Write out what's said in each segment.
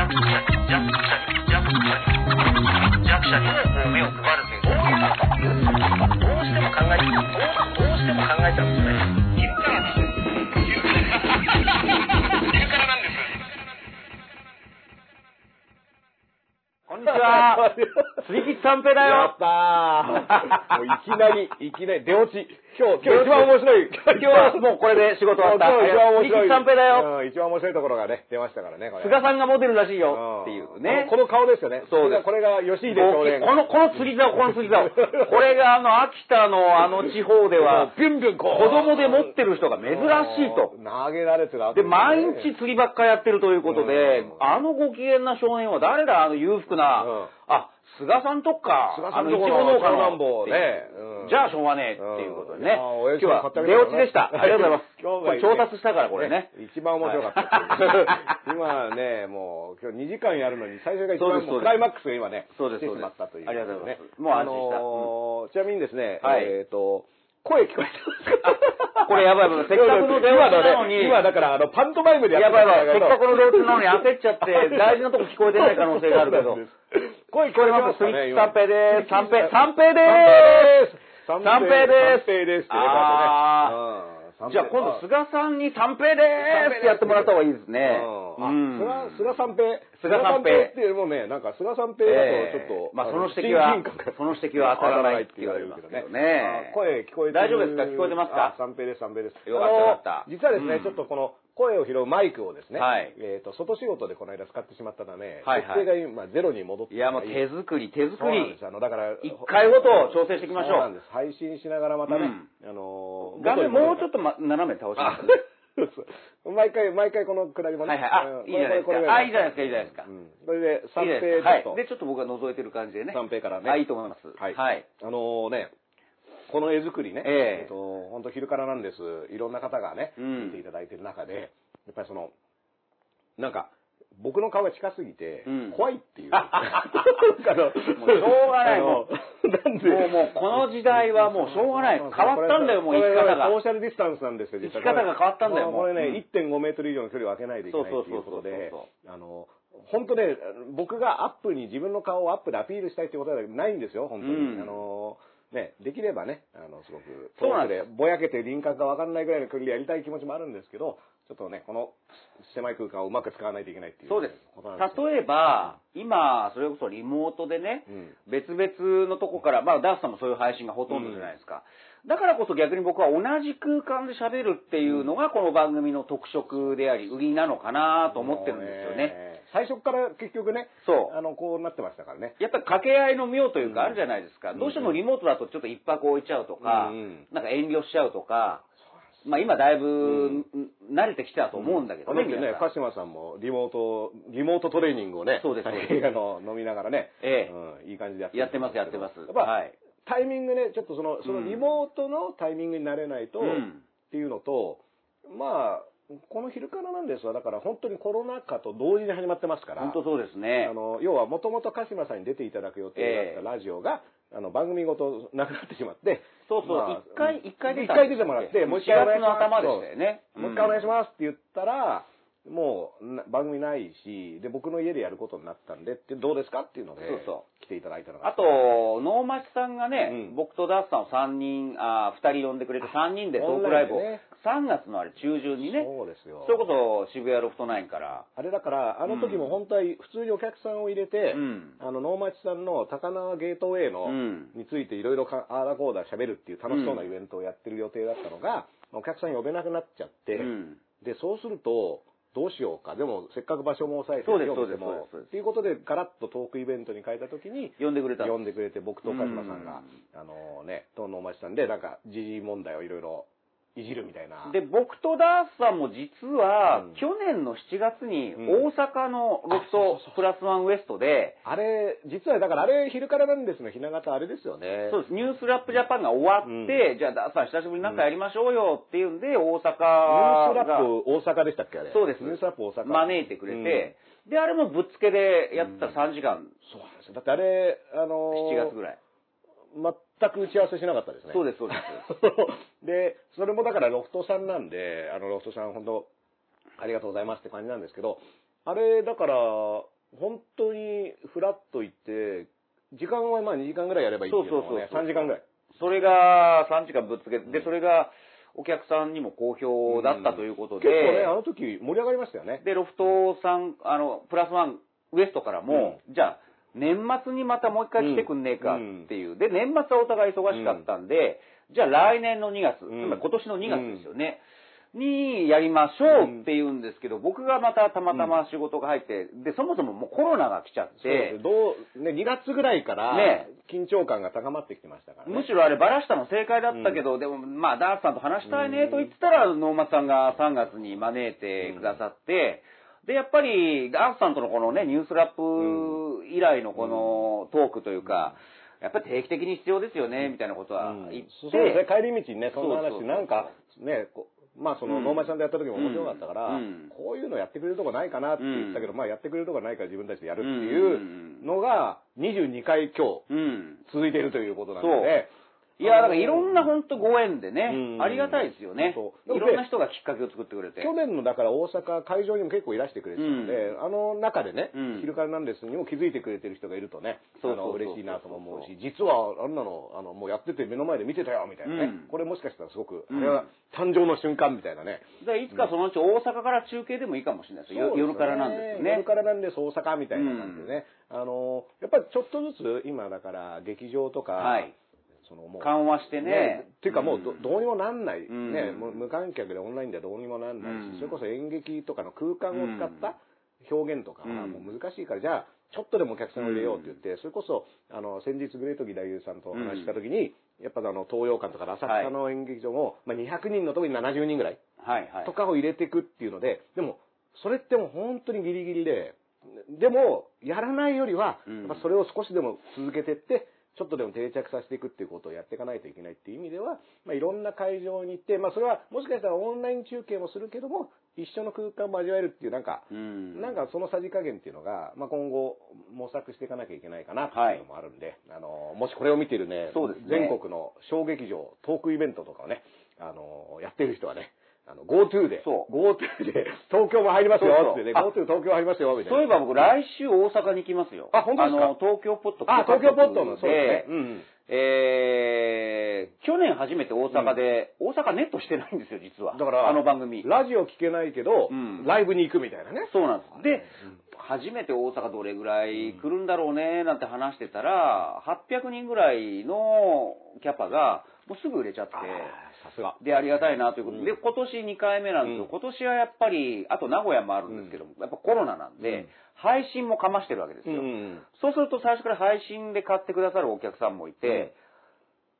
弱者に、弱者に、弱者に、弱者にもこう目を配るという、そういうことっていうどうしても考えちゃう。どうどうしても考えちゃうんですね。昼からです。昼からなんです。こんにちは。釣り吉三平だよ。やったー。もういきなり、いきなり出落ち。今日、今日一番面白い。今日はもうこれで仕事終わった。今日一番面白い。三平だよ。うん、一番面白いところがね、出ましたからね、これ。菅さんがモデルらしいよっていうね。この顔ですよね。そうですこれが吉秀こ少年。の、この釣り竿、この釣り竿。これがあの、秋田のあの地方では、ビュンビュンこう。子供で持ってる人が珍しいと。投げられてるで、毎日釣りばっかやってるということでうん、あのご機嫌な少年は誰だ？あの裕福なうん、あ、菅さんとか、菅さんとこのご農家の長男坊ね。うん。じゃあしょうがねえっていうことでね。うん。今日は出落ちでした。ありがとうございます。今日がこれ調達したからこれね。一番面白かった。今ね、もう、今日2時間やるのに、最初が一番クライマックスが今ね、そうです来てしまったという、ありがとうございます。ねもう安心した。あのーちなみにですね、はい。えっと、声聞こえてますか？これやばいやばいせっかくの出落ちなのに。今だから、あの、パントマイムでややばいってたんだけどやばい。せっかくの出落ちなのに焦っちゃって、大事なとこ聞こえてない可能性があるけど。声聞聞こえますすかねスイッチ三平です。三平、三平で三す。三三平です。三平ですあこうやってねうんじゃあ今度菅さんに三平でーすってやってもらった方がいいですね。うん。あ、菅、菅三平。菅三平っていうのもね、なんか菅三平だとちょっと、まあその指摘親はその指摘は当たらないって言われますけどね。あ。声聞こえてる大丈夫ですか聞こえてますか？あ三平です、三平です。よかったよかった。あの実はですね、うん。ちょっとこの声を拾うマイクをですね、はい。えっと、外仕事でこの間使ってしまったため、はいはい。設定が今ゼロに戻っていやもう手作り、手作り。あの、だから、一回ごと調整していきましょう。そうなんです。配信しながらまたね、あのー画面もうちょっととま斜め倒します。毎回、毎回このくだりもね。はいはい。あ、いいじゃないですか。あ、いいじゃないですか、いいじゃないですか。うん。それで、三。平ちょっと、で、ちょっと僕が覗いてる感じでね。三平からね。あ、いいと思います。はい。はい。あのね、この絵作りね、ええっと、本当昼からなんです。いろんな方がね、うん見ていただいてる中で、やっぱりその、なんか、僕の顔が近すぎてうん、怖いっていう。もうしょうがない。もなんで？もう、もう、この時代はもうしょうがない。変わったんだよ、もう生き方が。ソーシャルディスタンスなんですよ、生き方が変わったんだよもうこれね、うん1.5メートル以上の距離を空けないといけないっていうことで。あの、本当ね、僕がアップに自分の顔をアップでアピールしたいっていうことはないんですよ、本当に。うん。あの、ね、できればね、あの、すごく、そうなんでぼやけて輪郭がわかんないぐらいの距離でやりたい気持ちもあるんですけど、ちょっとね、この狭い空間をうまく使わないといけないっていうそうです。例えば、今、それこそリモートでね、うん別々のとこから、まあ、ダースさんもそういう配信がほとんどじゃないですか。だからこそ逆に僕は同じ空間で喋るっていうのが、この番組の特色であり、売りなのかなと思ってるんですよね。最初から結局ね、そうあの、こうなってましたからね。やっぱり掛け合いの妙というかうんあるじゃないですか。んどうしてもリモートだとちょっと一泊置いちゃうとか、なんか遠慮しちゃうとか、まあ今だいぶ、慣れてきたと思うんだけどね、あの時ね鹿島さんもリモート、リモートトレーニングをね、そうですそうです。あの、飲みながらね、ええ。うん、いい感じでやってやってますやってます。やっぱ、はい。タイミングね、ちょっとその、そのうんリモートのタイミングになれないと、うん。っていうのと、まあ、この昼からなんですわ、だから本当にコロナ禍と同時に始まってますから、本当そうですねあ。の要はもともと鹿島さんに出ていただく予定だったラジオが、あの番組ごとなくなってしまって、そうそう、まあ一回、一回出た一回出てもらって、もう一回お願いします。4月の頭でしたよね。もう一回お願いしますって言ったら、もうな番組ないし、で、僕の家でやることになったんで、ってどうですかっていうので、そうそ来ていただいたのが。あと、能町さんがね、うん。僕とダースさんを3人、あ2人呼んでくれて3人でトークライブを、オンラインでね。3月のあれ中旬にね、そうですよ。それこそ渋谷ロフトナインから、あれだから、あの時も本当は普通にお客さんを入れて、うん。あの、能町さんの高輪ゲートウェイの、うん。についていろいろかあーだこーだ喋るっていう楽しそうなイベントをやってる予定だったのが、お客さん呼べなくなっちゃって、うん。で、そうすると、どうしようか。でも、せっかく場所も抑えてそうですそうですっていうことで、ガラッとトークイベントに変えたときに、呼んでくれた。呼んでくれて、僕と鹿島さんが、あのね、東能町さんで、なんか、時事問題をいろいろいじるみたいな。で、僕とダースさんも実は、うん。去年の7月にうん。大阪のロフあそうそうそう。トプラスワンウエストで、あれ、実はだからあれ、昼からなんですのひな形あれですよね。そうです、ニュースラップジャパンが終わって、じゃあダースさん久しぶりになんかやりましょうよっていうんで、大阪ニュースラがップ大阪でしたっけあれ？そうです。ニュースラップ大阪。招いてくれて、で、あれもぶっつけでやったら3時間、そうなんですよ。だってあれ、あのー7月ぐらい。全く打ち合わせしなかったですね。そうです、そうです。で、それもだからロフトさんなんで、あのロフトさん本当ありがとうございますって感じなんですけど、あれ、だから、本当にフラッと行って、時間はまあ2時間ぐらいやればいいっていうのもね、そうそうそうそう3時間ぐらい。それが3時間ぶっつけて、で、それがお客さんにも好評だったということで、結構ね、あの時盛り上がりましたよね。で、ロフトさん、あの、プラスワンウエストからも、じゃあ、年末にまたもう一回来てくんねえかっていう。で、年末はお互い忙しかったんで、じゃあ来年の2月、うん。つまり今年の2月ですよね。にやりましょうって言うんですけど、僕がまたたまたま仕事が入って、で、そもそももうコロナが来ちゃって、どう、ね、2月ぐらいからね、緊張感が高まってきてましたからね。むしろあれバラしたの正解だったけど、でもまあダーツさんと話したいねと言ってたら、ノーマさんが3月に招いてくださって、で、やっぱりダーツさんとのこのね、ニュースラップ以来のこのトークというか、やっぱり定期的に必要ですよね、みたいなことは言って、そうですね、帰り道にね、そんな話、なんか、ね、こまあその、うん。ノーマルさんでやった時も面白かったから、うん。こういうのやってくれるとこないかなって言ったけど、うまあやってくれるとこないから自分たちでやるってうんいうのが、22回今日うん。続いているということなので、いや、だからいろんな本当ご縁でね、うんありがたいですよね。いろんな人がきっかけを作ってくれて。去年のだから大阪会場にも結構いらしてくれてたので、あの中でね、うん昼からなんですにも気づいてくれてる人がいるとね、そう嬉しいなとも思うし、実はあんなの、あの、もうやってて目の前で見てたよみたいなね、うんこれもしかしたらすごく、うんあれは誕生の瞬間みたいなね。でいつかそのうち大阪から中継でもいいかもしれないですよ。夜からなんですよね。夜からなんです、大阪みたいな感じでね。あの、やっぱりちょっとずつ、今だから劇場とか、はい。そのもう、緩和してね。っていうかもうど,、うにもなんない、ん。ねもう無観客でオンラインではどうにもなんないし、うん。それこそ演劇とかの空間を使った表現とかはうん。もう難しいから、じゃあちょっとでもお客さんを入れようって言って、それこそあの先日グレートギ大優さんとお話しした時に、やっぱあの東洋館とか浅草の演劇場も、まあ、200人のとこに70人ぐらいと。かを入れていくっていうので、でもそれってもう本当にギリギリで、でもやらないよりは、うん。やっぱそれを少しでも続けてって、ちょっとでも定着させていくっていうことをやっていかないといけないっていう意味では、まあ、いろんな会場に行って、まあ、それはもしかしたらオンライン中継もするけども、一緒の空間も味わえるっていう、なんか、うん。なんかそのさじ加減っていうのが、まあ、今後模索していかなきゃいけないかなっていうのもあるんで、あの、もしこれを見てるね、そうですね。全国の小劇場、トークイベントとかをね、あの、やってる人はね、あの、GoTo で、そう GoTo で東京も入りますよってね、あ GoTo 東京入りますよ、みたいな。そういえば僕来週大阪に行きますよ。あ本当ですか？の、東京ポットあ、東京ポットの、そうですね。でうんうん。えー、去年初めて大阪で、大阪ネットしてないんですよ、実は。だからあの番組。ラジオ聞けないけど、うんライブに行くみたいなね。そうなんです。で、初めて大阪どれぐらい来るんだろうね、なんて話してたら、800人ぐらいのキャパが、もうすぐ売れちゃって、さすが。で、ありがたいなということ。で、うん。で今年2回目なんですけど、うん。今年はやっぱり、あと名古屋もあるんですけども、やっぱコロナなんで、配信もかましてるわけですよ。ん。そうすると最初から配信で買ってくださるお客さんもいて、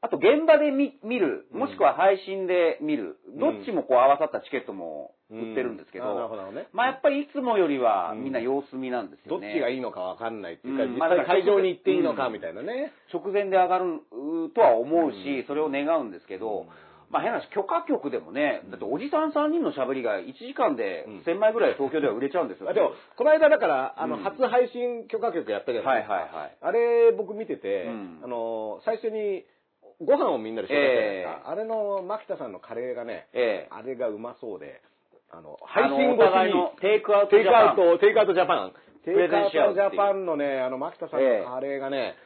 あと現場で見見る、もしくは配信で見る、どっちもこう合わさったチケットも売ってるんですけど、あなるほどね。まあやっぱりいつもよりはうん。みんな様子見なんですどよね。っちがいいのかわかんないっていうか、実うん会場に行っていいのかうん。みたいなね。直前で上がるとは思うし、うん。それを願うんですけど、まあ変な話、許可局でもね、だっておじさん3人の喋りが1時間でうん。1000枚ぐらい東京では売れちゃうんですよ。あでも、この間だから、あの、うん。初配信許可局やったじゃないですか。はいはいはい。あれ、僕見てて、うん。あの、最初に、ご飯をみんなで紹介したじゃないですか。えあれの、牧田さんのカレーがね、ええ。あれがうまそうで、あの、配信越しお互いのに、テイクアウトテイクアウジャパント、テイクアウトジャパン。テイクアウトジャパンのね、あの、牧田さんええ。のカレーがね、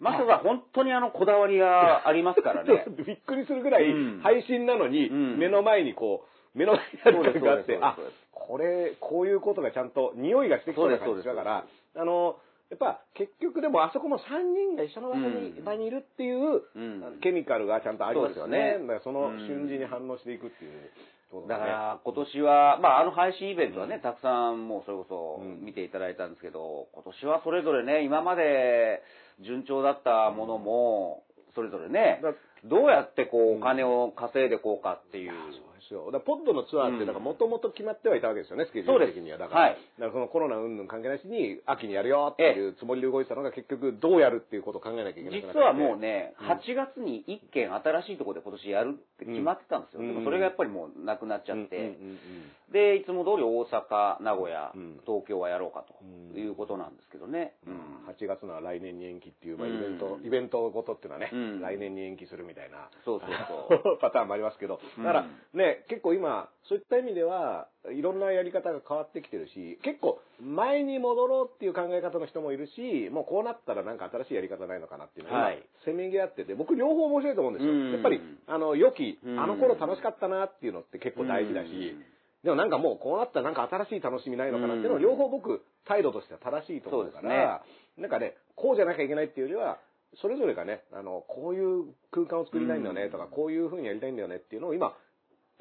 マスターさん本当にあのこだわりがありますからね。びっくりするぐらいうん。配信なのに、うん。目の前にこう、目の前にあるそうです感があって、あこれ、こういうことがちゃんと匂いがしてきそうな感じだから、あの、やっぱ結局でもあそこも3人が一緒の場に,、うん場にいるっていう、うんケミカルがちゃんとありますよね。そうですよねそのうん瞬時に反応していくっていうだから今年は、まああの配信イベントはね、たくさんもうそれこそうん見ていただいたんですけど、今年はそれぞれね、今まで順調だったものも、それぞれねだ、どうやってこうお金を稼いでいこうかっていう。そうですよ。だポッドのツアーって、だからもともと決まってはいたわけですよね、スケジュール的には。だから、はい。だからそのコロナ云々関係なしに、秋にやるよっていうつもりで動いてたのが、結局どうやるっていうことを考えなきゃいけない実はもうね、うん。8月に1件新しいところで今年やるって決まってたんですよ。うん。でもそれがやっぱりもうなくなっちゃって、うんうんうんで、いつも通り大阪、名古屋、うん東京はやろうかうん。ということなんですけどね。うん。うん。8月のは来年に延期っていう、まあ、うんイベント、イベントごとっていうのはね、うん。来年に延期するみたいな、そうそうそう。パターンもありますけど、うん。だからね、ね、結構今、そういった意味では、いろんなやり方が変わってきてるし、結構前に戻ろうっていう考え方の人もいるし、もうこうなったらなんか新しいやり方ないのかなっていうのが、はい。せめぎ合ってて、僕両方面白いと思うんですよ。うん。やっぱり、あの、良き、うん。あの頃楽しかったなっていうのって結構大事だし、うん。でもなんかもうこうなったらなんか新しい楽しみないのかなっていうのはうん。両方僕態度としては正しいと思うから、なんかね、こうじゃなきゃいけないっていうよりは、それぞれがね、あの、こういう空間を作りたいんだよね。とか、こういう風にやりたいんだよねっていうのを今、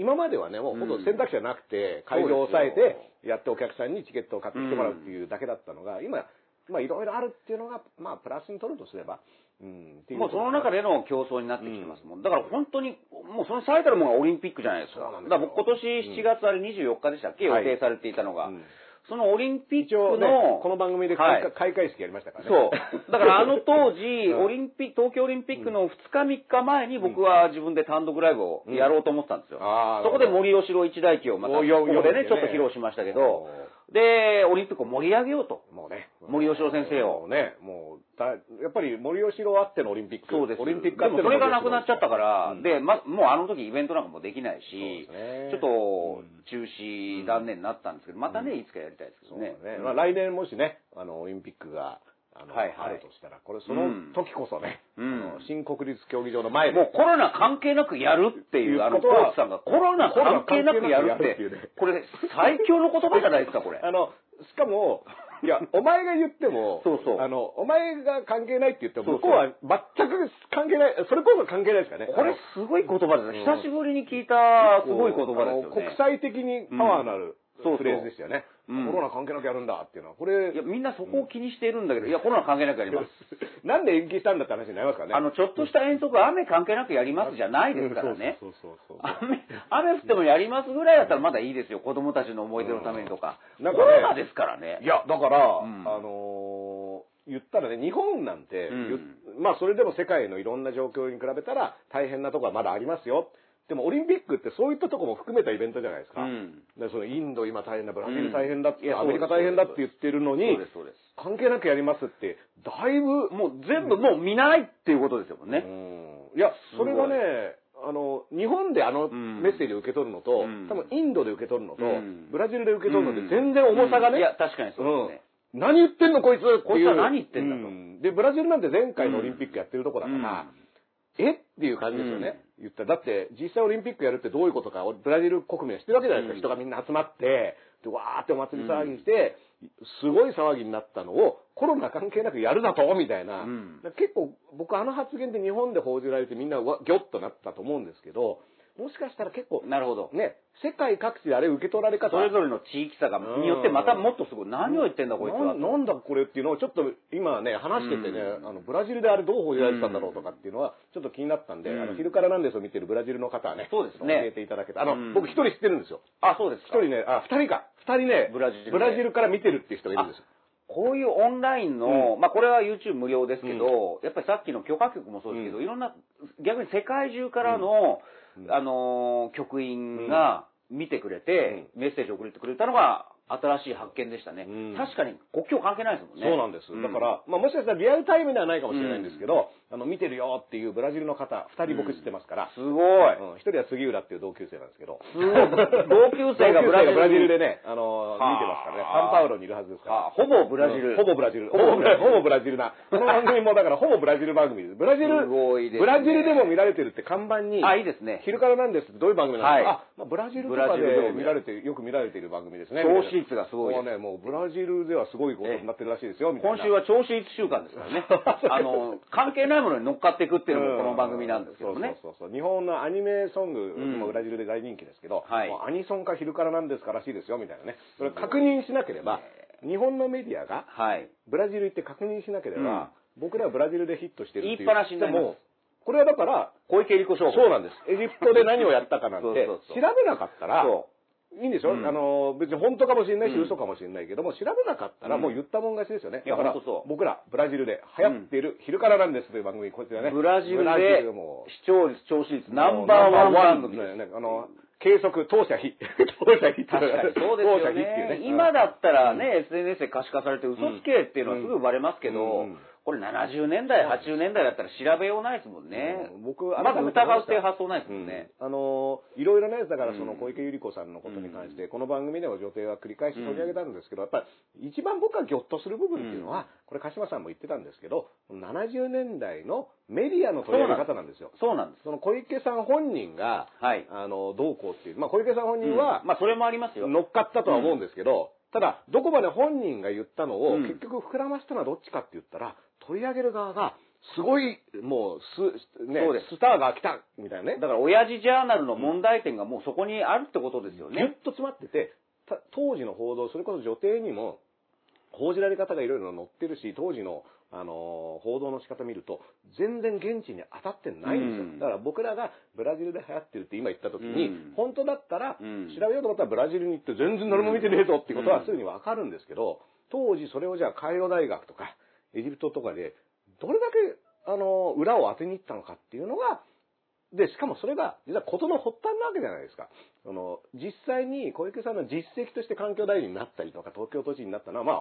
今まではね、もうほとんど選択肢はなくて、会場を抑えて、やってお客さんにチケットを買ってきてもらうっていうだけだったのが、今、まあいろいろあるっていうのが、まあプラスに取るとすれば、うん、うもうその中で、での競争になってきてますもん。だから本当に、もうその最たるものがオリンピックじゃないですか。だから僕今年7月あれ24日でしたっけ、はい。予定されていたのが。うんそのオリンピックの、、この番組ではい。開会開会式やりましたからね。そう。だから あの当時、うん。オリンピック、東京オリンピックの2日3日前に僕は自分で単独ライブをやろうと思ってたんですよ。あーそこで森吉郎一大記をまた、ここでね、ちょっと披露しましたけど、で、オリンピックを盛り上げようと。もうね。森喜朗先生をもうね、もう、だやっぱり森喜朗あってのオリンピック。そうです。オリンピックあでってのもそれがなくなっちゃったから、うんで、ま、もうあの時イベントなんかもできないし、ねちょっとうん中止断念になったんですけど、またね、いつかやりたいですけどね。ね。まあ来年もしね、あの、オリンピックが、あの、はいはいあるとしたら、これその時こそね、うんあの新国立競技場の前で。もうコロナ関係なくやるっていう、あの、コーチさんがコロナ関係なくやるってってね、これ最強の言葉じゃないですか、これ。あの、しかも、いや、お前が言っても、そうそうあの、お前が関係ないって言っても、そうそう向こうは全く関係ない、それこそ関係ないですからね。これすごい言葉ですね。久しぶりに聞いたすごい言葉ですよね。国際的にパワーのあるそうそうフレーズでしたよね。うんコロナ関係なくやるんだっていうのは、これいや、、みんなそこを気にしているんだけど、いや、コロナ関係なくやります。なんで延期したんだって話になりますからね。あの、ちょっとした遠足、雨関係なくやりますじゃないですからね。そうそうそうそう。雨、雨降ってもやりますぐらいだったらまだいいですよ。子供たちの思い出のためにとか。なんかねコロナですからね。いや、だから、うんあのー言ったらね、日本なんて、うんゆまあそれでも世界のいろんな状況に比べたら大変なとこはまだありますよ。でもオリンピックってそういったとこも含めたイベントじゃないですか。うん。でそのインド今大変だ、ブラジル大変だって、うんアメリカ大変だって言ってるのにそうで、す、そうです。関係なくやりますって、だいぶ、もう全部もう見ないっていうことですよね。うん。いや、それがね、あの、日本であのん。メッセージを受け取るのと、うん。多分インドで受け取るのと、うん。ブラジルで受け取るので全然重さがね、いや、確かにそうですね。うん。何言ってんのこいつ。こいつは何言ってんだと。うで、ブラジルなんて前回のオリンピックやってるとこだから、え？っていう感じですよね。言ったら。だって、実際オリンピックやるってどういうことか、ブラジル国民は知ってるわけじゃないですか。うん人がみんな集まって、で、わーってお祭り騒ぎして、すごい騒ぎになったのを、コロナ関係なくやるだとみたいな。結構、僕あの発言で日本で報じられてみんなギョッとなったと思うんですけど、もしかしたら結構、なるほど。ね、世界各地であれ受け取られ方、それぞれの地域差が、によってまたもっとすごい、何を言ってんだこいつは。ななんだこれっていうのをちょっと今ね話しててね、うん。あのブラジルであれどう報じられてたんだろうとかっていうのはちょっと気になったんで、うん。あの昼からなんですを見てるブラジルの方はねそうですね。教えていただけたあの、うん。僕一人知ってるんですよ。あ、そうですか。一人ねあ二人か。二人ねブラジルで。ブラジルから見てるっていう人がいるんですよ。こういうオンラインの、うん。まあこれは YouTube 無料ですけど、やっぱりさっきの許可局もそうですけど、うん。いろんな、逆に世界中からの、うんあのー局員が見てくれて、メッセージを送ってくれたのが新しい発見でしたね。うん。確かに国境関係ないですもんね。そうなんです。だから、まあもしかしたらリアルタイムではないかもしれないんですけど、あの、見てるよっていうブラジルの方、二人僕知ってますから、すごい。うん一人は杉浦っていう同級生なんですけど、すごい。同級生がブラジルブラジルでね、あの、はあ見てますからね、サンパウロにいるはずですから。あほぼブラジル。うんほぼブラジル。ほぼブラジルほぼブラジルな。この番組もだからほぼブラジル番組です。ブラジル、すごいですねブラジルでも見られてるって看板に、あ、いいですね。昼からなんですってどういう番組なんですか、はいあ、まあ、ブラジルとブラかジルでもで見られてる、よく見られている番組ですね。聴取率がすごいですもうね、もうブラジルではすごいことになってるらしいですよ、みたいな。今週は調子一週間ですからね。あの、関係ないものに乗っかっていくっていうのもこの番組なんですけどね。そうそうそう日本のアニメソングん。もブラジルで大人気ですけど、はい。アニソンか昼からなんですからしいですよみたいなね。それ確認しなければ日本のメディアがはい。ブラジル行って確認しなければ、僕らはブラジルでヒットしてるって言いっぱなしになります。もこれはだから小池百合子賞。そうなんです。エジプトで何をやったかなんて調べなかったらそいいんでしょ、うん。あの別に本当かもしれないし、うん。嘘かもしれないけども調べなかったらうん。もう言ったもん勝ちですよね、いやだから僕らブラジルで流行っている「昼からなんです」という番組こちらね。ブラジルで視聴率、聴取率ナンバーワン番組です。ね、あの、計測、当社非。当社非確かにそうですよ当社非っていうね。ね。。今だったらね、SNS で可視化されて嘘つけっていうのはすぐバレますけど、うんうんこれ70年代、80年代だったら調べようないですもんね。うん僕まず疑うっていう発想ないですもんね。あのいろいろなやつだからうんその小池百合子さんのことに関して、この番組でも女帝は繰り返し取り上げたんですけど、やっぱり一番僕がギョッとする部分っていうのは、これ鹿島さんも言ってたんですけど70年代のメディアの取り上げ方なんですよ。そうなんです。その小池さん本人が、はい。あのどうこうっていう、まあ、小池さん本人はうんまあそれもありますよ。乗っかったとは思うんですけど、ただどこまで本人が言ったのを、うん結局膨らましたのはどっちかって言ったら取り上げる側がすごいもうす、ねそうです。スターが来たみたいなね。だから親父ジャーナルの問題点がもうそこにあるってことですよぎゅっね。と詰まってて、た当時の報道、それこそ女帝にも、報じられ方がいろいろ載ってるし、当時の、あのー報道の仕方見ると、全然現地に当たってないんですよ。うん。だから僕らがブラジルで流行ってるって今言った時に、うん。本当だったら、うん。調べようと思ったらブラジルに行って全然誰も見てねえぞってことうんはすぐにわかるんですけど、当時それをじゃあカイロ大学とか、エジプトとかで、どれだけ、あのー裏を当てに行ったのかっていうのが、で、しかもそれが、実は事の発端なわけじゃないですか。その、実際に小池さんの実績として環境大臣になったりとか、東京都知事になったのは、ま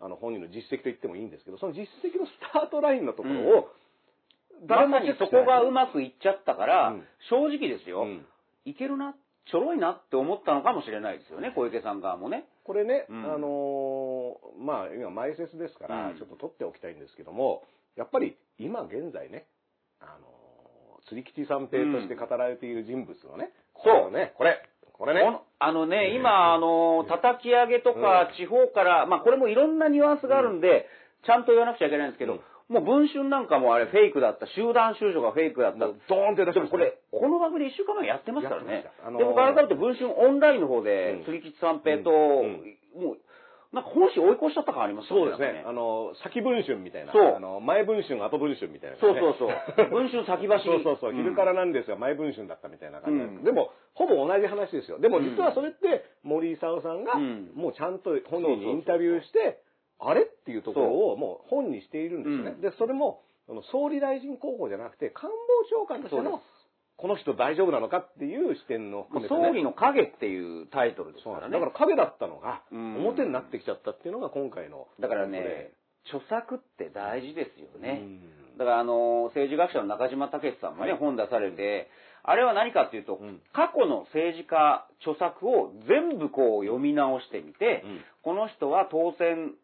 あ、あの、本人の実績と言ってもいいんですけど、その実績のスタートラインのところを、まさにそこがうままくいっちゃったから、うん。正直ですよ、うん。いけるな、ちょろいなって思ったのかもしれないですよね、小池さん側もね。これね、うん。あのーまあ、今、前説ですから、うん。ちょっと取っておきたいんですけども、やっぱり今現在ね、あのー釣り吉三平として語られている人物のね、そう。ね、これ、これね、あのね、今、あの、叩き上げとかうん地方から、まあこれもいろんなニュアンスがあるんで、ちゃんと言わなくちゃいけないんですけど、もう文春なんかもあれフェイクだった、集団就職がフェイクだった。ドーンって出しましたねでもこれ、この番組で1週間前やってますからねあ。のーで、僕改めて文春オンラインの方でうん、釣り吉三平と、うんもう、なんか本誌追い越しちゃった感ありますよそうですね。なんかあの、先文春みたいな。そうあの、前文春、後文春みたいな、ね。そうそうそう。文春先走り。そうそうそう。ん昼からなんですが、前文春だったみたいな感じなんですうんでも、ほぼ同じ話ですよ。でも実はそれって、森勲さんがうん、もうちゃんと本人にインタビューして、あれ？っていうところをもう本にしているんですよね。う。んで、それも、総理大臣候補じゃなくて、官房長官としての、この人大丈夫なのかっていう視点のね。総理の影っていうタイトルですからね。だから影だったのが、うん。表になってきちゃったっていうのが今回の。だからね、著作って大事ですよね。うん。だからあの、政治学者の中島武さんがね、はい。本出されて、あれは何かっていうと、うん。過去の政治家著作を全部こう読み直してみて、うん。この人は当選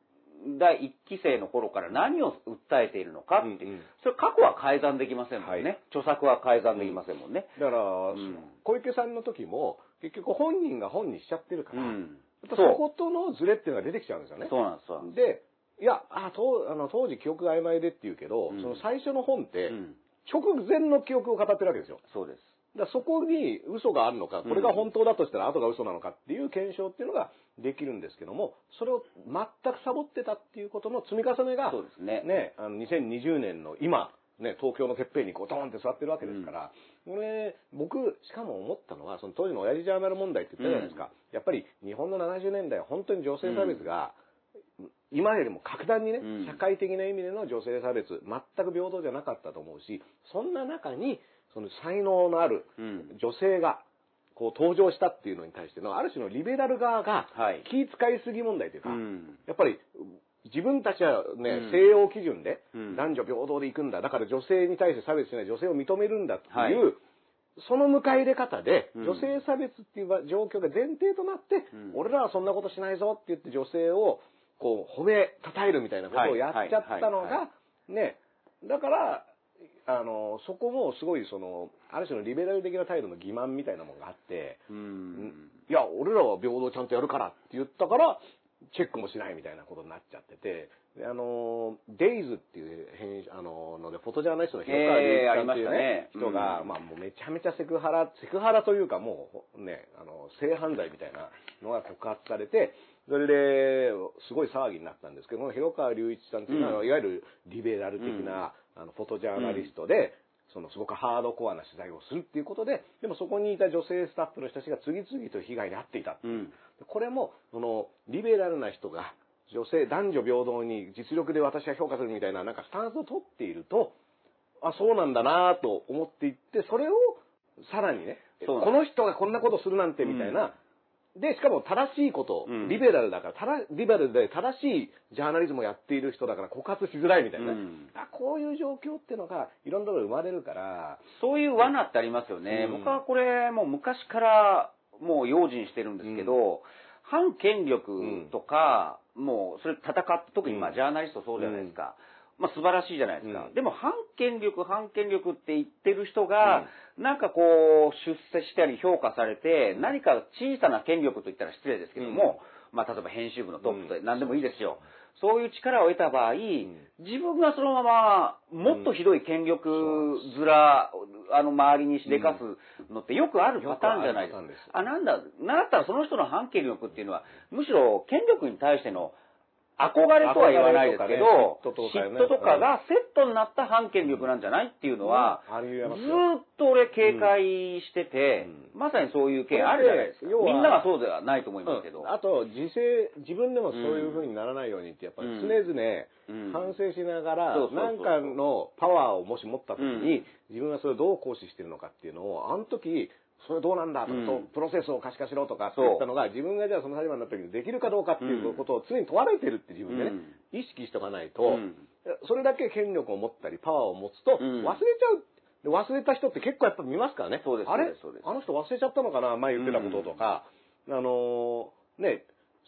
第一期生の頃から何を訴えているのかっていう、うんうんそれ過去は改ざんできませんもんね。はい著作は改ざんできませんもんね。だから、ん小池さんの時も、結局本人が本にしちゃってるから、うん。そことのズレっていうのが出てきちゃうんですよね。そうなんですよ。で、いや、あ当あの当時記憶が曖昧でって言うけど、うんその最初の本って、うん。直前の記憶を語ってるわけですよ。そうです。だそこに嘘があるのか、これが本当だとしたら後が嘘なのかっていう検証っていうのができるんですけども、それを全くサボってたっていうことの積み重ねが、そうですね。ね、あの2020年の今、ね、東京のてっぺんにこうドーンって座ってるわけですから、これ、僕、しかも思ったのは、その当時の親父ジャーナル問題って言ったじゃないですか。やっぱり日本の70年代は本当に女性差別が、今よりも格段にね、うん。社会的な意味での女性差別、全く平等じゃなかったと思うし、そんな中に、その才能のあるうん。女性が、こう登場したっていうのに対しての、ある種のリベラル側がはい。気遣いすぎ問題というか、うん。やっぱり自分たちはね、うん。西洋基準でうん。男女平等で行くんだ。だから女性に対して差別しない、女性を認めるんだっていう、はい。その迎え入れ方で、うん。女性差別っていう状況が前提となって、うん。俺らはそんなことしないぞって言って女性をこう褒め、たたえるみたいなことをやっちゃったのはい。はい。はが、ね、だから、あの、そこもすごいその、ある種のリベラル的な態度の欺瞞みたいなものがあって、うん。いや、俺らは平等ちゃんとやるからって言ったから、チェックもしないみたいなことになっちゃってて、であの、デイズっていう編集、あの、ので、フォトジャーナリストの広川隆一さんっていうね、ね人が、うんまあもうめちゃめちゃセクハラ、セクハラというかもうね、あの、性犯罪みたいなのが告発されて、それで、すごい騒ぎになったんですけど、この広川隆一さんっていうのは、うん。いわゆるリベラル的な、あの、フォトジャーナリストで、そのすごくハードコアな取材をするっていうことで、でもそこにいた女性スタッフの人たちが次々と被害に遭っていた。う。ん。これも、その、リベラルな人が、女性、男女平等に実力で私は評価するみたいな、なんかスタンスを取っていると、あ、そうなんだなと思っていって、それを、さらにね、この人がこんなことするなんてみたいな、で、しかも正しいこと、うん。リベラルだから、ただリベラルで正しいジャーナリズムをやっている人だから告発しづらいみたいなね。うん。あこういう状況っていうのが、いろんなところで生まれるから、そういう罠ってありますよね。うん。僕はこれ、もう昔からもう用心してるんですけど、反権力とか、もうそれ戦って、特にまあうん。ジャーナリストそうじゃないですか。まあ素晴らしいじゃないですか。うん。でも反権力、反権力って言ってる人が、なんかこう、出世したり評価されて、何か小さな権力と言ったら失礼ですけども、まあ例えば編集部のトップうん。で何でもいいですよ。そういう力を得た場合、ん。自分がそのまま、もっとひどい権力面、あの、周りにしでかすのってよくあるパターンじゃないですか。あなんだ、なったらその人の反権力っていうのは、むしろ権力に対しての憧れとは言わないですけど、嫉妬とかがセットになった反権力なんじゃないっていうのは、ずっと俺警戒してて、まさにそういう件あるじゃないですか。みんながそうではないと思いますけど。うん。あと自制自分でもそういう風にならないようにってやっぱり常々うん。反省しながらそうそうそう。何かのパワーをもし持った時にうん。自分はそれをどう行使してるのかっていうのをあの時それどうなんだとか、うん。プロセスを可視化しろとかってそう。言ったのが自分がじゃあその立場になった時にできるかどうかっていうことを常に問われてるって自分でね、意識しとかないと、うん。それだけ権力を持ったりパワーを持つとうん。忘れちゃう。で忘れた人って結構やっぱ見ますからね。そうですあれ？あの人忘れちゃったのかな前言ってたこととか。あのーね、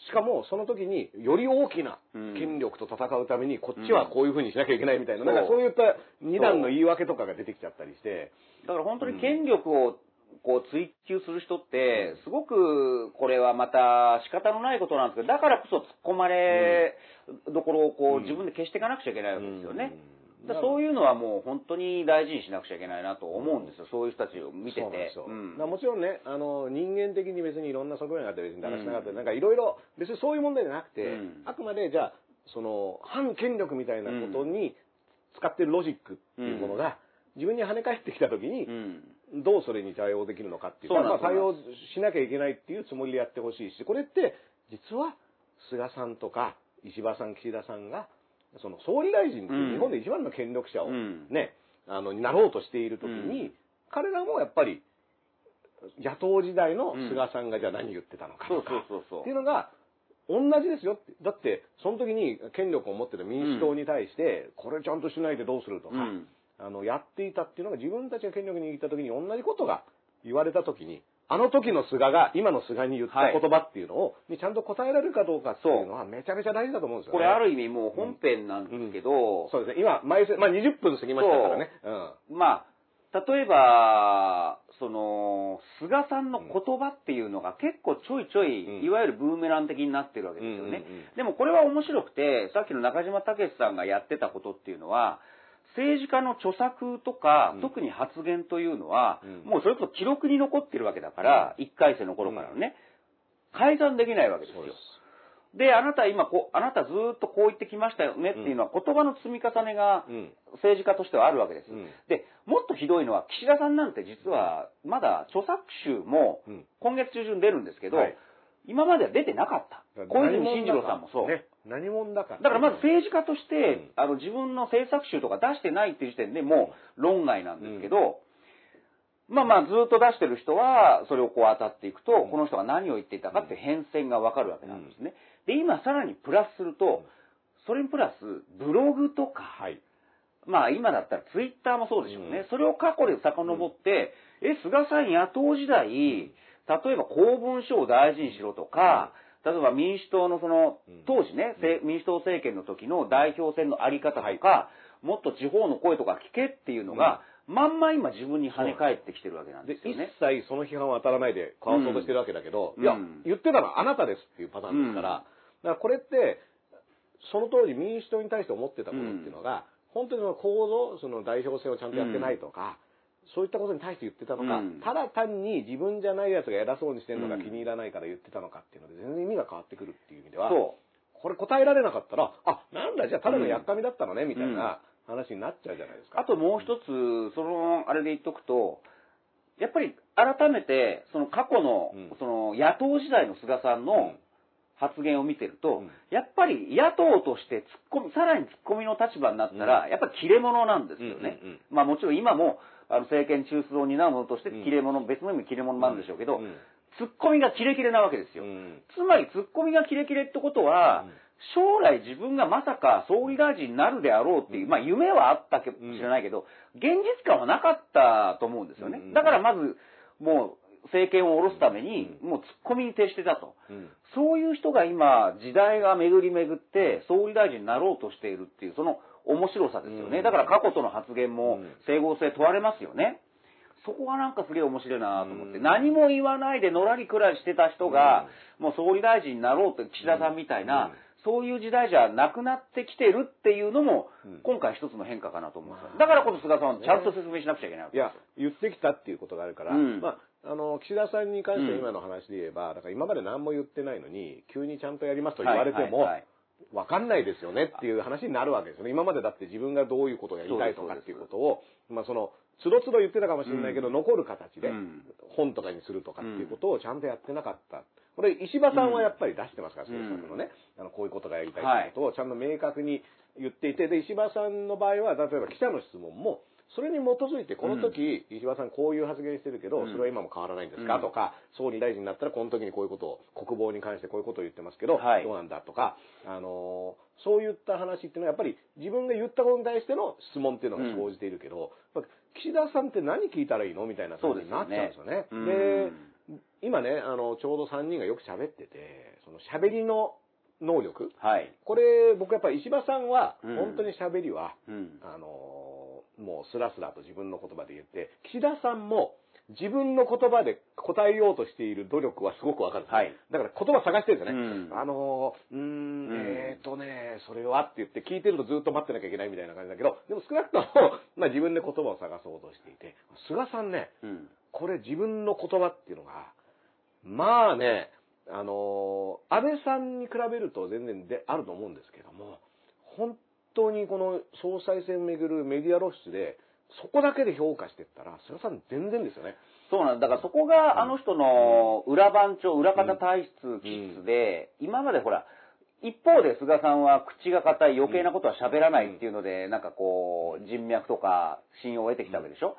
しかもその時により大きな権力と戦うためにこっちはこういうふうにしなきゃいけないみたいな、うんなんかそう。いった二段の言い訳とかが出てきちゃったりして。だから本当に権力をこう追求する人って、すごくこれはまた仕方のないことなんですけど、だからこそ突っ込まれどころをこううん。自分で消していかなくちゃいけないわけですよね。うん。だそういうのはもう本当に大事にしなくちゃいけないなと思うんですよ、そういう人たちを見てて。そうなんもちろんね、あの、人間的に別にいろんな側面があって別にだらしなかったり、なんかいろいろ、別にそういう問題じゃなくて、うん。あくまでじゃあ、その、反権力みたいなことに使ってるロジックっていうものが、自分に跳ね返ってきた時にう、んどうそれに対応できるのかっていう。そうなんです。まあ対応しなきゃいけないっていうつもりでやってほしいし、これって、実は、菅さんとか、石破さん、岸田さんが、その総理大臣っていう日本で一番の権力者をうん。ね、あの、になろうとしている時に、うん。彼らもやっぱり、野党時代の菅さんがじゃあ何言ってたのかとか、っていうのが、同じですよって。だって、その時に権力を持ってる民主党に対して、これちゃんとしないでどうするとか、うんあの、やっていたっていうのが自分たちが権力に握った時に同じことが言われた時に、あの時の菅が今の菅に言った言葉っていうのを、にちゃんと答えられるかどうかっていうのはめちゃめちゃ大事だと思うんですよね。これある意味もう本編なんですけど、そうですね。今、毎週、まあ20分過ぎましたからね。まあ、例えば、その、菅さんの言葉っていうのが結構ちょいちょい、うんいわゆるブーメラン的になってるわけですよね。うんうんうんでもこれは面白くて、さっきの中島武さんがやってたことっていうのは、政治家の著作とか、うん特に発言というのは、うんもうそれこそ記録に残ってるわけだから、1回生の頃からのね、改ざんできないわけですよで。で、あなた今こう、あなたずーっとこう言ってきましたよねっていうのは、言葉の積み重ねがうん。政治家としてはあるわけです。うんで、もっとひどいのは、岸田さんなんて実は、まだ著作集もうん今月中旬出るんですけど、はい今までは出てなかった。小泉進次郎さんもそう。ね。何者だか。だからまず政治家として、うん。あの自分の政策集とか出してないっていう時点でもう論外なんですけど、まあまあずっと出してる人はそれをこう当たっていくと、うん。この人が何を言っていたかって変遷がわかるわけなんですね。で、今さらにプラスすると、それにプラスブログとか、はい。まあ今だったらツイッターもそうでしょうね。うん。それを過去で遡って、え、菅さん野党時代、例えば公文書を大事にしろとか、例えば民主党のそのうん、当時ね、せ民主党政権の時の代表選のあり方とか、もっと地方の声とか聞けっていうのが、まんま今自分に跳ね返ってきてるわけなんで、すよね。切その批判は当たらないでかわそうとしてるわけだけど、うん。いやうん、言ってたのはあなたですっていうパターンですから、うん。だからこれって、その当時民主党に対して思ってたことっていうのが、本当にその構造、その代表選をちゃんとやってないとか、そういったことに対して言ってたのか、うん。ただ単に自分じゃないやつが偉そうにしてるのがうん。気に入らないから言ってたのかっていうので全然意味が変わってくるっていう意味では、そこれ答えられなかったら、あ、なんだ、じゃあただのやっかみだったのね、みたいな話になっちゃうじゃないですう。か。あともう一つ、その、あれで言っとくと、やっぱり改めて、その過去の、うん。その野党時代の菅さんの発言を見てると、うん。やっぱり野党として突っ込み、さらに突っ込みの立場になったら、うん。やっぱり切れ者なんですよね。まあもちろん今も、あの政権中枢を担う者としてうん。切れ者、別の意味切れ者なんでしょうけど、うん。ツッコミがキレキレなわけですよ。うん。つまりツッコミがキレキレってことは、将来自分がまさか総理大臣になるであろうっていう、まあ夢はあったかもしれないけど、現実感はなかったと思うんですよね。うん。だからまず、もう政権を下ろすために、もうツッコミに徹してたと。うん。そういう人が今、時代が巡り巡って、総理大臣になろうとしているっていう、その面白さですよね。うん。だから過去との発言もうん。整合性問われますよね。そこがなんかすげえ面白いなと思って、うん。何も言わないでのらりくらりしてた人が、もう総理大臣になろうって岸田さんみたいな、うん。そういう時代じゃなくなってきてるっていうのも、うん。今回一つの変化かなと思うんですよまあだからこそ菅さんはちゃんと説明しなくちゃいけないわけいや、言ってきたっていうことがあるから、うん。まあ、あの、岸田さんに関しては今の話で言えば、だから今まで何も言ってないのに、急にちゃんとやりますと言われても、はいはいはいわかんないですよねっていう話になるわけですよね。今までだって自分がどういうことをやりたいとかっていうことを、まあその、つどつど言ってたかもしれないけど、うん。残る形でうん。本とかにするとかっていうことをちゃんとやってなかった。これ、石破さんはやっぱり出してますから、うん。政策のね、あの、こういうことがやりたいっていうことをちゃんと明確に言っていて、で、石破さんの場合は、例えば記者の質問も、それに基づいて、この時、石破さんこういう発言してるけど、うん。それは今も変わらないんですか、うん。とか、総理大臣になったらこの時にこういうことを、国防に関してこういうことを言ってますけど、はい。どうなんだとか、あのーそういった話っていうのは、やっぱり自分が言ったことに対しての質問っていうのが生じているけど、岸田さんって何聞いたらいいのみたいな感じになっちゃうんですよね。うん。で、今ね、あの、ちょうど3人がよく喋ってて、その喋りの能力。はい。これ、僕やっぱり石破さんは、うん。本当に喋りは、うん。あのーもうスラスラと自分の言葉で言って、岸田さんも自分の言葉で答えようとしている努力はすごくわかるんですね、はいだから言葉探してるんですよね。うんあのーうーん、うんえーとね、それはって言って聞いてるとずっと待ってなきゃいけないみたいな感じだけど、でも少なくとも、まあ自分で言葉を探そうとしていて、菅さんね、うん。これ自分の言葉っていうのが、まあね、あのー安倍さんに比べると全然であると思うんですけども、本当にこの総裁選めぐるメディア露出で、そこだけで評価してったら、菅さん全然ですよね。そうなんだ。だからそこがあの人の裏番長、裏方体質、気質で、今までほら、一方で菅さんは口が硬い余計なことは喋らないっていうので、なんかこう、人脈とか信用を得てきたわけでしょ？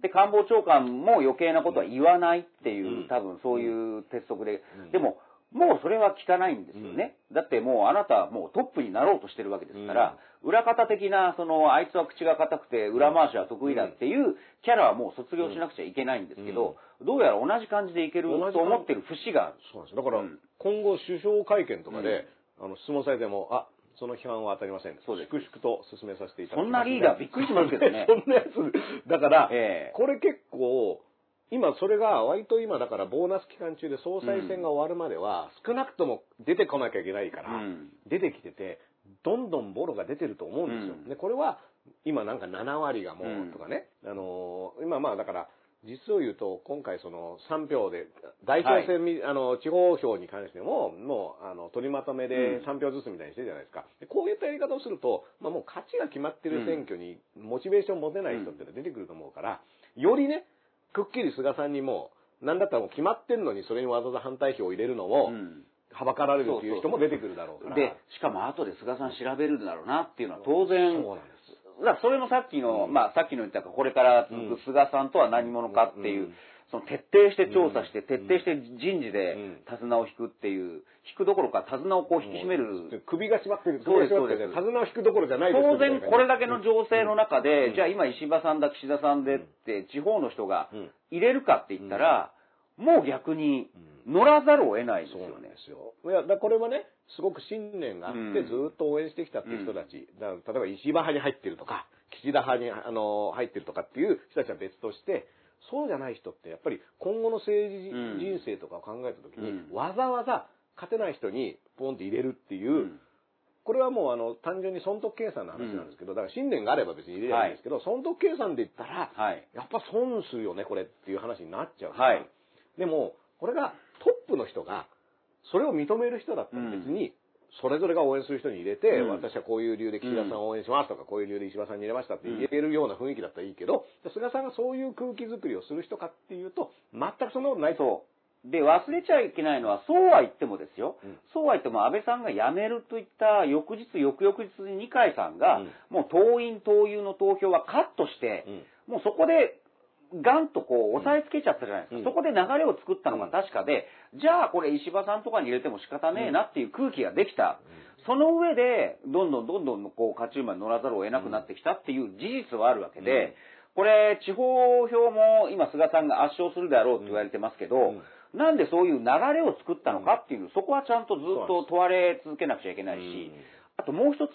で、官房長官も余計なことは言わないっていう、うん。多分そういう鉄則で。うん、でも、もうそれは聞かないんですよね。だってもうあなたはもうトップになろうとしてるわけですから、裏方的な、その、あいつは口が硬くて裏回しは得意だっていうキャラはもう卒業しなくちゃいけないんですけど、どうやら同じ感じでいけると思ってる節がある。そうなんですよ。だから、うん今後首相会見とかで、あの質問されても、あ、その批判は当たりません。そうです粛々と進めさせていただきます、そんなリーダーびっくりしますけどね そんなやつ。だから、ええこれ結構、今それが割と今だからボーナス期間中で総裁選が終わるまでは、少なくとも出てこなきゃいけないから、うん。出てきてて、どんどんボロが出てると思うんですよ。うん。で、これは今なんか7割がもうとかね、あのー今まあだから、実を言うと、今回その3票で、代表選み、あの、地方票に関しても、もう、あの、取りまとめでうん。3票ずつみたいにしてるじゃないですか。でこういったやり方をすると、まあもう勝ちが決まってる選挙に、モチベーション持てない人っていうのは出てくると思うから、よりね、くっきり菅さんにも、なんだったらもう決まってんのに、それにわざわざ反対票を入れるのも、うんはばかられるっていう人も出てくるだろうから。で、しかも後で菅さん調べるだろうなっていうのは当然、そうなんです。だそれもさっきの、うんまあさっきの言ったか、これから続く菅さんとは何者かっていう、うんその徹底して調査して、うん。徹底して人事でうん。手綱を引くっていう、引くどころか手綱をこう引き締める。首が締まってる。そうですそうです。手綱を引くどころじゃないです当然これだけの情勢の中で、うん。じゃあ今石破さんだ、岸田さんでって地方の人がうん。入れるかって言ったら、もう逆に乗らざるを得ないですそうなんよね。ですよ。いや、だこれはね、すごく信念があって、うん。ずっと応援してきたっていう人たち、だ例えば石破派に入ってるとか、岸田派にあの入ってるとかっていう人たちは別として、そうじゃない人って、やっぱり今後の政治うん人生とかを考えたときに、うんわざわざ勝てない人にポンって入れるっていう、うんこれはもうあの単純に損得計算の話なんですけど、だから信念があれば別に入れればいいんですけど、損得計算で言ったら、はい。やっぱ損するよね、これっていう話になっちゃう。はい。でも、これがトップの人が、それを認める人だったら別に、それぞれが応援する人に入れて、うん私はこういう理由で岸田さんを応援しますとか、こういう理由で石破さんに入れましたって言えるような雰囲気だったらいいけど、菅さんがそういう空気づくりをする人かっていうと、全くそんなことないと。そう。で、忘れちゃいけないのは、そうは言ってもですよ。うんそうは言っても安倍さんが辞めるといった翌日、翌々日に二階さんが、うんもう党員、党友の投票はカットして、もうそこでガンとこう押さえつけちゃったじゃないですか。うん。そこで流れを作ったのが確かで、じゃあこれ石破さんとかに入れても仕方ねえなっていう空気ができた。その上で、どんどんどんどんこう勝ち馬に乗らざるを得なくなってきたっていう事実はあるわけで、うん。これ、地方票も今菅さんが圧勝するであろうと言われてますけど、うん。なんでそういう流れを作ったのかっていう、そこはちゃんとずっと問われ続けなくちゃいけないし、あともう一つ、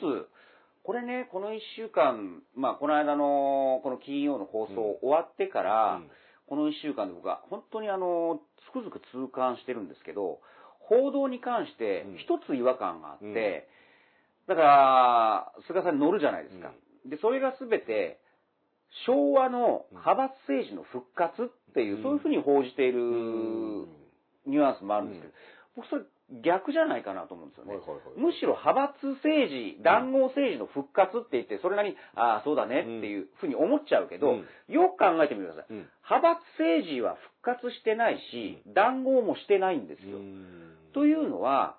これね、この1週間、まあ、この間の、この金曜の放送終わってから、うん。この1週間で僕は本当にあの、つくづく痛感してるんですけど、報道に関してうん。一つ違和感があって、うん。だから、菅さんに乗るじゃないですか。で、それが全て、昭和の派閥政治の復活っていう、うん。そういうふうに報じているうん。ニュアンスもあるんですけど、僕それ逆じゃないかなと思うんですよね。はいはいはい。むしろ派閥政治、談合政治の復活って言って、それなりに、ああ、そうだねっていうふうに思っちゃうけど、うん。よく考えてみてください。うん。派閥政治は復活してないし、談合もしてないんですよ。というのは、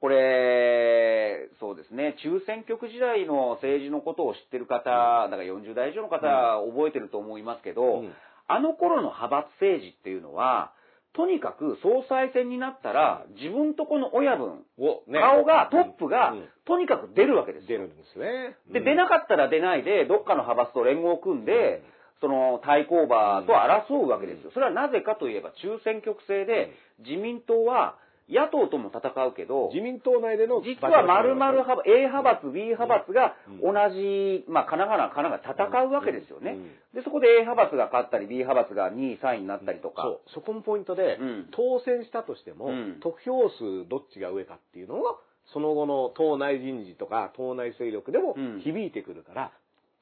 これ、そうですね、中選挙区時代の政治のことを知ってる方、だから40代以上の方、覚えてると思いますけど、うん。あの頃の派閥政治っていうのは、とにかく総裁選になったら、自分とこの親分、をね顔が、トップがうん、とにかく出るわけですよ。出るんですね。で、出なかったら出ないで、どっかの派閥と連合を組んで、その対抗馬と争うわけですよ。それはなぜかといえば、中選挙区制で、自民党は野党とも戦うけど、自民党内での実は丸々派閥 A 派閥、B 派閥がうん。同じ、まあ、神奈川、神奈川戦うわけですよね。で、そこで A 派閥が勝ったり、B 派閥が2位、3位になったりとか。そう、そこもポイントで、うん。当選したとしても、うん。得票数どっちが上かっていうのが、その後の党内人事とか党内勢力でもうん。響いてくるから、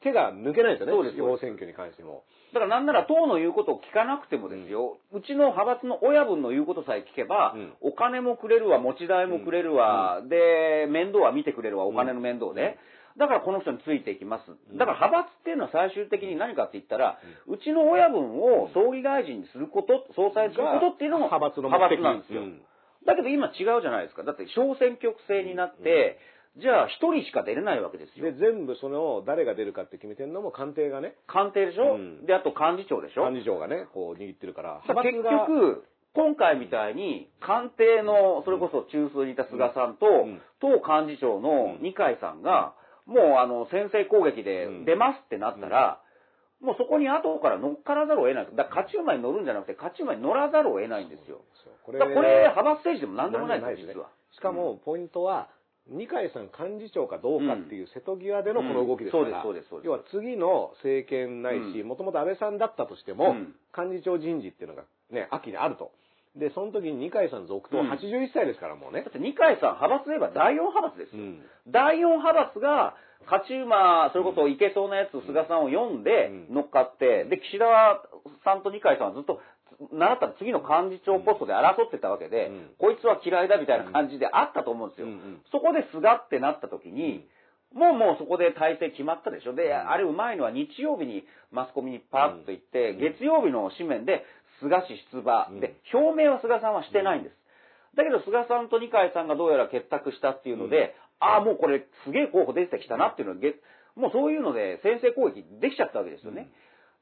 手が抜けないんですよね、そうです地方選挙に関しても。だからなんなら党の言うことを聞かなくてもですよ、うちの派閥の親分の言うことさえ聞けば、うん。お金もくれるわ、持ち代もくれるわ、で、面倒は見てくれるわ、お金の面倒で。だからこの人についていきます。だから派閥っていうのは最終的に何かって言ったら、うちの親分を総理大臣にすること、総裁にすることっていうのも派閥なんですよ。うん。だけど今違うじゃないですか。だって小選挙区制になって、じゃあ一人しか出れないわけですよ。で、。全部その、誰が出るかって決めてるのも官邸がね、官邸でしょ、うん。で、あと幹事長でしょ？幹事長がね、こう握ってるから、だから結局、今回みたいに、官邸の、それこそ中枢にいた菅さんと、ん。党幹事長の二階さんが、もうあの、先制攻撃でうん。出ますってなったら、もうそこに後から乗っからざるを得ない。だから勝ち馬に乗るんじゃなくて、勝ち馬に乗らざるを得ないんですよ。こだからこれ、派閥政治でも何でもないですよ、実は。しかも、ポイントは、二階さん幹事長かどうかっていう瀬戸際でのこの動きですから、うん。そうですそうですそうです。要は次の政権ないし、うん。もともと安倍さんだったとしても、うん。幹事長人事っていうのがね、秋にあると。で、その時に二階さん続投うん。81歳ですからもうね。だっ。て二階さん、派閥で言えば第4派閥ですよ。うん。第4派閥が、勝ち馬、それこそいけそうなやつ、菅さんを読んでうん。乗っかって、で、岸田さんと二階さんはずっと、習ったら次の幹事長ポストで争ってたわけで、うん。こいつは嫌いだみたいな感じであったと思うんですよ。うんうん。そこで菅ってなった時に、もうもうそこで体制決まったでしょ。で、あれうまいのは日曜日にマスコミにパッと行って、月曜日の紙面で菅氏出馬、うん。で、表明は菅さんはしてないんです。だけど菅さんと二階さんがどうやら結託したっていうので、ああ、もうこれすげえ候補出てきたなっていうのが、げもうそういうので先制攻撃できちゃったわけですよね。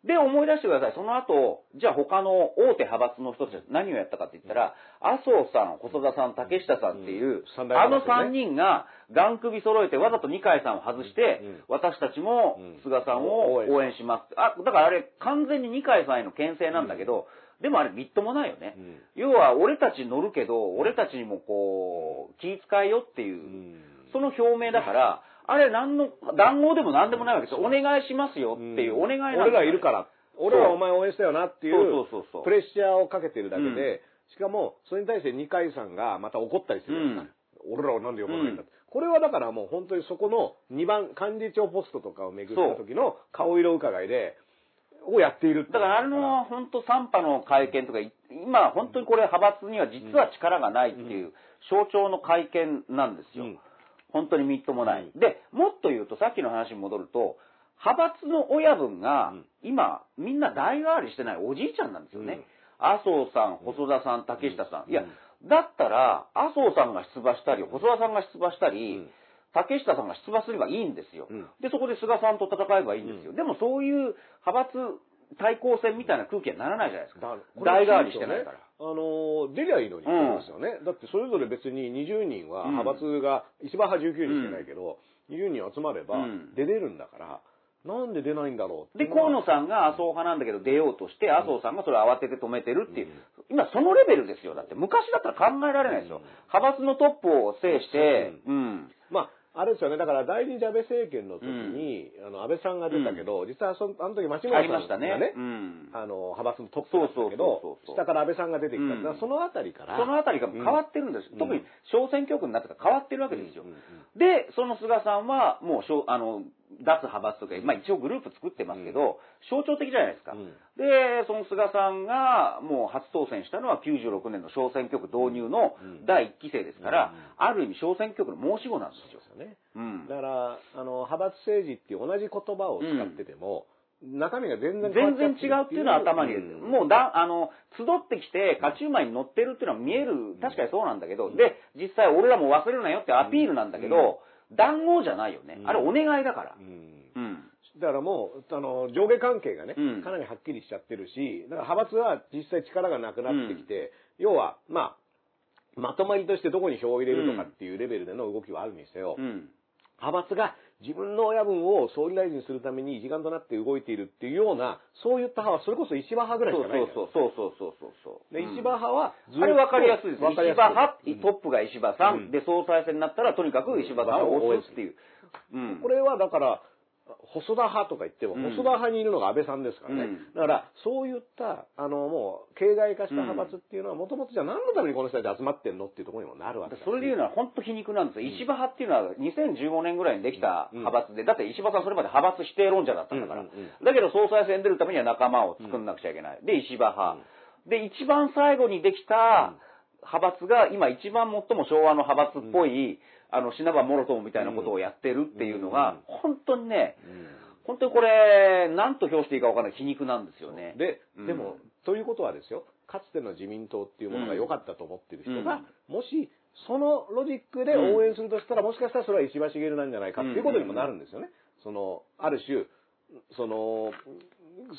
で、思い出してください。その後、じゃあ他の大手派閥の人たちは何をやったかって言ったら、麻生さん、細田さん、竹下さんっていう、あの派閥ね。3人が、ガン首揃えてわざと二階さんを外して、うん私たちもうん菅さん。を応援します。あ、だからあれ、完全に二階さんへの牽制なんだけど、でもあれ、みっともないよね。うん。要は、俺たち乗るけど、俺たちにもこう、気遣いよっていう、うん。その表明だから、あれ、何の、談合でも何でもないわけですよ。お願いしますよっていう、お願いな俺がいるから。俺はお前応援したよなっていうそうそうそうそうプレッシャーをかけてるだけで、うんしかも、それに対して二階さんがまた怒ったりするじゃないですか。俺らはなんで呼ばないんだって。これはだからもう本当にそこの2番幹事長ポストとかを巡った時の顔色伺いで、をやっているってだからあれの本当3波の会見とか、い今本当にこれ派閥には実は力がないっていう象徴の会見なんですよ。うん本当にみっともない。で、もっと言うとさっきの話に戻ると、派閥の親分がうん今みんな代替わりしてないおじいちゃんなんですよね。麻生さん、細田さん、竹下さん。いや、だったら麻生さんが出馬したり、細田さんが出馬したり、うん竹下さんが出馬すればいいんですよ。うんで、そこで菅さんと戦えばいいんですよ。でもそういう派閥対抗戦みたいな空気にならないじゃないですか。代替わりしてないから。あの、出りゃいいのにって思いますよね。だってそれぞれ別に20人は派閥が、石破派19人しかないけど、20人集まればうん出れるんだから、なんで出ないんだろうってで、河野さんが麻生派なんだけど出ようとして、麻生さんがそれを慌てて止めてるっていう、今そのレベルですよ。だって昔だったら考えられないですよ。派閥のトップを制して、うん。まあ、あれですよね。だから、第二次安倍政権の時に、あの、安倍さんが出たけど、実はその、あの時町村あさんがりましたね。ね、うん。あの、派閥のトップだったけど下から安倍さんが出てきた。うんそのあたりから、そのあたりが変わってるんです。うん特に小選挙区になってから変わってるわけですよ。うんうんで、その菅さんはもうあの脱派閥とか、まあ一応グループ作ってますけど、象徴的じゃないですか。うん。で、その菅さんがもう初当選したのは96年の小選挙区導入のうん。第1期生ですから、うん。ある意味小選挙区の申し子なんですよ。ですよね。うん。だから、あの、派閥政治っていう同じ言葉を使ってても、中身が全然全然違うっていうのは頭に入れてる。もうだ、あの、集ってきて勝ち馬に乗ってるっていうのは見える、確かにそうなんだけど、で、実際俺らも忘れるなよってアピールなんだけど、談合じゃないよね。あれお願いだからう。んうん。だからもう、あの、上下関係がね、うんかなりはっきりしちゃってるし、だから派閥は実際力がなくなってきて、要は、まあ、まとまりとしてどこに票を入れるとかっていうレベルでの動きはあるにせよ、うん。派閥が自分の親分を総理大臣するために一丸となって動いているっていうような、そういった派はそれこそ石破派ぐらいしそうかないそうそうそうそうそうそう。で、石破派はあれ分かりやすいです。わかりやすい石破派、トップが石破さん、うんで、総裁選になったらとにかく石破さんを押すっていう。うん。これはだから、細田派とか言っても、うん細田派にいるのが安倍さんですからね。うんだから、そういった、あの、もう、形骸化した派閥っていうのは、もともとじゃあ何のためにこの人たち集まってんのっていうところにもなるわけそれで言うのは本当皮肉なんですよ。石破派っていうのは2015年ぐらいにできた派閥で、だって石破さんそれまで派閥否定論者だったんだから。うんうんうんだけど総裁選出るためには仲間を作んなくちゃいけない。で、石破派。で、一番最後にできた派閥が今一番最も昭和の派閥っぽい、あの、品場モロトムみたいなことをやってるっていうのが、本当にね、本当にこれ、何と評していいか分からない皮肉なんですよね。で、うん。でも、ということはですよ、かつての自民党っていうものが良かったと思ってる人が、もし、そのロジックで応援するとしたら、もしかしたらそれは石破茂なんじゃないかっていうことにもなるんですよね。その、ある種、その、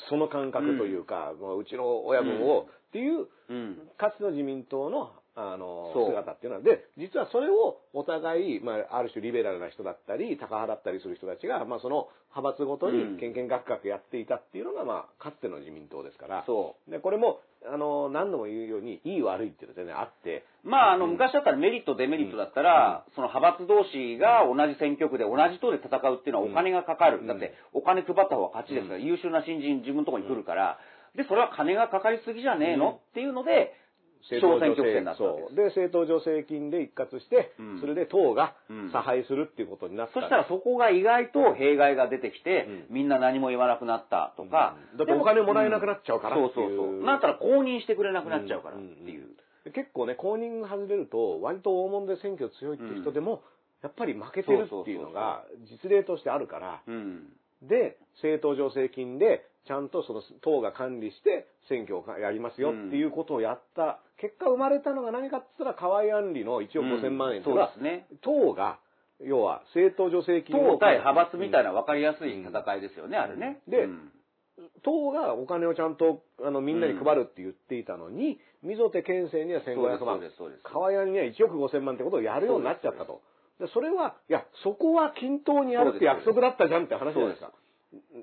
その感覚というか、もううちの親分をっていう、うん。かつての自民党の、あのそう、姿っていうのは、で、実はそれをお互い、まあ、ある種リベラルな人だったり、高派だったりする人たちが、まあ、その派閥ごとうん。に、けんけんがくがくやっていたっていうのが、まあ、かつての自民党ですから、そで、これも、あの、何度も言うように、いい悪いっていうのは全然あって、まあ、あの、昔だったらメリット、デメリットだったら、その派閥同士が同じ選挙区で同じ党で戦うっていうのはお金がかかる。うん。だって、お金配った方が勝ちですから、優秀な新人自分のところに来るから、で、それは金がかかりすぎじゃねえのっていうので、小選挙区制になったわけです。そう。で、政党助成金で一括して、うん。それで党がうん。差配するっていうことになった。そしたらそこが意外と弊害が出てきて、うん。みんな何も言わなくなったとか、うん。だってお金もらえなくなっちゃうからそうそうそう。なったら公認してくれなくなっちゃうからっていう。で結構ね、公認が外れると、割と大物で選挙強いって人でも、やっぱり負けてるっていうのが実例としてあるから、うん。で、政党助成金で、ちゃんとその党が管理して選挙をやりますよっていうことをやった、結果生まれたのが何かって言ったら、河合案里の1億5000万円とか、そうですね。党が、要は政党助成金党対派閥みたいな分かりやすい戦いですよね、あれね。でうん党がお金をちゃんとあのみんなに配るって言っていたのに、溝手県政には1500万そうですそうですそうです河合には1億5000万ってことをやるようになっちゃったと。でそれは、いや、そこは均等にやるって約束だったじゃんって話じゃないですか。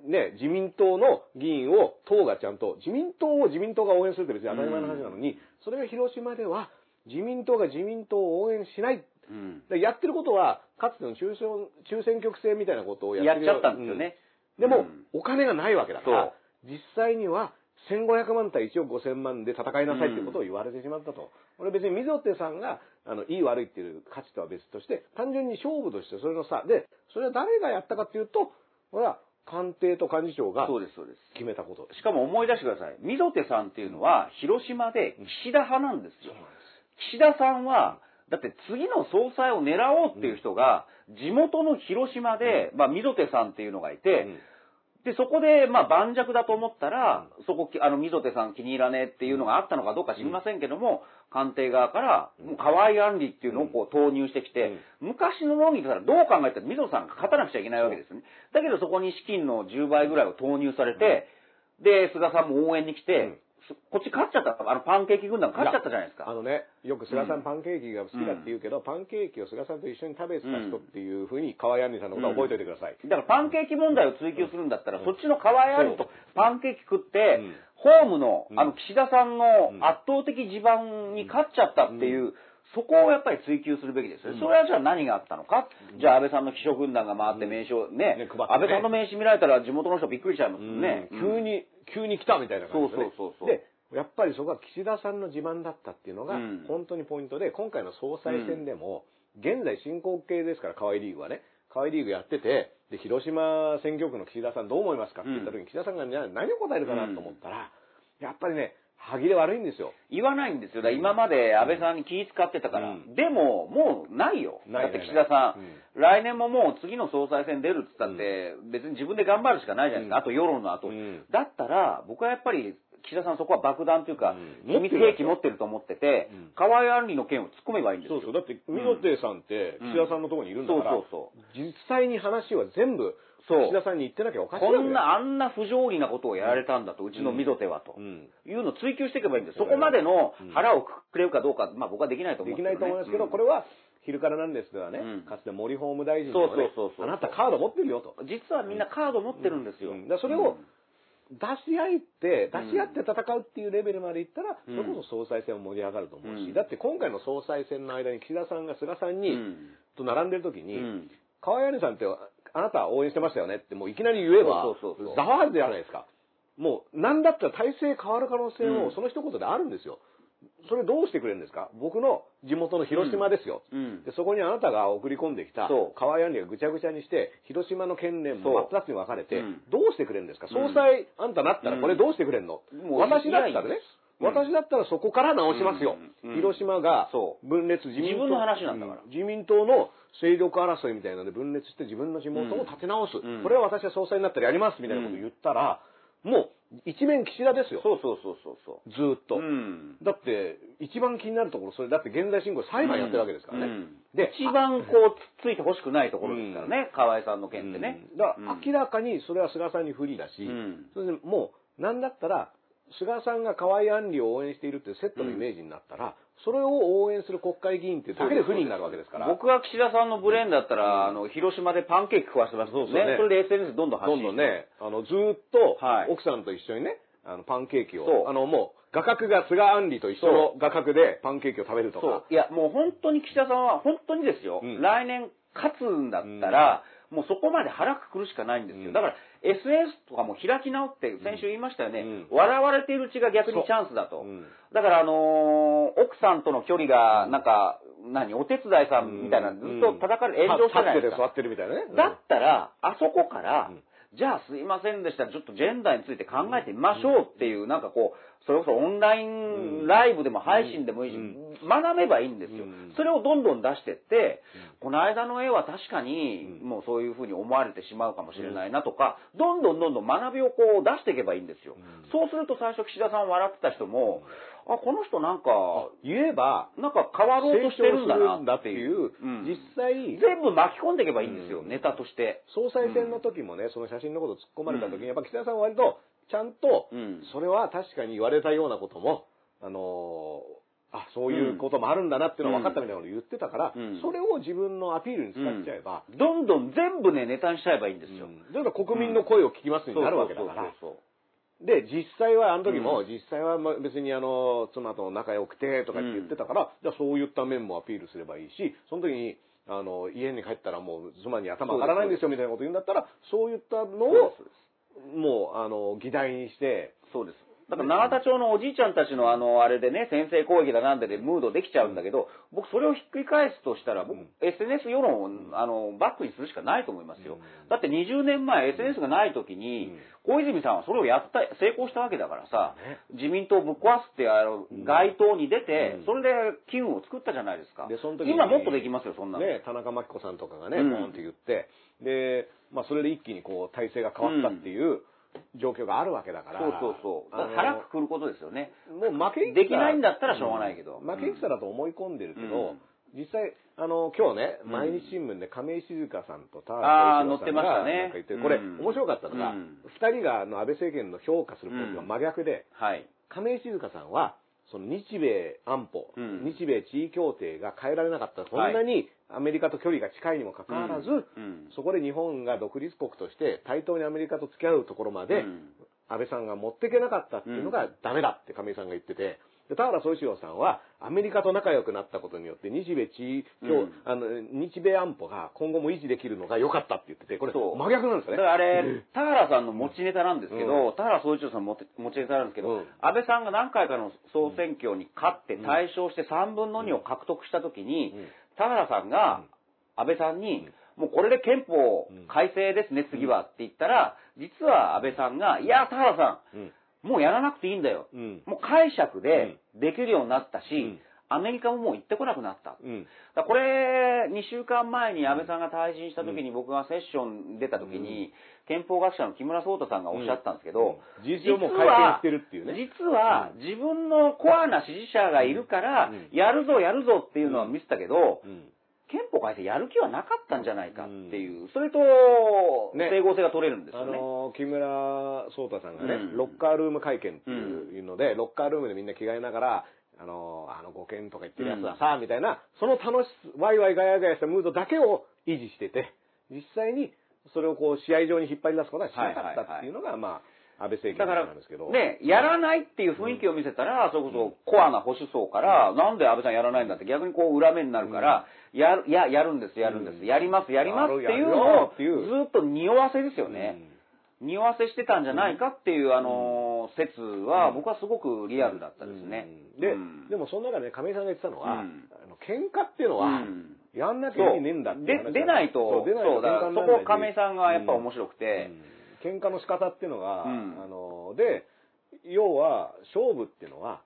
ね、自民党の議員を党がちゃんと、自民党を自民党が応援するって別に当たり前の話なのに、それが広島では自民党が自民党を応援しない。うんでやってることは、かつての中選中選挙区制みたいなことをやっちゃったんですよね。でも、うんお金がないわけだから、実際には1500万対1億5000万で戦いなさいってことを言われてしまったと。これ別に溝手さんが、あの、いい悪いっていう価値とは別として、単純に勝負としてそれのさ、で、それは誰がやったかっていうと、ほら、官邸と幹事長がそうです、そうです。決めたこと。しかも思い出してください。溝手さんっていうのは、広島で岸田派なんですよ。岸田さんは、だって次の総裁を狙おうっていう人が、地元の広島で、まあ、溝手さんっていうのがいて、で、そこで、まあ、盤石だと思ったら、そこ、あの、溝手さん気に入らねえっていうのがあったのかどうか知りませんけども、官邸側から、もう河合案里っていうのをこう投入してきて、昔の論議からどう考えたら溝さんが勝たなくちゃいけないわけですね。だけどそこに資金の10倍ぐらいを投入されて、で、菅さんも応援に来て、こっち勝っちゃった。あの、パンケーキ軍団勝っちゃったじゃないですか。あのね、よく菅さうん。んパンケーキが好きだって言うけど、パンケーキを菅さんと一緒に食べてた人っていうふうに河合杏里さんのことは覚えておいてください。だからパンケーキ問題を追求するんだったら、そっちの河合あるとパンケーキ食って、うん。ホームの、うん。あの、岸田さんの圧倒的地盤に勝っちゃったっていう、そこをやっぱり追求するべきですよね。それはじゃあ何があったのか、じゃあ安倍さんの秘書軍団が回って名刺をね、ね配ってね。安倍さんの名刺見られたら地元の人びっくりしちゃいますよね。急に、急に来たみたいな感じで、ね。そうそうそうそうで、やっぱりそこは岸田さんの自慢だったっていうのがうん、本当にポイントで、今回の総裁選でも、現在進行形ですから、河合リーグはね。河合リーグやってて、で、広島選挙区の岸田さんどう思いますかって言った時に、岸田さんがね何を答えるかなと思ったら、やっぱりね、歯切れ悪いんですよ。言わないんですよ。だから今まで安倍さんに気使ってたから。うんでも、もうないよ。ないだって岸田さん、来年ももう次の総裁選出るって言ったって、別に自分で頑張るしかないじゃないですか。うんあと世論の後、うんだったら、僕はやっぱり、岸田さんそこは爆弾というか、うん秘密兵器持ってると思っててうん、河合案里の件を突っ込めばいいんですよ。そうそう。だって、溝手さんって、岸田さんのところにいるんだから、そうそう実際に話は全部、そう。岸田さんに言ってなきゃおかしいこんな、あんな不条理なことをやられたんだと、うちの溝手はと。うん。いうのを追求していけばいいんです。そこまでのうん。腹をくくれるかどうか、まあ僕はできないと思できうんですけどねないと思いますけど、これは、昼からなんですではね、うん。かつて森法務大臣もねあなたカード持ってるよと。実はみんなカード持ってるんですよ。うん。だそれを出し合って、出し合って戦うっていうレベルまでいったら、うん。それこそ総裁選も盛り上がると思うし、うん。だって今回の総裁選の間に岸田さんが菅さんに、うん。と並んでる時に、うん。河合杏里さんって、あなたは応援してましたよねって、もういきなり言えばざわるじゃないですか。もう、なんだったら体制変わる可能性うん。も、その一言であるんですよ。それどうしてくれるんですか？僕の地元の広島ですよ。うん。でそこにあなたが送り込んできたそう。河合杏里がぐちゃぐちゃにして、広島の県連も真っ二つに分かれてうん、どうしてくれるんですか？総裁、あんたなったらこれどうしてくれるの？私だったらね私だったらそこから直しますようんうん。広島が分裂、自民党自分の話なんだからうん自民党の勢力争いみたいなので分裂して自分の地元を立て直す。うんこれは私は総裁になったらやりますみたいなことを言ったら、もう一面岸田ですよ。そうそうそうそうそずーっと。う。うん。だって、一番気になるところ、それだって現在進行で裁判やってるわけですからね。うんで、一番こう、ついてほしくないところですからね、河合さんの件ってね。うんだから明らかにそれは菅さんに不利だし、うんそれでもう、なんだったら、菅さんが河合杏里を応援しているっていうセットのイメージになったら、それを応援する国会議員ってだけで不利になるわけですから。僕は岸田さんのブレーンだったら、あの、広島でパンケーキ食わせてますそうそうねね。それで SNS どんどん発ど信して。んどんね、あの、ずーっとはい、奥さんと一緒にね、あの、パンケーキを、あの、もう、画角が菅杏里と一緒の画角でパンケーキを食べるとか。いや、もう本当に岸田さんは、本当にですよ、うん。来年勝つんだったら、もうそこまで腹くくるしかないんですよ。うん。だから、SNS とかも開き直って、先週言いましたよね、うん。笑われているうちが逆にチャンスだと。う。んだから、あのー奥さんとの距離が、なんか、何、お手伝いさんみたいな、ずっと叩かれ、炎上してないですか？立ってるみたいなね。だったら、あそこから、うん。じゃあすいませんでした、ちょっとジェンダーについて考えてみましょうっていう、なんかこう、それこそオンラインライブでも配信でもいいし、うん。学べばいいんですよ、うん。それをどんどん出してって、この間の絵は確かに、うん。もうそういうふうに思われてしまうかもしれないなとか、どんどんどんどん学びをこう出していけばいいんですよ。うん。そうすると最初岸田さん笑ってた人も、あ、この人なんか、言えば、なんか変わろうとしてるんだなっていう。実際、全部巻き込んでいけばいいんですよ、うん。ネタとして。総裁選の時もね、その写真のことを突っ込まれた時に、やっぱ岸田さんは割と、ちゃんとうん、それは確かに言われたようなことも、あのーあ、そういうこともあるんだなっていうのは分かったみたいなことを言ってたから、うん。それを自分のアピールに使っちゃえば、どんどん全部ね、ネタにしちゃえばいいんですよ。うん。だから国民の声を聞きますになるわけだから。で、実際は、あの時も、う実際はまあ別にあの、妻と仲良くてとかって言ってたから、じゃあそういった面もアピールすればいいし、その時に、あの、家に帰ったらもう妻に頭上がらないんですよみたいなこと言うんだったら、そういったのをもう、あの、議題にして、そうです。だから永田町のおじいちゃんたちのあの、あれでね、先制攻撃だなんででムードできちゃうんだけど、僕それをひっくり返すとしたら、僕、うん。SNS 世論を、あの、バックにするしかないと思いますよ。うん。だって20年前 SNS がない時に、小泉さんはそれをやった、成功したわけだからさ、自民党をぶっ壊すってあのん。街頭に出て、うん。それで機運を作ったじゃないですか。で、その時に今もっとできますよ、そんなの。ね、田中真紀子さんとかがね、うん。ポンって言って、で、まあそれで一気にこう、体制が変わったっていう状況があるわけだから。そうそうそう。だ腹くくることですよね。もう負け戦できないんだったらしょうがないけど。負け戦だと思い込んでるけど、うん実際、あの、今日ね、毎日新聞で亀井静香さんと田原載ってましたねなんか言ってるこれ、うん面白かったのが、うん二人があの安倍政権の評価するポイントが真逆で、はい。亀井静香さんは、その日米安保、うん。日米地位協定が変えられなかったら、こんなにアメリカと距離が近いにもかかわらず、うん。そこで日本が独立国として対等にアメリカと付き合うところまで、うん。安倍さんが持っていけなかったっていうのがダメだって亀井さんが言ってて、で田原総一郎さんはアメリカと仲良くなったことによって日米地位協、うん。あの日米安保が今後も維持できるのが良かったって言ってて、これ真逆なんですよね。だからあれ、田原さんの持ちネタなんですけど、う田原総一郎さんの持ちネタなんですけど、うん。安倍さんが何回かの総選挙に勝って大勝して3分の2を獲得した時に、うん。田原さんが安倍さんに、もうこれで憲法改正ですね、次はって言ったら、実は安倍さんが、いや、田原さうんん、もうやらなくていいんだよ。うん。もう解釈でできるようになったし、ん。アメリカももう行ってこなくなった。うん。だこれ、2週間前に安倍さんが退陣した時に僕がセッション出た時に、憲法学者の木村壮太さんがおっしゃったんですけど、うん。事実上もう改憲してるっていうね。実は自分のコアな支持者がいるからうん、やるぞやるぞっていうのは見せたけど、うん憲法改正やる気はなかったんじゃないかっていう、それとね。整合性が取れるんですあよね。の木村壮太さんがね、うん。ロッカールーム会見っていうので、ロッカールームでみんな着替えながら、あの、あの5件とか言ってるやつはさ、みたいな、その楽し、ワイワイガヤガヤしたムードだけを維持してて、実際にそれをこう試合上に引っ張り出すことはしなかったっていうのが、まあ、安倍政権だからなんですけど。、ね、やらないっていう雰囲気を見せたら、それこそコアな保守層から、なんで安倍さんやらないんだって逆にこう裏目になるから、やる、いや、やるんです、やるんです、うん。やります、やりますっていうのを、ずっと匂わせですよね。匂わせしてたんじゃないかっていう、あの、説は、僕はすごくリアルだったですね。うん。で、うん。でもその中で亀井さんが言ってたのは、うん。あの喧嘩っていうのは、うん。やんなきゃ意味ねえんだって出ないと、そうだそこ亀井さんがやっぱ面白くて、うん喧嘩の仕方っていうのが、うんあので要は勝負っていうのは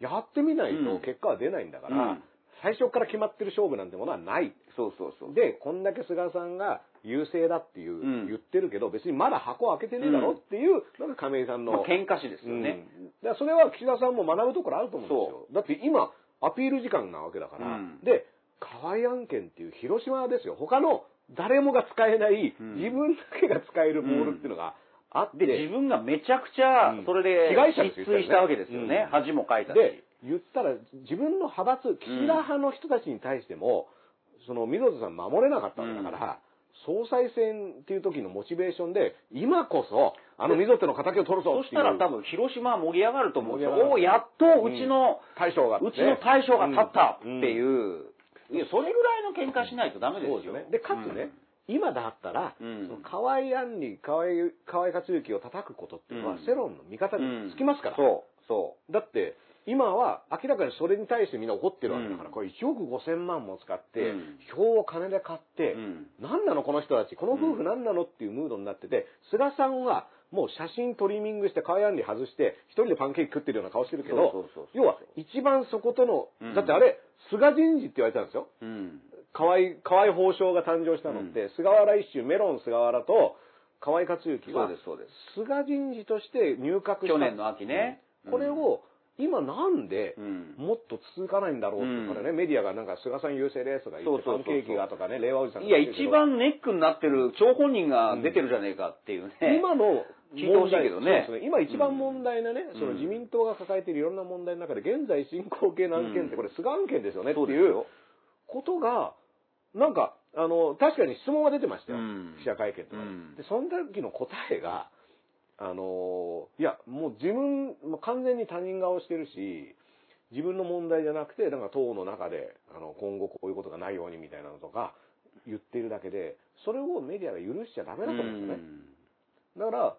やってみないと結果は出ないんだから、うん最初から決まってる勝負なんてものはないそうそうそう。でこんだけ菅さんが優勢だっていう、ん言ってるけど別にまだ箱開けてねえだろっていうのが亀井さんの、まあ喧嘩師ですよね。うんだそれは岸田さんも学ぶところあると思うんですよ。だって今、アピール時間なわけだから。うんで、河合案件っていう広島ですよ。他の誰もが使えない、うん。自分だけが使えるボールっていうのがあって、で、自分がめちゃくちゃうん、それで失墜したわけですよね。うん。恥もかいたし。で、言ったら自分の派閥、岸田派の人たちに対しても、その溝田さん守れなかったわけだから、総裁選っていう時のモチベーションで、今こそ、あの溝手の敵を取るぞそしたら多分広島は盛り上がると思うんですよ。おお、やっとうちの、大将がうちの大将が立ったってうん。いう、いや、それぐらいの喧嘩しないとダメですよ。そうですよね。で、かつね、今だったら、うんその河合案里、河合、河合克行を叩くことっていうのは、うん世論の味方につきますから。そう、そだって、今は明らかにそれに対してみんな怒ってるわけだから、うんこれ1億5千万も使って、うん票を金で買って、う。うん。何なのこの人たち、この夫婦何なのっていうムードになってて、菅さんはもう写真トリミングして河合案里外して、一人でパンケーキ食ってるような顔してるけど要は一番そことの、うんだってあれ、菅人事って言われてたんですよ。うん。河合、河合法相が誕生したのって、菅原一秀、メロン菅原と河合克行はそうで、す、そうです。菅人事として入閣した。去年の秋ね。うんこれを、今なんでうん、もっと続かないんだろうって、うんこれね、メディアがなんか菅さん優勢ですとか言って、パンケーキがとかね、令和おじさんがいや、一番ネックになってる張本人が出てるじゃねえかっていうね。今の聞いてほしいけどねそうですね。今一番問題なね、うんその自民党が抱えているいろんな問題の中で、現在進行形の案件って、うんこれ菅案件ですよねっていう。ことが、なんか、あの、確かに質問が出てましたよ。うん記者会見とかで。うんで、その時の答えが、あの、いや、もう自分、もう完全に他人顔してるし、自分の問題じゃなくて、なんか党の中で、あの、今後こういうことがないようにみたいなのとか、言ってるだけで、それをメディアが許しちゃダメだと思うんですよね。だから、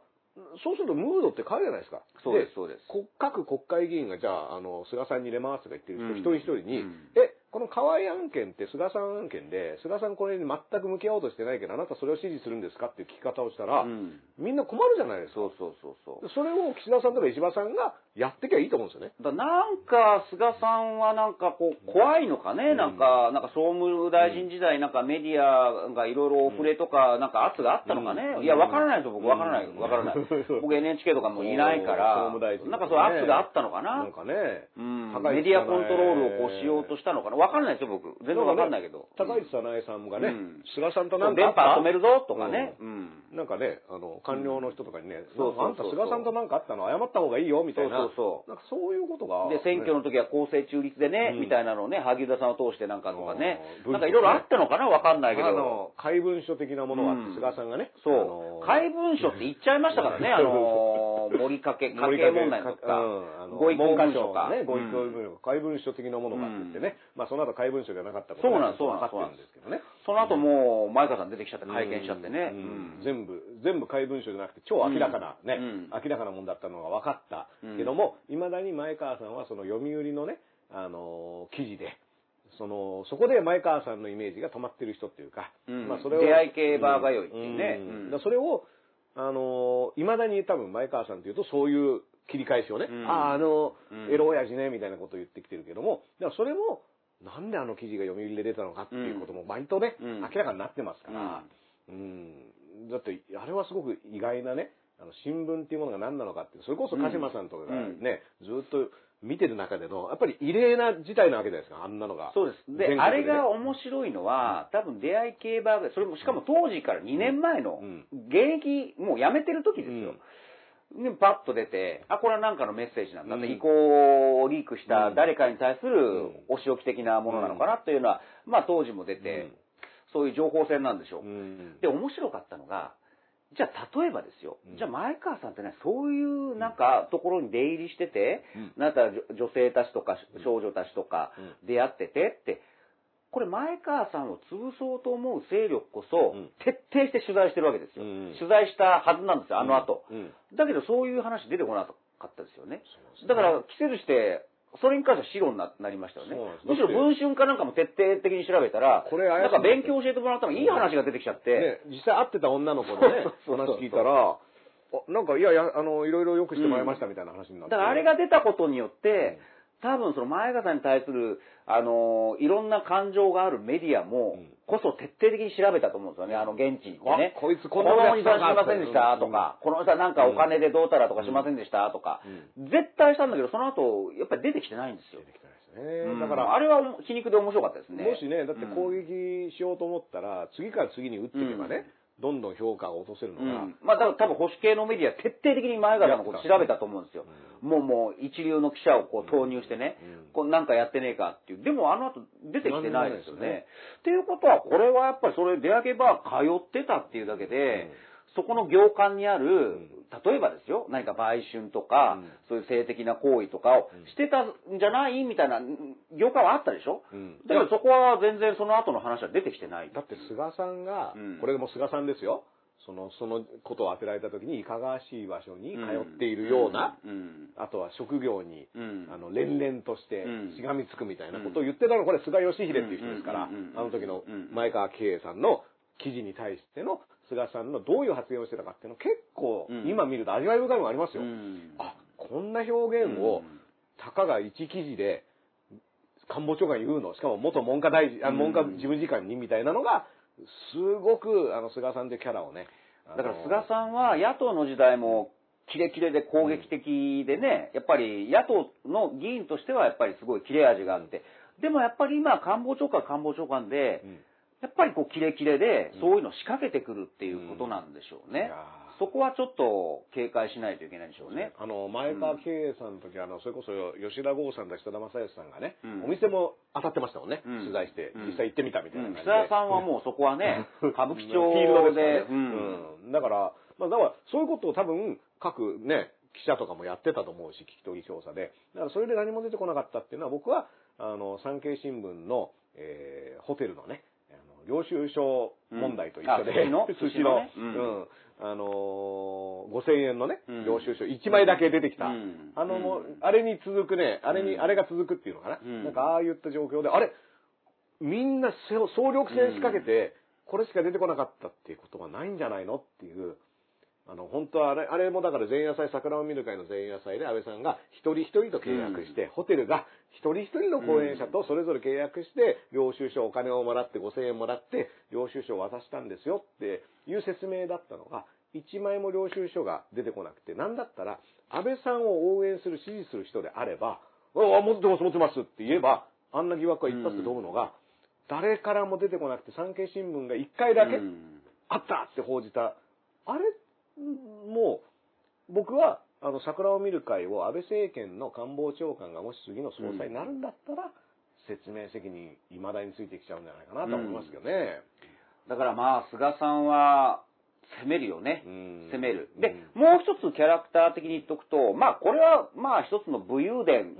そうするとムードって変わるじゃないですか。そうです、そうです。こ各国会議員がじゃあ、あの、菅さんに入れますとか言ってる人、うん一人一人に、うんえ、この河合案件って菅さん案件で、菅さんこれに全く向き合おうとしてないけど、あなたそれを支持するんですかっていう聞き方をしたら、うん。みんな困るじゃないですか。そうそうそうそう。それを岸田さんとか石破さんがやってきゃいいと思うんですよね。だなんか、菅さんはなんかこう、怖いのかね、なんか、なんか総務大臣時代、なんかメディアがいろいろオフレとか、なんか圧があったのかね。うん。いや、わからないですよ、僕。わからない、うんわからない。僕 NHK とかもいないから、総務大臣なんかそう圧があったのかな。なん。かね、うん。メディアコントロールをこうしようとしたのかな。わかんないですよ、僕。全然わかんないけど。高市早苗さんがね、うん菅さんとななんんかあった電波止めるぞとかね。ううん。なんかね、あの、官僚の人とかにね、そうそうそうあんた菅さんとなんかあったの謝った方がいいよ、みたいな。そうそうそうなんかそういうことが。で、選挙の時は公正中立でね、うんみたいなのをね、萩生田さんを通してなんかとかねう、んなんかいろいろあったのかなわかんないけど。あの、怪文書的なものがあって、うん菅さんがね。そう。怪文書って言っちゃいましたからね、あの、森かけ、家計問題の時かご意向文書か。ね、ご意文書、怪文書的なものがあってね、まあその後怪文書じゃなかったことそうなんです分かってるんです。けどね。その後もう、前川さん出てきちゃって会見しちゃってね。全部、全部怪文書じゃなくて超明らかなね、うん。明らかなもんだったのが分かったけども、いまだに前川さんはその読売のね、あのー記事で、その、そこで前川さんのイメージが止まってる人っていうか、うん。まあそれを。出会い系バーガー酔いっていうね。それを、あのー、いまだに多分前川さんっていうとそういう切り返しをね、うん。ああ、あの、うん。エロ親父ね、みたいなことを言ってきてるけども、だからそれも、なんであの記事が読売で出たのかっていうことも割とね、うん。明らかになってますから、うん、だって、あれはすごく意外なね、あの新聞っていうものが何なのかってそれこそ鹿島さんとかがね、ずっと見てる中での、やっぱり異例な事態なわけじゃないですか、あんなのが。そうです。で、全国ね。あれが面白いのは、多分出会い系バーガー、それもしかも当時から2年前のうん、現役、もう辞めてる時ですよ。でパッと出て、あ、これは何かのメッセージなんだって、うん。意向をリークしたうん。誰かに対するん。お仕置き的なものなのかなっていうのは、まあ当時も出て、うん。そういう情報戦なんでしょう。うん。で、面白かったのが、じゃあ例えばですよ、うん。じゃあ前川さんってね、そういうなんかところに出入りしてて、うん。なんか女女性たちとか少女たちとかうん。出会っててって、これ前川さんを潰そうと思う勢力こそうん、徹底して取材してるわけですよ。うん取材したはずなんですよ、あの後。うん。だけどそういう話出てこなかったですよね。だから、季節して、それに関しては白にななりましたよね。むしろ文春かなんかも徹底的に調べたら、これなんか勉強教えてもらったのいい話が出てきちゃって、ね、実際会ってた女の子のね、話聞いたら、あなんか、いやいや、あの、いろいろよくしてもらいましたみたいな話になって。だからあれが出たことによって、多分その前川さんに対する、あのいろんな感情があるメディアもうん、こそ徹底的に調べたと思うんですよね、あの現地に行ってね。あこいつここのんなことやおじってたかさんしませんでしたとか、このおじさんなんかお金でどうたらとかしませんでしたとか、絶対したんだけど、その後、やっぱり出てきてないんですよ出。てきてないですね。うんだから、あれは皮肉で面白かったですね。もしね、だって攻撃しようと思ったら、次から次に打っていけばね、どんどん評価が落とせるのうが、ん、まあ多分保守系のメディア徹底的に前川さんのこと調べたと思うんですよ。もうもう一流の記者をこう投入してね、うん。こうなんかやってねえかっていう。でもあの後出てきてないですよなんでもないね。っていうことは、これはやっぱりそれ出上げば通ってたっていうだけで、そこの業界にある、例えばですよ、何か売春とか、うん。そういう性的な行為とかをしてたんじゃないみたいな業界はあったでしょ、うん。だけどそこは全然その後の話は出てきてない。だって菅さんが、うん。これも菅さんですよ。その、そのことを当てられた時に、いかがわしい場所に通っているような、うん。あとは職業に、うん。あの、連々としてうん。しがみつくみたいなことを言ってたのは、これ菅義偉っていう人ですから、うん。あの時のうん。前川慶さんの記事に対しての菅さんのどういう発言をしてたかっていうのを結構、うん。今見ると味わい深いものありますよ。うん。あ、こんな表現を、たかが一記事で、官房長官言うの、しかも元文科大臣、あうん。文科事務次官にみたいなのが、すごく、あの、菅さんというキャラをね。だから菅さんは野党の時代もキレキレで攻撃的でね、やっぱり野党の議員としてはやっぱりすごい切れ味があって、でもやっぱり今官房長官は官房長官で、うんやっぱりこうキレキレでそういうのを仕掛けてくるっていうことなんでしょうね。そこはちょっと警戒しないといけないでしょうね。あの、前川慶さんの時、あの、それこそ吉田剛さんと下田正義さんがね、うん。お店も当たってましたもんね。うん。取材して、うん。実際行ってみたみたいな感じで。須田さんはもうそこはね、歌舞伎町でうん。だから、まあ、だから、そういうことを多分、各ね、記者とかもやってたと思うし、聞き取り調査で。だから、それで何も出てこなかったっていうのは、僕は、あの、産経新聞の、えーホテルのね、領収書問題と一緒で、うんあ寿司の。うん、あのー、5000円のね、うん。領収書。1枚だけ出てきた。うん。あの、あれに続くね、あれに、うん。あれが続くっていうのかな。うん。なんか、ああいった状況で、あれ、みんな総総力戦仕掛けて、これしか出てこなかったっていうことはないんじゃないのっていう、あの、本当はあれ、あれもだから前夜祭、桜を見る会の前夜祭で安倍さんが一人一人と契約して、ホテルが一人一人の講演者とそれぞれ契約して、領収書お金をもらって5000円もらって、領収書を渡したんですよっていう説明だったのが、一枚も領収書が出てこなくて、なんだったら、安倍さんを応援する、支持する人であれば、あ、持ってます、持ってますって言えば、あんな疑惑が一発で飛ぶのが、誰からも出てこなくて産経新聞が一回だけうんあったって報じた。あれ、もう、僕は、あの、桜を見る会を安倍政権の官房長官がもし次の総裁になるんだったら、説明責任、未だについてきちゃうんじゃないかなと思いますけどね。だからまあ、菅さんは、攻めるよね。うん攻める。で、もう一つキャラクター的に言っとくと、まあ、これはまあ一つの武勇伝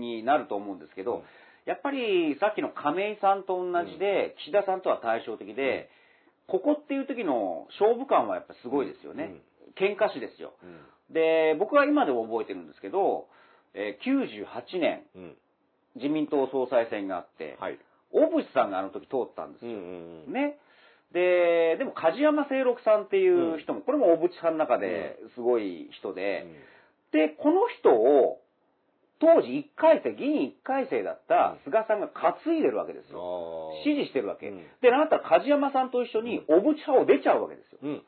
になると思うんですけど、うん。やっぱりさっきの亀井さんと同じで、岸田さんとは対照的で、ここっていう時の勝負感はやっぱすごいですよね。喧嘩師ですよ。うんで、僕は今でも覚えてるんですけど、えー98年、うん自民党総裁選があって、はい。小渕さんがあの時通ったんですよ。ね。で、でも梶山清六さんっていう人も、これも小渕派の中ですごい人で、で、この人を、当時1回生、議員1回生だった菅さんが担いでるわけですよ。支持してるわけ。うん。で、なんだったら梶山さんと一緒に小渕派を出ちゃうわけですよ。うん。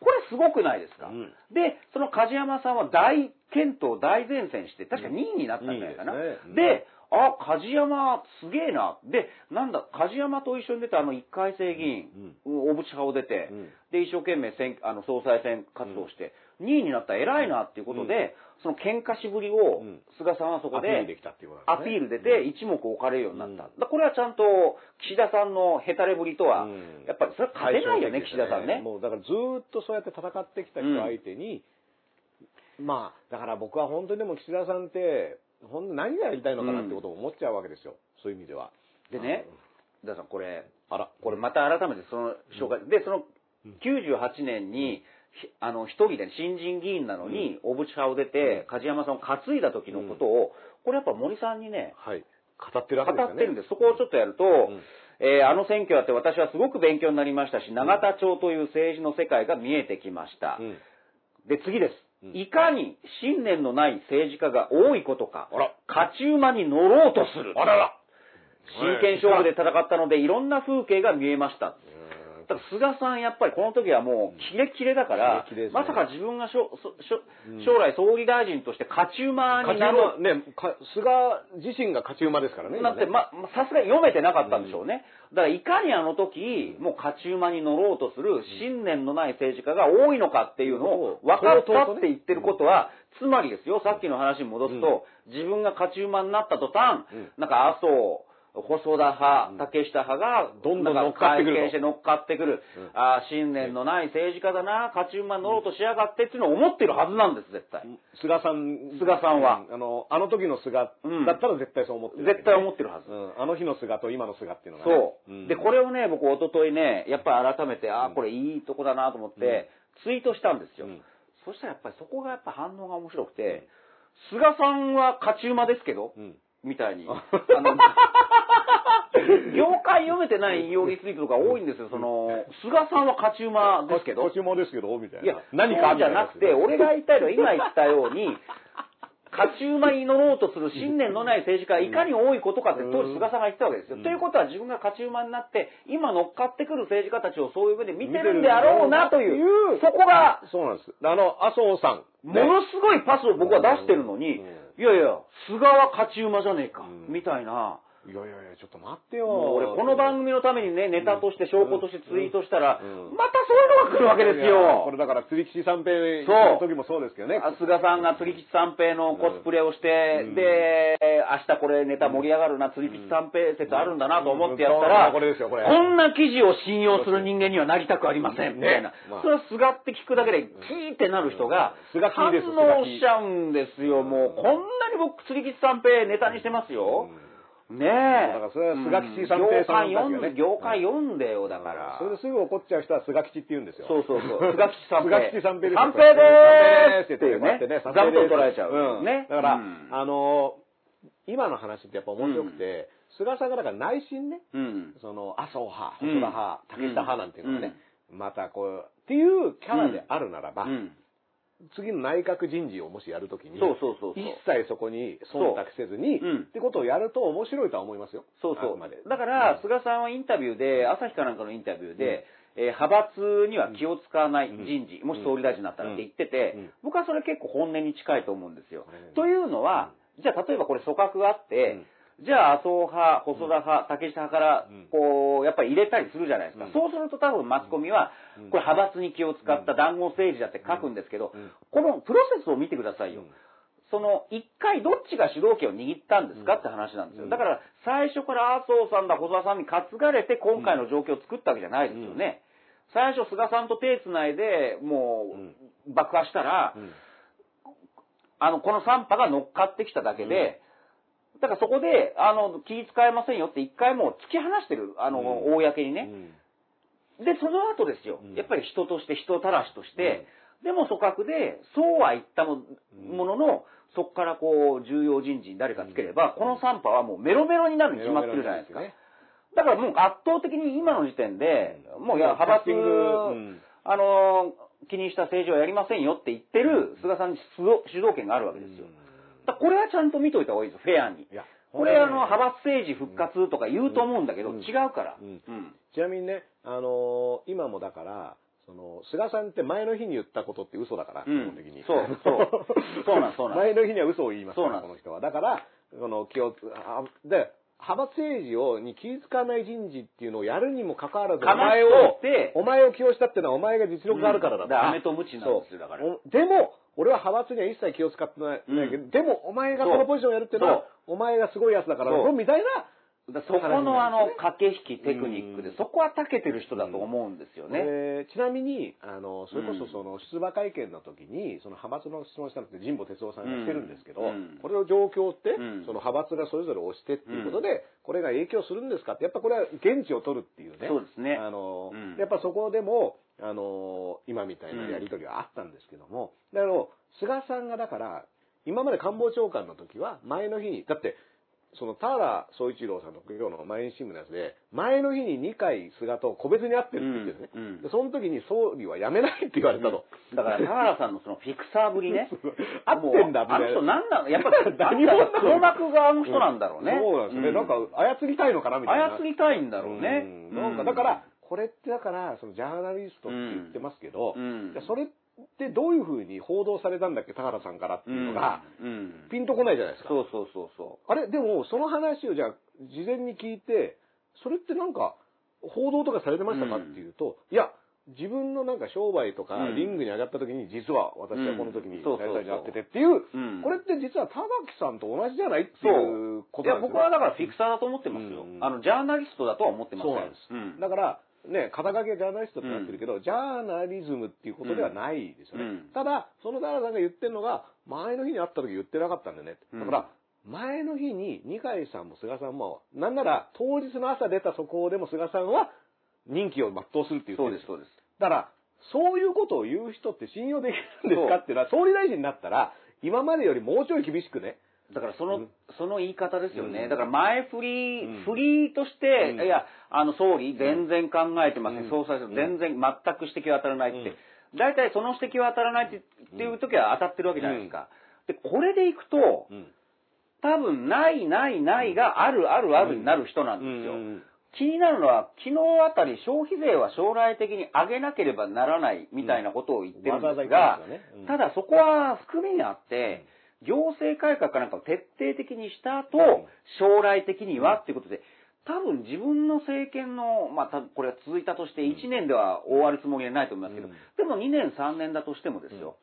これすごくないですか、うん。で、その梶山さんは大健闘大前線して、確か2位になったんじゃないかな。であ、梶山すげえな。で、なんだ、梶山と一緒に出たあの1回生議員、小渕派を出て、うん。で、一生懸命選あの総裁選活動して、2位になったら偉いなっていうことで、その喧嘩しぶりをうん。菅さんはそこでアピール出て一目置かれるようになった。これはちゃんと岸田さんのヘタレぶりとは、うん。やっぱりそれは勝てないよね、岸田さんね。もうだからずーっとそうやって戦ってきた人相手に、まあ、だから僕は本当にでも岸田さんって、本当何がやりたいのかなってことを思っちゃうわけですよ。そういう意味では。でね、だからこれ、あら、これまた改めてその紹介、で、その98年に、ひあの、一人で新人議員なのに、小渕派を出て、梶山さんを担いだ時のことを、これやっぱ森さんにね、はい。語ってる語わけですよね。ってるんです。そこをちょっとやると、えーあの選挙やって私はすごく勉強になりましたし、永田町という政治の世界が見えてきました。うん。で、次です。うんいかに信念のない政治家が多いことか、勝ち馬に乗ろうとする。真剣勝負で戦ったので、いろんな風景が見えました。だから菅さん、やっぱりこの時はもう、キレッキレだから、キレッキレね。まさか自分がしょそしょうん。将来総理大臣として勝ち馬になろう。馬、ね、か菅自身が勝ち馬ですからね。なって、ま、まさすがに読めてなかったんでしょうね。だから、いかにあの時、もう勝ち馬に乗ろうとする信念のない政治家が多いのかっていうのを分かったって言ってることは、つまりですよ、さっきの話に戻すと、自分が勝ち馬になった途端、うん。なんか麻生、細田派、竹下派が、どんどんな乗っかってくるして乗っかってくる。うんあー信念のない政治家だな、勝ち馬に乗ろうとしやがってっていうのを思ってるはずなんです、絶対。菅さん。菅さんはうあの、あの時の菅だったら絶対そう思ってる、絶対思ってるはず。うん。あの日の菅と今の菅っていうのがね。そう。んで、これをね、僕、一昨日ね、やっぱり改めて、ああ、うんこれいいとこだなと思って、ツイートしたんですよ。うんそしたらやっぱりそこがやっぱ反応が面白くて、菅さんは勝ち馬ですけど、うん。みたいに。あの業界読めてない引用リツイートとか多いんですよ。その、菅さんは勝ち馬ですけど勝。ち馬ですけど、みたいな。いや、何かじゃなくて、俺が言いたいのは今言ったように、勝ち馬に乗ろうとする信念のない政治家がいかに多いことかって当時菅さんが言ってたわけですよ。うんということは自分が勝ち馬になって、今乗っかってくる政治家たちをそういう目で見てるんであろうなという、そこが、そうなんです。あの、麻生さん。ものすごいパスを僕は出してるのに、うんいやいや、菅は勝ち馬じゃねえか、うんみたいな。いやいやいや、ちょっと待ってよ。もう俺この番組のためにね、ネタとして、証拠としてツイートしたら、うん。またそういうのが来るわけですよ。これだから、釣り吉三平の時もそうですけどね。あ菅さんが釣り吉三平のコスプレをして、うん。で、明日これネタ盛り上がるな、釣り吉三平説あるんだなと思ってやったうん。ら、こんな記事を信用する人間にはなりたくありません、みたいな。それは菅って聞くだけで、キーってなる人が、反応しちゃうんですよ。もう、こんなに僕、釣り吉三平ネタにしてますよ。ねえ。だからそれは菅吉さん業界読んだけどね業界読んでよ、だから。それですぐ怒っちゃう人は菅吉って言うんですよ。そうそうそう。菅吉三平。菅吉三平ですよ三平でーすっってていうね。ね。座布団取られちゃう。うんね。だから、うんあのー、今の話ってやっぱ面白くて、菅さんがだから内心ね、うん。その、麻生派、うん細田派、竹下派なんていうのはね、またこう、っていうキャラであるならば、うん。次の内閣人事をもしやるときに、そうそうそう一切そこに忖度せずに、そう。うん。ってことをやると面白いとは思います。よ。そうそう。だから、菅さんはインタビューで、朝日かなんかのインタビューで、えー派閥には気を使わない人事、もし総理大臣になったらって言ってて、うん。僕はそれ結構本音に近いと思うんですよ。というのは、じゃあ例えばこれ組閣があって、じゃあ麻生派、細田派、竹下派からうん、こう、やっぱり入れたりするじゃないですか。うん。そうすると多分マスコミはうん、これ派閥に気を使った談合政治だって書くんですけどうん、このプロセスを見てくださいよ。その、一回どっちが主導権を握ったんですかって話なんですよ。うん。だから、最初から麻生さんだ、細田さんに担がれて、今回の状況を作ったわけじゃないですよね。最初、菅さんと手つないで、もう、爆破したら、うん。あの、この3波が乗っかってきただけで、だからそこで、あの、気使えませんよって一回もう突き放してる、あの、うん。公にね。で、その後ですよ。うん。やっぱり人として、人たらしとして、でも組閣で、そうは言ったもものの、そこからこう、重要人事に誰かつければ、この3波はもうメロメロになるに決まってるじゃないですか。メロメロだからもう圧倒的に今の時点で、もういや、派閥、うん。あの、気にした政治はやりませんよって言ってる菅さんに主導権があるわけですよ。だこれはちゃんと見といた方がいいですよ、フェアに。これ、あの、派閥政治復活とか言うと思うんだけど、うん。違うから。ちなみにね、あのー今もだから、その、菅さんって前の日に言ったことって嘘だから、基うん。本的に。そうそう。そうなんそうなん。前の日には嘘を言いますから、そうなん。この人は。だから、この気をで、派閥政治を、に気づかない人事っていうのをやるにもかかわらず、お前をお前を起用したっていうのはお前が実力があるからだうん。だから飴と鞭なんですよだから。でも、俺は派閥には一切気を使ってない,、けど、でもお前がこのポジションをやるっていうのは、お前がすごいやつだから、みたいな、だそこのあの、駆け引きテクニックで、うん。そこは長けてる人だと思うんですよね。えーちなみに、あの、それこうん。そその出馬会見の時に、その派閥の質問したのって神保哲夫さんがしてるんですけど、うん。これの状況って、うん。その派閥がそれぞれ推してっていうことで、これが影響するんですかって、やっぱこれは現地を取るっていうね。そうですね。あの、うん。やっぱそこでも、あの、今みたいなやり取りはあったんですけども、だけど、菅さんがだから、今まで官房長官の時は、前の日に、だって、その田原総一郎さんの今日の毎日新聞のやつで、前の日に2回菅と個別に会ってるって言ってるね。うんうんでその時に総理は辞めないって言われたと。だから、田原さんのそのフィクサーぶりね。合ってんだもうあの人みたいな何なのやっぱ、何者黒幕があの人なんだろうね。そうなんですよね。うなんか操りたいのかなみたいな。操りたいんだろうね。うんなんか、だから、これってだから、そのジャーナリストって言ってますけど、それってどういうふうに報道されたんだっけ、田原さんからっていうのが、ピンとこないじゃないですか。そうそうそうそあれでも、その話をじゃあ、事前に聞いて、それってなんか、報道とかされてましたかうんっていうと、いや、自分のなんか商売とか、うん。リングに上がった時に、実は私はこの時に大体になっててっていう、うん。これって実は田垣さんと同じじゃないっていうう。いや、ことなんですよ。僕はだからフィクサーだと思ってますよ。うん。あの、ジャーナリストだとは思ってません。そうなんです。うん。だから、ね、肩書きはジャーナリストってなってるけど、ジャーナリズムっていうことではないですよね。うんただ、その田原さんが言ってるのが、前の日に会った時言ってなかったんだよね。だから、前の日に二階さんも菅さんも、なんなら当日の朝出た速報でも菅さんは任期を全うするって言ってるそうです、そうです。だから、そういうことを言う人って信用できるんですかっていうのは、総理大臣になったら、今までよりもうちょい厳しくね、だからその、うん。その言い方ですよね。うん。だから前振り、うん。振りとして、うん。いや、あの、総理、全然考えてません。うん。総裁選、全然、全く指摘は当たらないって。うん。大体その指摘は当たらないってっていう時は当たってるわけじゃないですか。で、これでいくと、うん。多分、ないないないがあるあるあるになる人なんですよ。うん。気になるのは、昨日あたり消費税は将来的に上げなければならないみたいなことを言ってるんですがただそこは含みにあって、行政改革かなんかを徹底的にした後、将来的にはっていうことで、多分自分の政権の、まあ、これが続いたとして1年では終わるつもりはないと思いますけど、うんでも2年3年だとしてもですよ、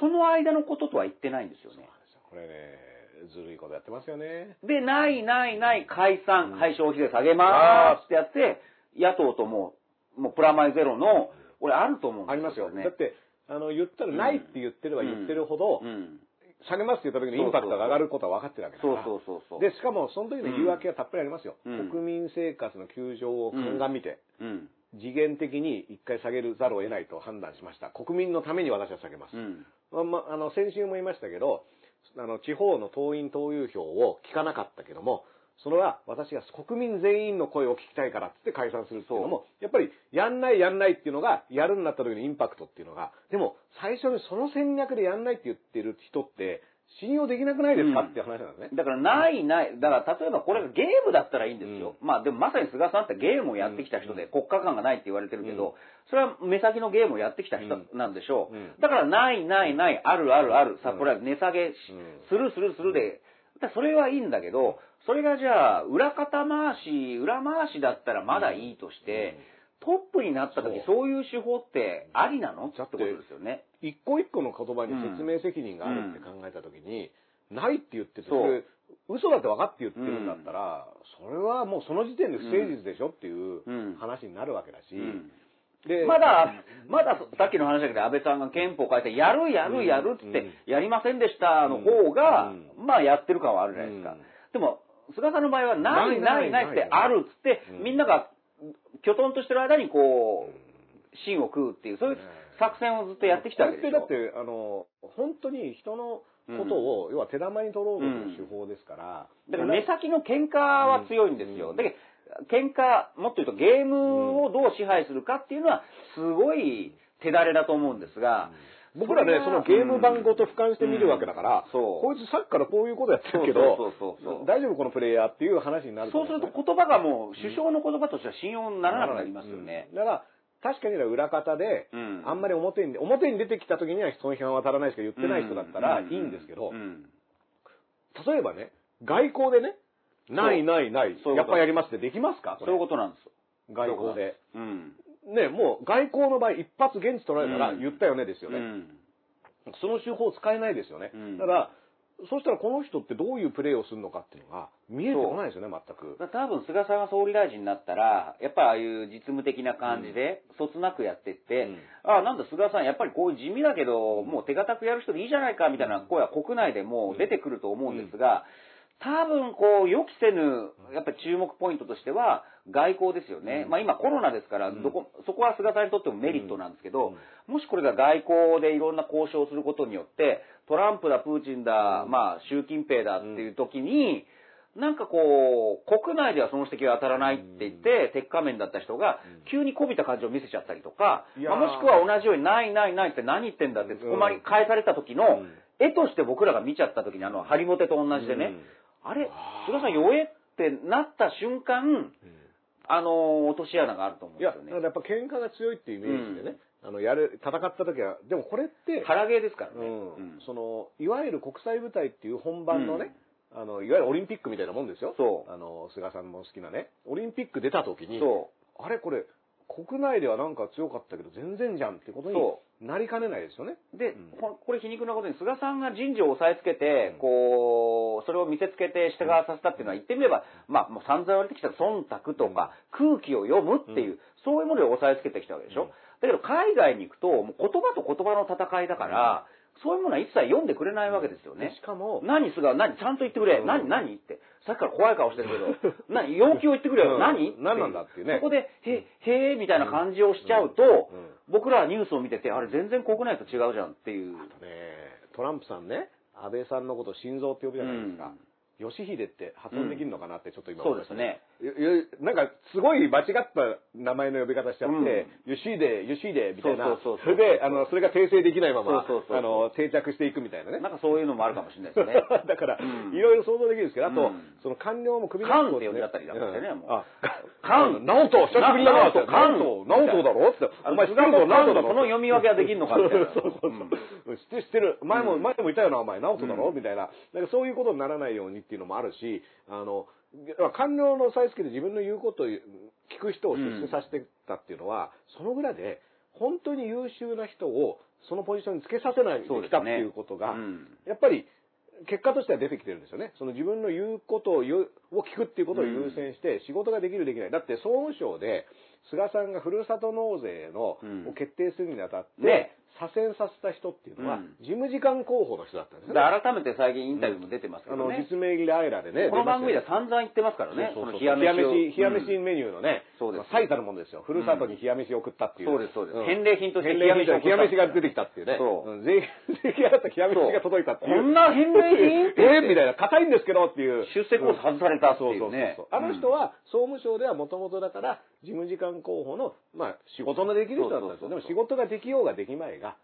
その間のこととは言ってないんですよね。これね、ずるいことやってますよね。で、ないないない解散、うんはい、消費税下げまーすってやって、野党とも、もうプラマイゼロの、俺あると思うんですありますよ。ね。だって、あの、言ったらないって言ってれば言ってるほど、うん。下げますって言った時のインパクトが上がることは分かってるわけだから。そうそうそうそう。で、しかも、その時の言い訳はたっぷりありますよ。うん国民生活の窮状を鑑みて、うん。次元的に一回下げるざるを得ないと判断しました。国民のために私は下げます。うん。まあまあ、あの、先週も言いましたけど、あの、地方の党員党友票を聞かなかったけども、それは私が国民全員の声を聞きたいからって解散するっていうのも、やっぱりやんないやんないっていうのが、やるんなった時のインパクトっていうのが、でも最初にその戦略でやんないって言ってる人って、信用できなくないですか、うんって話なんですね。だから、ないない。だから、例えばこれがゲームだったらいいんですよ。まあ、でもまさに菅さんってゲームをやってきた人で、うん。国家感がないって言われてるけうん。ど、それは目先のゲームをやってきた人なんでしょう。ん。う。だから、ないないない、あるあるある。さ、うん。これは値下げしするするするで、それはいいんだけど、それがじゃあ、裏方回し、裏回しだったらまだいいとして、トップになった時、そう。そういう手法ってありなの？ってことですよね。一個一個の言葉に説明責任があるって考えた時に、ないって言ってて、それ嘘だって分かって言ってるんだったら、それはもうその時点で不誠実でしょっていううん。話になるわけだし、うん。でまだ、まださっきの話だけど、安倍さんが憲法変えて、やるやるやるってうん、やりませんでしたの方がう、まあやってる感はあるじゃないですか。うん。でも、菅さんの場合は、ないないないってあるっつってう、ん。みんなが、きょとんとしてる間にこう、芯を食うっていう、そういう作戦をずっとやってきたわけでしょ。これってだって、あの、本当に人のことを、要は手玉に取ろうとする手法ですから、だから目先の喧嘩は強いんですよ。うん。だけど、喧嘩、もっと言うとゲームをどう支配するかっていうのは、すごい手だれだと思うんですが、僕らね、そのゲーム番号と俯瞰して見るわけだから、こいつさっきからこういうことやってるけど大丈夫このプレイヤーっていう話になるとそうすると言葉がもう首相の言葉としては信用にならなくなりますよね。うん。だから、確かに裏方で、うん。あんまり表に、表に出てきた時にはその批判は当たらないしか言ってない人だったらいいんですけど、うん。例えばね、外交でね、ないないないやっぱやりますってできますか？そういうことなんですよ。外交で。うん。ね、もう外交の場合一発現地取られたらうん。言ったよねですよね。うん。その手法使えないですよね。うん。ただ、そしたらこの人ってどういうプレーをするのかっていうのが見えてこないですよね、全く。多分菅さんが総理大臣になったら、やっぱりああいう実務的な感じで、そつなくやってって、ああ、なんだ菅さん、やっぱりこういう地味だけど、もう手堅くやる人でいいじゃないかみたいな声は国内でも出てくると思うんですが、多分こう予期せぬ、やっぱり注目ポイントとしては、外交ですよね。うん。まあ今コロナですから、うん。どこ、そこは菅さんにとってもメリットなんですけど、うん。もしこれが外交でいろんな交渉をすることによって、トランプだ、プーチンだ、うん。まあ習近平だっていう時に、なんかこう、国内ではその指摘が当たらないって言って、鉄仮面だった人がうん、急にこびた感じを見せちゃったりとか、まあもしくは同じように、ないないないって何言ってんだって突っ込まり返された時のうん、絵として僕らが見ちゃった時に、あの、ハリモテと同じでね、あれ、菅さん弱えってなった瞬間、あの、落とし穴があると思うんいや、ですよね。だからやっぱ喧嘩が強いっていうイメージでね、あの、やる、戦った時は、でもこれって、腹芸ですからね。うん。うん。その、いわゆる国際舞台っていう本番のね、あの、いわゆるオリンピックみたいなもんですよ。そう。あの、菅さんも好きなね、オリンピック出た時に、そあれこれ、国内ではなんか強かったけど全然じゃんってことにそなりかねないですよね。う。で、うん。ここれ皮肉なことに、菅さんが人事を押さえつけて、うん。こう、それを見せつけて従わさせたっていうのは言ってみれば、まあ、もう散々言われてきた忖度とか、空気を読むっていう、そういうもので押さえつけてきたわけでしょ。うん。だけど、海外に行くと、もう言葉と言葉の戦いだから、そういうものは一切読んでくれないわけですよね。しかも、何菅何ちゃんと言ってくれ、うん。何何って。さっきから怖い顔してるけど、何要求を言ってくれよ、うん。何何なんだっていうね。そこで、へ、へーみたいな感じをしちゃうと、うん。うん。僕らはニュースを見てて、あれ全然国内と違うじゃんっていう。ねトランプさんね、安倍さんのことを心臓って呼ぶじゃないですか。義秀って発音できるのかなってちょっと今そうですね。なんか、すごい間違った名前の呼び方しちゃって、ユシーデ、ユシーデみたいな。そうそうそうそれで、あの、それが訂正できないまま、そうそうそうあの、定着していくみたいなね。なんかそういうのもあるかもしれないですね。だから、うん。いろいろ想像できるんですけど、あと、うん。その官僚も首カンって呼んじゃったりなんかしてねうんもう。あ、カンナオト、久しぶりだなって。ナナオトナオトだろって。お前知ってるぞ、ナオトだろその読み分けはできるのかみたいなそうそうそう。うん。知ってる。知ってる。前も、うん。前もいたよな、お前、ナオトだろうん。みたいな。なんかそういうことにならないようにっていうのもあるし、あの、官僚の押さえつけて自分の言うことを聞く人を出世させてたっていうのは、その裏で、本当に優秀な人をそのポジションにつけさせないできたっていうことが、うんやっぱり、結果としては出てきてるんですよね。その自分の言うことを言うを聞くっていうことを優先して仕事ができるできない。だって総務省で菅さんがふるさと納税の、うんを決定するにあたって、ね左遷させた人っていうのは、うん事務次官候補の人だったんですでね。改めて最近インタビューも出てますけあの、どね。実名入りアイラでね。この番組では散々言ってますからね。そうそうそう冷や飯を冷や飯、メニューのね、そうですまあ最たるものですよ。ふるさとに冷や飯を送ったっていう。そうですそうですん返礼品として冷や冷や飯を送った飯が出てきたっていうね。そうん税 税金払った冷や飯が届いたっていう。こんな返礼品 えーみたいな、硬いんですけどっていう。出世コース外されたっていうそうそうねそう。あの人は総務省ではもともとだから、事務次官候補の、まあ仕事のできる人だったんですよ。でも仕事ができようができまいが、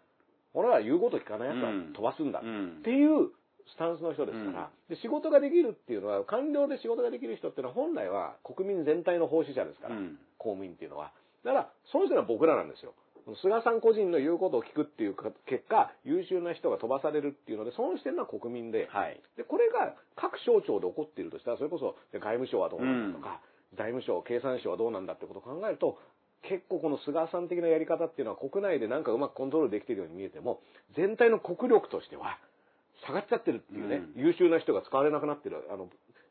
俺ら言うこと聞かない奴はうん飛ばすんだっうんていうスタンスの人ですから、で仕事ができるっていうのは、官僚で仕事ができる人っていうのは本来は国民全体の奉仕者ですから、うん公務員っていうのは。だから、その人は僕らなんですよ。菅さん個人の言うことを聞くっていうか結果、優秀な人が飛ばされるっていうので、損してるのは国民で、はい。で、これが各省庁で起こっているとしたら、それこそで外務省はどうなんだとか、財務省、経産省はどうなんだってことを考えると、結構この菅さん的なやり方っていうのは国内でなんかうまくコントロールできているように見えても、全体の国力としては下がっちゃってるっていうね、優秀な人が使われなくなってる。あの、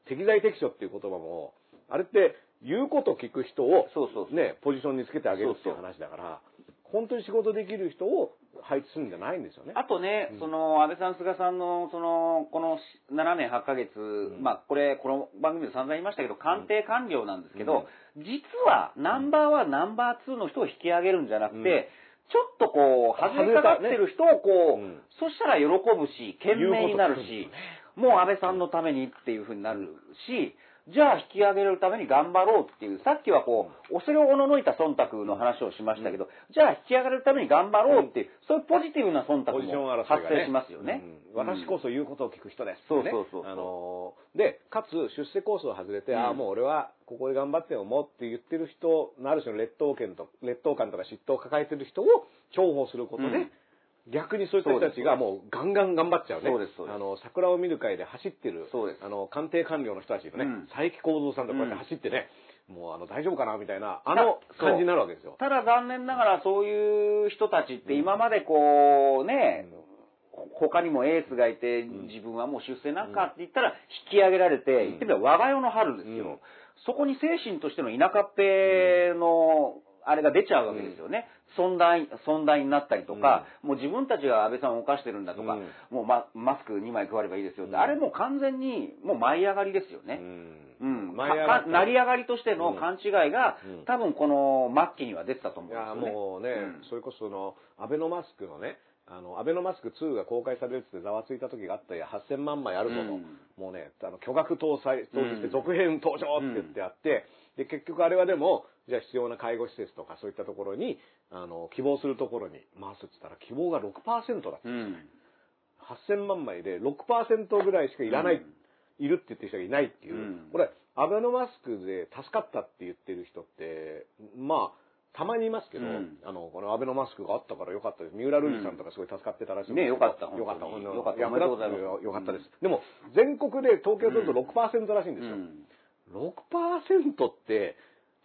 適材適所っていう言葉も、あれって言うこと聞く人をそうそうね、ポジションにつけてあげるっていう話だから、本当に仕事できる人を配置するんじゃないんですよね。あとね、その、安倍さん、菅さんの、その、この7年8ヶ月、まあ、これ、この番組で散々言いましたけど、官邸官僚なんですけど、実は、ナンバーワン、ナンバーツーの人を引き上げるんじゃなくて、うんちょっとこう、外れかかってる人をこう、うんそしたら喜ぶし、懸命になるしもう安倍さんのためにっていうふうになるし、じゃあ引き上げるために頑張ろうっていう、さっきはこう、恐れおののいた忖度の話をしましたけど、じゃあ引き上げるために頑張ろうっていう、そういうポジティブな忖度ポジションも発生しますよね。うん。私こそ言うことを聞く人ですそうね。そうそう。あのーで、かつ出世コースを外れて、うん。ああ、もう俺はここで頑張ってよもって言ってる人のある種の劣等感と、劣等感とか嫉妬を抱えてる人を重宝することで、うん逆にそういった人たちがもうガンガン頑張っちゃうね。そうですそうです。あの、桜を見る会で走ってる、そうです。あの、官邸官僚の人たちがね、うん。佐伯幸三さんとこうやって走ってね、もうあの、大丈夫かなみたいな、あだの感じになるわけですよ。ただ残念ながらそういう人たちって今までこうね、他にもエースがいてん。自分はもう出世なんかって言ったら引き上げられて、言ってみれば我が世の春ですよ、うん。そこに精神としての田舎っぺのあれが出ちゃうわけですよね。存在、存在になったりとか、もう自分たちが安倍さんを犯してるんだとか、うん。もうママスク2枚配ればいいですよって、うん。あれもう完全にもう舞い上がりですよね。うん、舞い上がったか成り上がりとしての勘違いが、うん。多分この末期には出てたと思うんいやですよね。もうね、うん。それこそそのアベノマスクのねあのアベノマスク2が公開されるってざわついた時があったや8000万枚あるぞと、うん。もうねあの巨額搭載搭載してうん。続編登場って言ってあって、で結局あれはでもじゃあ必要な介護施設とかそういったところにあの希望するところに回すって言ったら希望が6%だった、うん。8000万枚で6%ぐらいしかいらない、うん。いるって言ってる人がいないっていう、うん。これアベノマスクで助かったって言ってる人ってまあたまにいますけど、うん。あの、このアベノマスクがあったからよかったです。三浦瑠麗さんとかすごい助かってたらしいねよかったよかった。本当に。うんよかった。役立おめでとうございます。つよよかったです。でも、全国で統計すると6%らしいんですよ。6%って、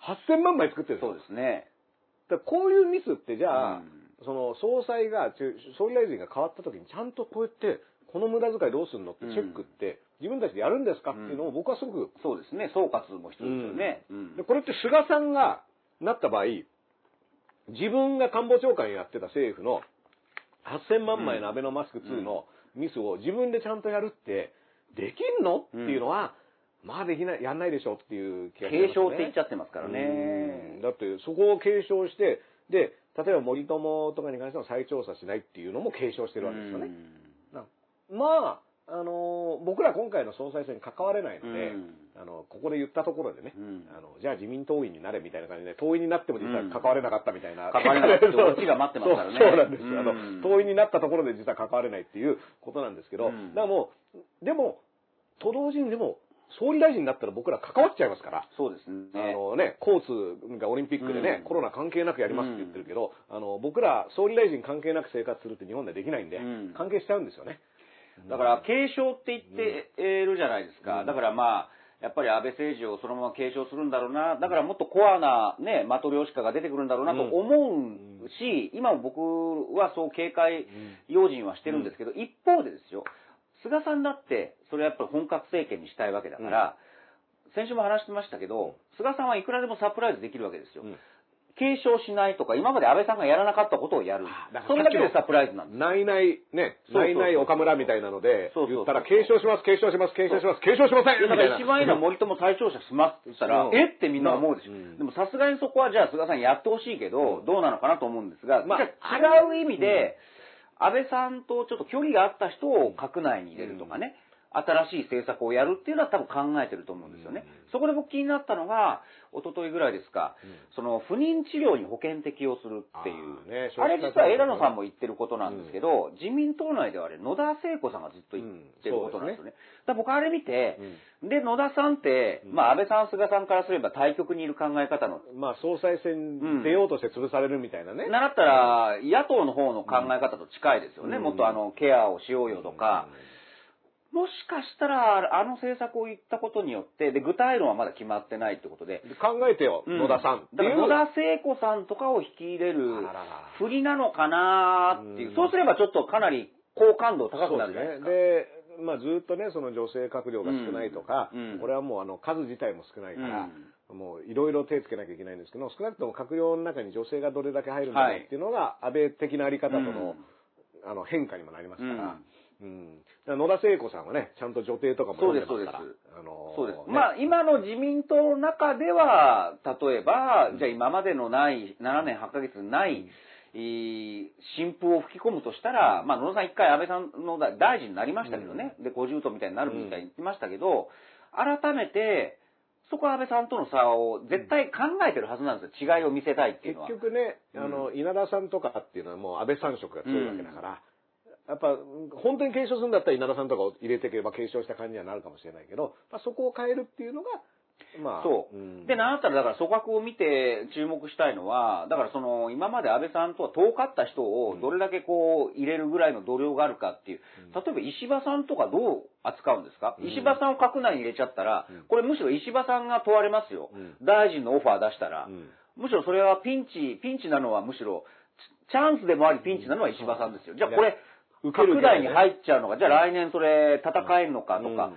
8000万枚作ってるんですよ。そうですね。だからこういうミスってじゃあ、うん。その総裁が、総理大臣が変わった時にちゃんとこうやって、この無駄遣いどうするのってチェックって、自分たちでやるんですかっていうのを僕はすごく、そうですね。総括も一つですよね。うん。でこれって菅さんがなった場合、自分が官房長官やってた政府の8000万枚のアベノマスク2のミスを自分でちゃんとやるって、できんの？っていうのは、まあできない、やんないでしょっていう気がしますね。継承って言っちゃってますからうん。ね。だってそこを継承して、で、例えば森友とかに関しては再調査しないっていうのも継承してるわけですよね。なまあ、あの僕ら今回の総裁選に関われないので、うん。あのここで言ったところでね、うん。あのじゃあ自民党員になれみたいな感じで党員になっても実は関われなかったみたいな、関われなかった。そうオチが待ってますからね。そうなんですよ、あうん。の党員になったところで実は関われないっていうことなんですけど、うん。だからもうでもと同時にでも総理大臣になったら僕ら関わっちゃいますから。そうですね。あのね、コーツがオリンピックでね、うんコロナ関係なくやりますって言ってるけど、あの、僕ら総理大臣関係なく生活するって日本ではできないんで、うん関係しちゃうんですよね。だから継承って言ってるじゃないですか。うんだからまあ、やっぱり安倍政治をそのまま継承するんだろうな。だからもっとコアなね、マトリョーシカが出てくるんだろうなと思うし、今も僕はそう警戒用心はしてるんですけど、一方でですよ、菅さんだって、それはやっぱり本格政権にしたいわけだから、先週も話してましたけど、菅さんはいくらでもサプライズできるわけですよ。うん継承しないとか、今まで安倍さんがやらなかったことをやる。それだけでサプライズなんです。ないない、ね、ないない岡村みたいなので、言ったら、継承します、継承します、継承します、継承しませんみたいな。ら一番いいのは森友対象者しますって言ったら、うんえっ？てみんな思うでしょ。うんでもさすがにそこはじゃあ菅さんやってほしいけど、どうなのかなと思うんですが、まあ違う意味で、安倍さんとちょっと距離があった人を閣内に入れるとかね、新しい政策をやるっていうのは多分考えてると思うんですよね。うんそこで僕気になったのが、一昨日ぐらいですか、その不妊治療に保険適用するっていう。ねあれ実は枝野さんも言ってることなんですけど、自民党内ではあれ、野田聖子さんがずっと言ってることなんですよね。だ僕あれ見て、で、野田さんって、うんまあ安倍さん、菅さんからすれば対局にいる考え方のまあ総裁選出ようとして潰されるみたいなね。習ったら、野党の方の考え方と近いですよね。うんもっとあの、ケアをしようよとか。もしかしたら、あの政策を言ったことによって、で、具体論はまだ決まってないってことで。で考えてよ、うん野田さん。だから野田聖子さんとかを引き入れる振りなのかなっていうう。んそうすればちょっとかなり好感度高くなるじゃないですか。で、まあずっとね、その女性閣僚が少ないとか、うんうんこれはもうあの数自体も少ないから、もういろいろ手つけなきゃいけないんですけど、少なくとも閣僚の中に女性がどれだけ入るんだろうっていうのが、安倍的なあり方との、あの変化にもなりますから、うん。野田聖子さんはね、ちゃんと女帝とかも読んでますから。そうですあのそうです。ねまあ、今の自民党の中では、例えば、じゃあ今までのない、7年8ヶ月ない、えー新風を吹き込むとしたら、まあ、野田さん一回安倍さんの大臣になりましたけどね、で、50党みたいになるみたいに言ってましたけど、改めて、そこは安倍さんとの差を絶対考えてるはずなんですよ。違いを見せたいっていうのは。結局ね、うん。あの、稲田さんとかっていうのはもう安倍三色が強いわけだから、やっぱ、本当に継承するんだったら稲田さんとかを入れていけば継承した感じにはなるかもしれないけど、まあ、そこを変えるっていうのが、まあ、そう。んで、なんだったら、だから組閣を見て注目したいのは、だからその、今まで安倍さんとは遠かった人をどれだけこう、入れるぐらいの度量があるかっていう、例えば石破さんとかどう扱うんですか、うん石破さんを閣内に入れちゃったらうん、これむしろ石破さんが問われますよ。うん大臣のオファー出したら。うんむしろそれはピンチ、ピンチなのはむしろ、チチャンスでもありピンチなのは石破さんですよ。じゃあこれ、受ける閣内に入っちゃうのか、じゃあ来年それ戦えるのかとか、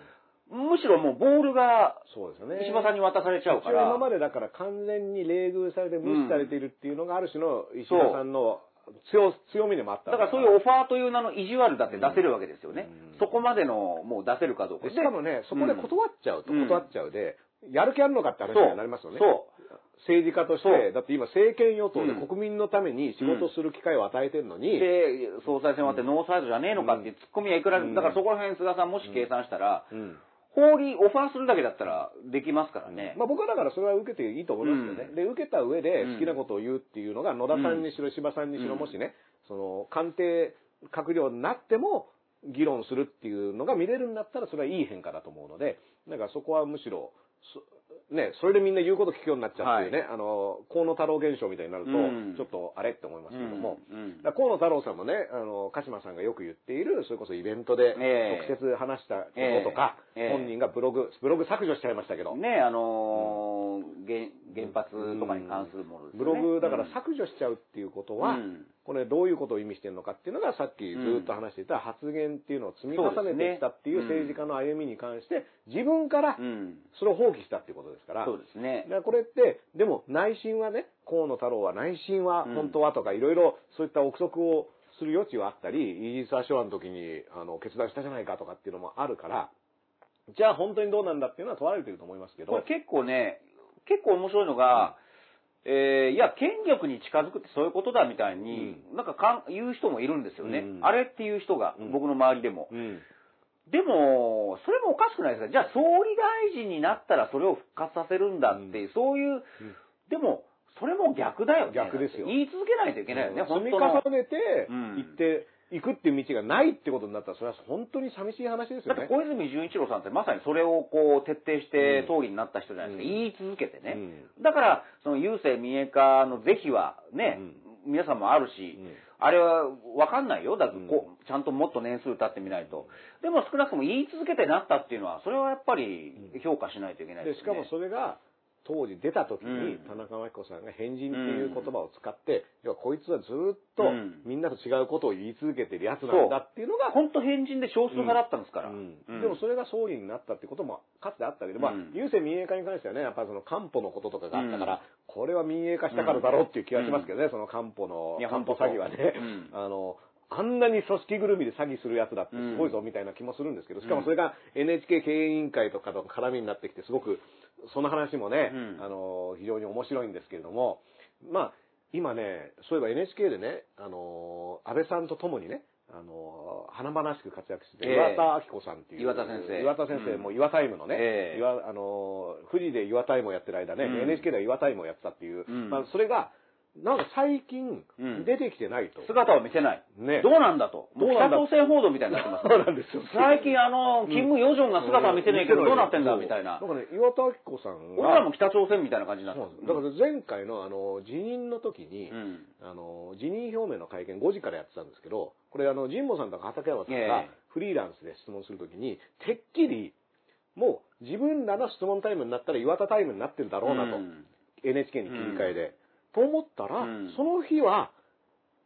むしろもうボールがそうですよね。石破さんに渡されちゃうから。今までだから完全に冷遇されて無視されているっていうのがある種の石破さんの強強みでもあっただからそういうオファーという名の意地悪だって出せるわけですよね。うん。そこまでのもう出せるかどうか。でしかもね、そこで断っちゃうと、うん断っちゃうで、やる気あるのかって話になりますよね。そう。政治家として、だって今政権与党でうん。国民のために仕事する機会を与えてるのに、で、総裁選終わってノーサイドじゃねえのかっていうツッコミはいくら、うん。だからそこら辺菅さんもし計算したら、うん。法理オファーするだけだったらできますからね。まあ僕はだからそれは受けていいと思いますよね。うん。で、受けた上でうん。好きなことを言うっていうのが野田さんにしろ石破さんにしろうん。もしね、その官邸閣僚になっても議論するっていうのが見れるんだったらそれはいい変化だと思うので、だからそこはむしろ、そね、それでみんな言うこと聞くようになっちゃうっていうね、あの、河野太郎現象みたいになると、うん。ちょっとあれって思いますけども、うんだから河野太郎さんもね、あの、鹿島さんがよく言っている、それこそイベントでええ。直接話したこととか、ええ。本人がブログ、ブログ削除しちゃいましたけど、ねあのー原原発とかに関するものですね。ログだから削除しちゃうっていうことは、うんこれどういうことを意味してるのかっていうのがさっきずっと話していた発言っていうのを積み重ねてきたっていう政治家の歩みに関して自分からうん。それを放棄したっていうことですから、そうですね。だ。からこれってでも内心はね河野太郎は内心は本当はとかいろいろそういった憶測をする余地はあったりイージス・アショアの時にあの決断したじゃないかとかっていうのもあるからじゃあ本当にどうなんだっていうのは問われてると思いますけど。これ結構ね、結構面白いのが、えーいや、権力に近づくってそういうことだみたいに、なんかかん言う人もいるんですよね。うん。あれっていう人が、うん。僕の周りでも。うん。でも、それもおかしくないですか？じゃあ総理大臣になったらそれを復活させるんだっていう、そういう、でも、それも逆だよね。逆ですよ。言い続けないといけないよね、本積み。重ねてうん。行っていくっていう道がないってことになったらそれは本当に寂しい話ですだってよね。小泉純一郎さんってまさにそれをこう徹底してうん総理になった人じゃないですか。うん言い続けてね。うんだから、その郵政民営化の是非はね、皆さんもあるし、うんあれは分かんないよ。だってこう、うちゃんともっと年数経ってみないと。でも少なくとも言い続けてなったっていうのは、それはやっぱり評価しないといけないですよね。でしかもそれが当時出た時にうん。田中真紀子さんが変人っていう言葉を使って、要はこいつはずっとうん。みんなと違うことを言い続けてるやつなんだっていうのが、本当変人で少数派だったんですから。でもそれが総理になったってこともかつてあったけど、まあうん。郵政民営化に関してはねやっぱりその漢方のこととかがあったから、これは民営化したからだろうっていう気がしますけどね、その漢方のいや漢方詐欺はね、うん。あのあんなに組織ぐるみで詐欺するやつだってすごいぞみたいな気もするんですけど、しかもそれが NHK 経営委員会とかと絡みになってきて、すごく、その話もね、うん。あの、非常に面白いんですけれども、まあ、今ね、そういえば NHK でね、あの、安倍さんと共にね、あの、華々しく活躍して岩田明子さんっていう。岩田先生。岩田先生、うん。もう岩タイムのね、えあの、富士で岩タイムをやってる間ね、うん。NHK では岩タイムをやってたっていう、うん。まあ、それが、なんか最近うん、出てきてないと。姿を見せない。ねどうなんだと。どうなんだ北朝鮮報道みたいになってます。そうなんですよ。最近あの、キム・ヨジョンが姿を見せないけどどうなってんだみたいなだ。からね、岩田明子さんが、俺らも北朝鮮みたいな感じになってだから前回のあの、辞任の時に、うん。あの、辞任表明の会見5時からやってたんですけど、これあの、神保さんとか畠山さんがええフリーランスで質問するときに、てっきり、もう自分らの質問タイムになったら岩田タイムになってるだろうなと、うん NHK に切り替えで。と思ったら、うん。その日は、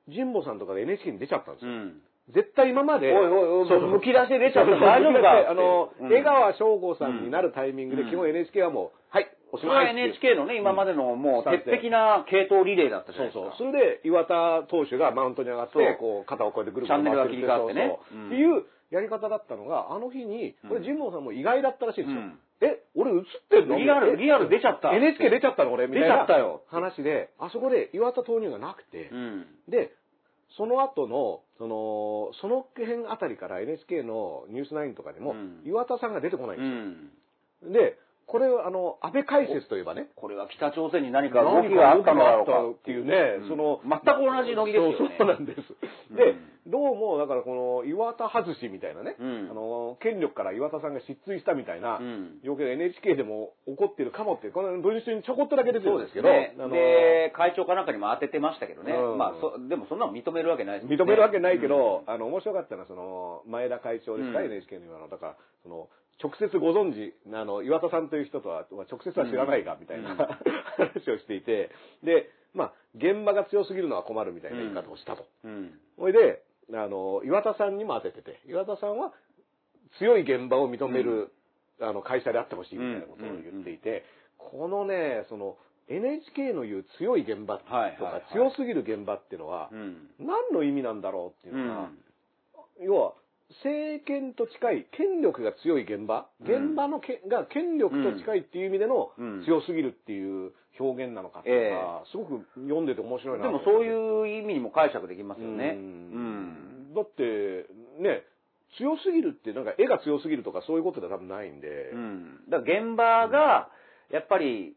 神保さんとかで NHK に出ちゃったんですよ。うん。絶対今まで、おいおいおいそうむき出しで出ちゃった。そう大丈夫か？あの、うん。江川翔吾さんになるタイミングで、うん。基本 NHK はもう、はい、おしそれはまいっていう。NHK のね、今までのもううん鉄壁な系統リレーだったじゃそうないですか。。そうそれで、岩田投手がマウントに上がってそう、こう、肩をこうやってぐるぐるチャンネルが回切り替わってね。っていうやり方だったのが、あの日に、これ、うん神保さんも意外だったらしいんですよ。うんえ、俺映ってんの？リアル、えリアル出ちゃった。NHK 出ちゃったの俺みたい出ちゃなったよ話で、あそこで岩田投入がなくてう、ん。で、その後の、その、その辺あたりから NHK のニュース9とかでもうん、岩田さんが出てこないんうですよ。ん。で、これはあの、安倍解説といえばね、これは北朝鮮に何か動きがあったのだろうかっていうね、うんその、全く同じノリですよねそうそうなんです。うんで、どうも、だからこの、岩田外しみたいなね、うん。あの、権力から岩田さんが失墜したみたいなうん。状況が NHK でも起こってるかもって、この文春にちょこっとだけ出てるそうんでですすけど、ね。あので、会長かなんかにも当ててましたけどね。うん。まあ、そでもそんなの認めるわけないですね。認めるわけないけど、あの、面白かったのは、その、前田会長ですか、うん。NHK の今の、だから、その、直接ご存知、あの、岩田さんという人とは、直接は知らないが、みたいな、うん。話をしていて、で、まあ、現場が強すぎるのは困るみたいな言い方をしたと。うん。それで、あの、岩田さんにも当ててて、岩田さんは強い現場を認める、あの、会社であってほしいみたいなことを言っていて、このね、その、NHK の言う強い現場とか、強すぎる現場っていうのは、うん。何の意味なんだろうっていううのが、ん。要は、政権と近い、権力が強い現場、うん。現場のけが権力と近いっていう意味でのうん。強すぎるっていう表現なのかっていうのが、すごく読んでて面白いなでもそういう意味にも解釈できますよね。ううん。ん。だって、ね、強すぎるって、なんか絵が強すぎるとかそういうことでは多分ないんで、うん。だから現場が、やっぱり、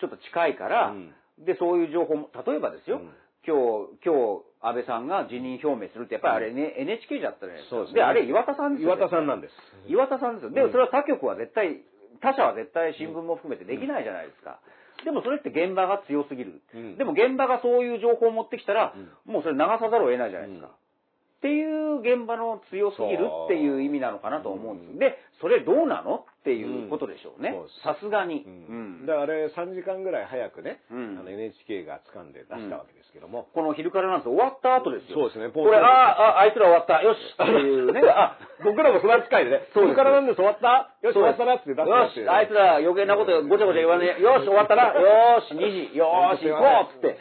ちょっと近いから、うん。で、そういう情報も、例えばですよ、うん今日、今日、安倍さんが辞任表明するって、やっぱりあれね、NHK だったじゃないですか。そうですねで、あれ岩田さんですよ。岩田さんなんです。岩田さんですよ。で、うんそれは他局は絶対、他社は絶対新聞も含めてできないじゃないですか。でもそれって現場が強すぎる。うんでも現場がそういう情報を持ってきたら、もうそれ流さざるを得ないじゃないですか。うんっていう現場の強すぎるっていう意味なのかなと思うんです。うんで、それどうなの？っていうことでしょうね。さすがに。ううんんだからあれ3時間ぐらい早くね、うんあの NHK が掴んで出したわけですけども、この昼からなんて終わった後ですよ。そうですねこれ、ああ、あいつら終わった。よしっていうね。あ、僕らもその扱いでね、そうですこれからなんです終わった？よし終わったなって出してよし、あいつら余計なことごちゃごちゃ言わねえ。よし、終わったな。よし、2時。よーし、行こうっつって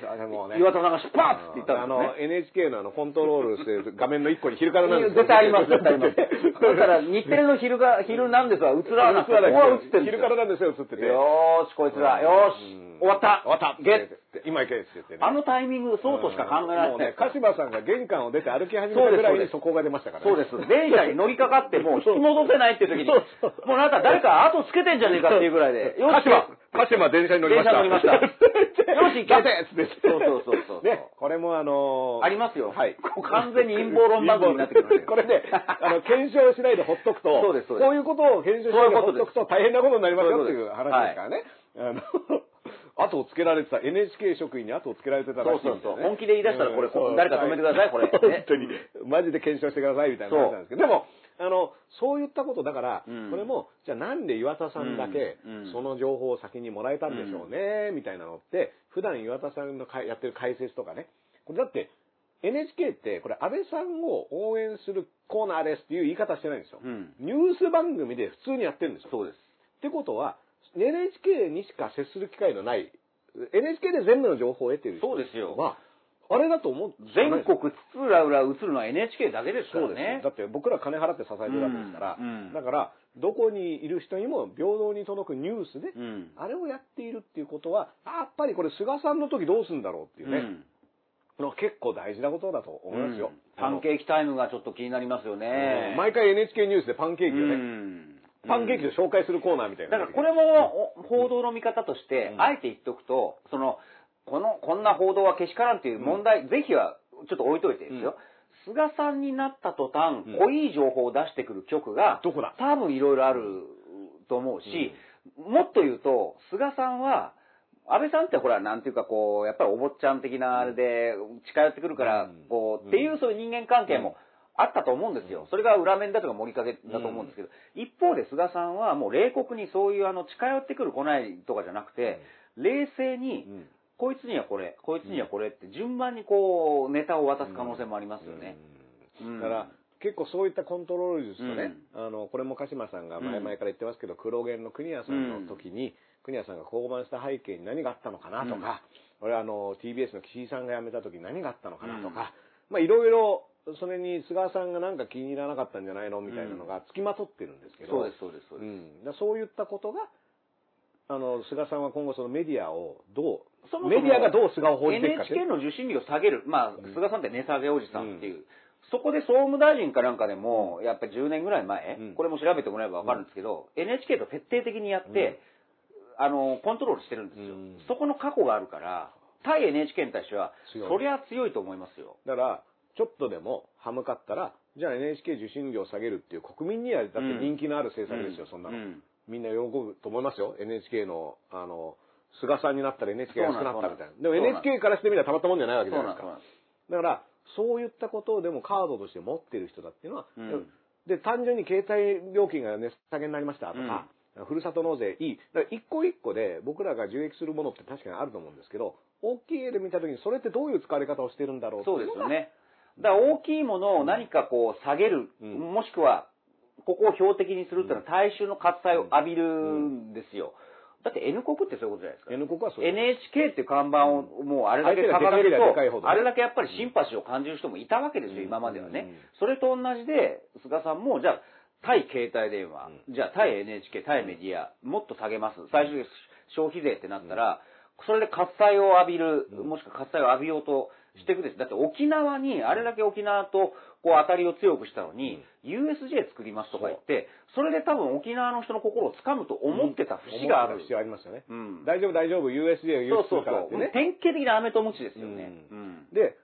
岩田さんが出発って言ったんあの、ですね。NHK のあの、コントロールしてる画面の1個に昼からなんです絶対あります、絶対あります。だから、日テレの昼が、昼なんですは映らは映。昼からなんですよ、映ってて。よーし、こいつら、よーしうん、終わった。終わったゲッ今行けって言ってね。あのタイミング、そうとしか考えられもうねない、。鹿島さんが玄関を出て歩き始めたぐらいにそこが出ましたからね。そうです。電車に乗りかかって、もう引き戻せないっていう時に、そうそうもうなんか誰か後つけてんじゃねえかっていうぐらいで、よし、鹿島、電車に乗りました。電車乗りましたよし行けっつって。そうそうそうそうね、これもあのーありますよ。はい。完全に陰謀論番組になってきましたよこれね、あの、検証しないでほっとくと、そうですそうですこういうことを検証しないでほっとくと大変なことになりますよっていう話ですからね。あの、後をつけられてた、NHK 職員に後をつけられてたらしいね。そうそうそう本気で言い出したらこれ誰か止めてくださいこれ 本当に。マジで検証してくださいみたいな話なんですけど、でも、あの、そういったことだから、うん。これも、じゃあなんで岩田さんだけその情報を先にもらえたんでしょうね、みたいなのって、普段岩田さんのかやってる解説とかね、これだって、NHK って、これ安倍さんを応援するコーナーですっていう言い方してないんですよ。うん。ニュース番組で普通にやってるんですよ。そうです。ってことは、NHK にしか接する機会のない、NHK で全部の情報を得てる人そうですよ。は、あれだと思う。全国津々浦々映るのは NHK だけですかそうです。だって僕ら金払って支えてるわけですから、うんうんだから、どこにいる人にも平等に届くニュースで、うん。あれをやっているっていうことは、あやっぱりこれ菅さんの時どうすんだろうっていうね。うんの結構大事なことだと思いますよ。パンケーキタイムがちょっと気になりますよね。毎回 NHK ニュースでパンケーキをね、パンケーキを紹介するコーナーみたいな。だからこれも報道の見方として、あえて言っておくと、その、この、こんな報道はけしからんっていう問題、是非はちょっと置いといてですよ。菅さんになった途端、濃い情報を出してくる局が、どこだ？多分いろいろあると思うし、もっと言うと、菅さんは、安倍さんってほら、なんていうかこう、やっぱりお坊ちゃん的なあれで近寄ってくるから、こう、っていうそういう人間関係もあったと思うんですよ。それが裏面だとか盛りかけだと思うんですけど、一方で菅さんはもう冷酷にそういうあの近寄ってくる来ないとかじゃなくて、冷静に、こいつにはこれ、こいつにはこれって順番にこう、ネタを渡す可能性もありますよね。だから、結構そういったコントロール術とね、うん、あの、これも鹿島さんが前々から言ってますけど、黒源の国谷さんの時に、国谷さんが降板した背景に何があったのかなとか、うん、俺あの、TBS の岸井さんが辞めた時に何があったのかなとか、まあいろいろ、それに菅さんがなんか気に入らなかったんじゃないのみたいなのが付きまとってるんですけど、そうです、そうです、そうです。うん、そういったことが、あの、菅さんは今後そのメディアをどう、メディアがどう菅を報じていくか NHK の受信料を下げる。まあ、菅さんって値下げおじさんっていう。そこで総務大臣かなんかでも、やっぱり10年ぐらい前、うん、これも調べてもらえばわかるんですけど、うん、NHK と徹底的にやって、うん、あの、コントロールしてるんですよ。そこの過去があるから、対 NHK に対しては、そりゃ強いと思いますよ。だから、ちょっとでも歯向かったら、じゃあ NHK 受信料下げるっていう国民にはだって人気のある政策ですよ、そんなの。みんな喜ぶと思いますよ。NHK の、あの、菅さんになったら NHK 安くなったみたいな。でも NHK からしてみればたまったもんじゃないわけじゃないですか。だから、そういったことをでもカードとして持ってる人だっていうのは、うん、で、単純に携帯料金が値下げになりましたとか、うん、ふるさと納税いい。だから一個一個で僕らが受益するものって確かにあると思うんですけど、大きい絵で見たときにそれってどういう使われ方をしてるんだろうそうですよね。だから大きいものを何かこう下げる、うん、もしくはここを標的にするっていうのは大衆の喝采を浴びるんですよ。うんだって N 国ってそういうことじゃないですか。N 国はそう NHK っていう看板をもうあれだけ掲げると、あれだけやっぱりシンパシーを感じる人もいたわけですよ、今まではね。それと同じで、菅さんも、じゃあ、対携帯電話、じゃあ対 NHK、対メディア、もっと下げます。最終的に消費税ってなったら、それで喝采を浴びる、もしくは喝采を浴びようとしていくです。だって沖縄に、あれだけ沖縄とこう当たりを強くしたのに、USJ 作りますとか言って、それで多分沖縄の人の心を掴むと思ってた節がある。節ありますよね。うん、大丈夫大丈夫、USJ を輸出するからってね。典型的な飴とムチですよね。うん、で、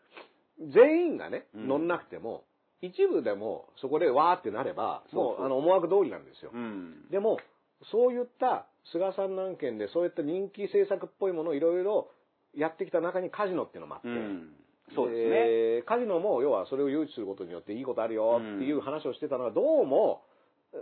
全員がね、乗んなくても、一部でもそこでわーってなれば、もうあの思惑通りなんですよ。でも、そういった菅さんの案件でそういった人気政策っぽいものをいろいろやってきた中にカジノっていうのもあって、そうですね。カジノも、要はそれを誘致することによっていいことあるよっていう話をしてたのは、どうも、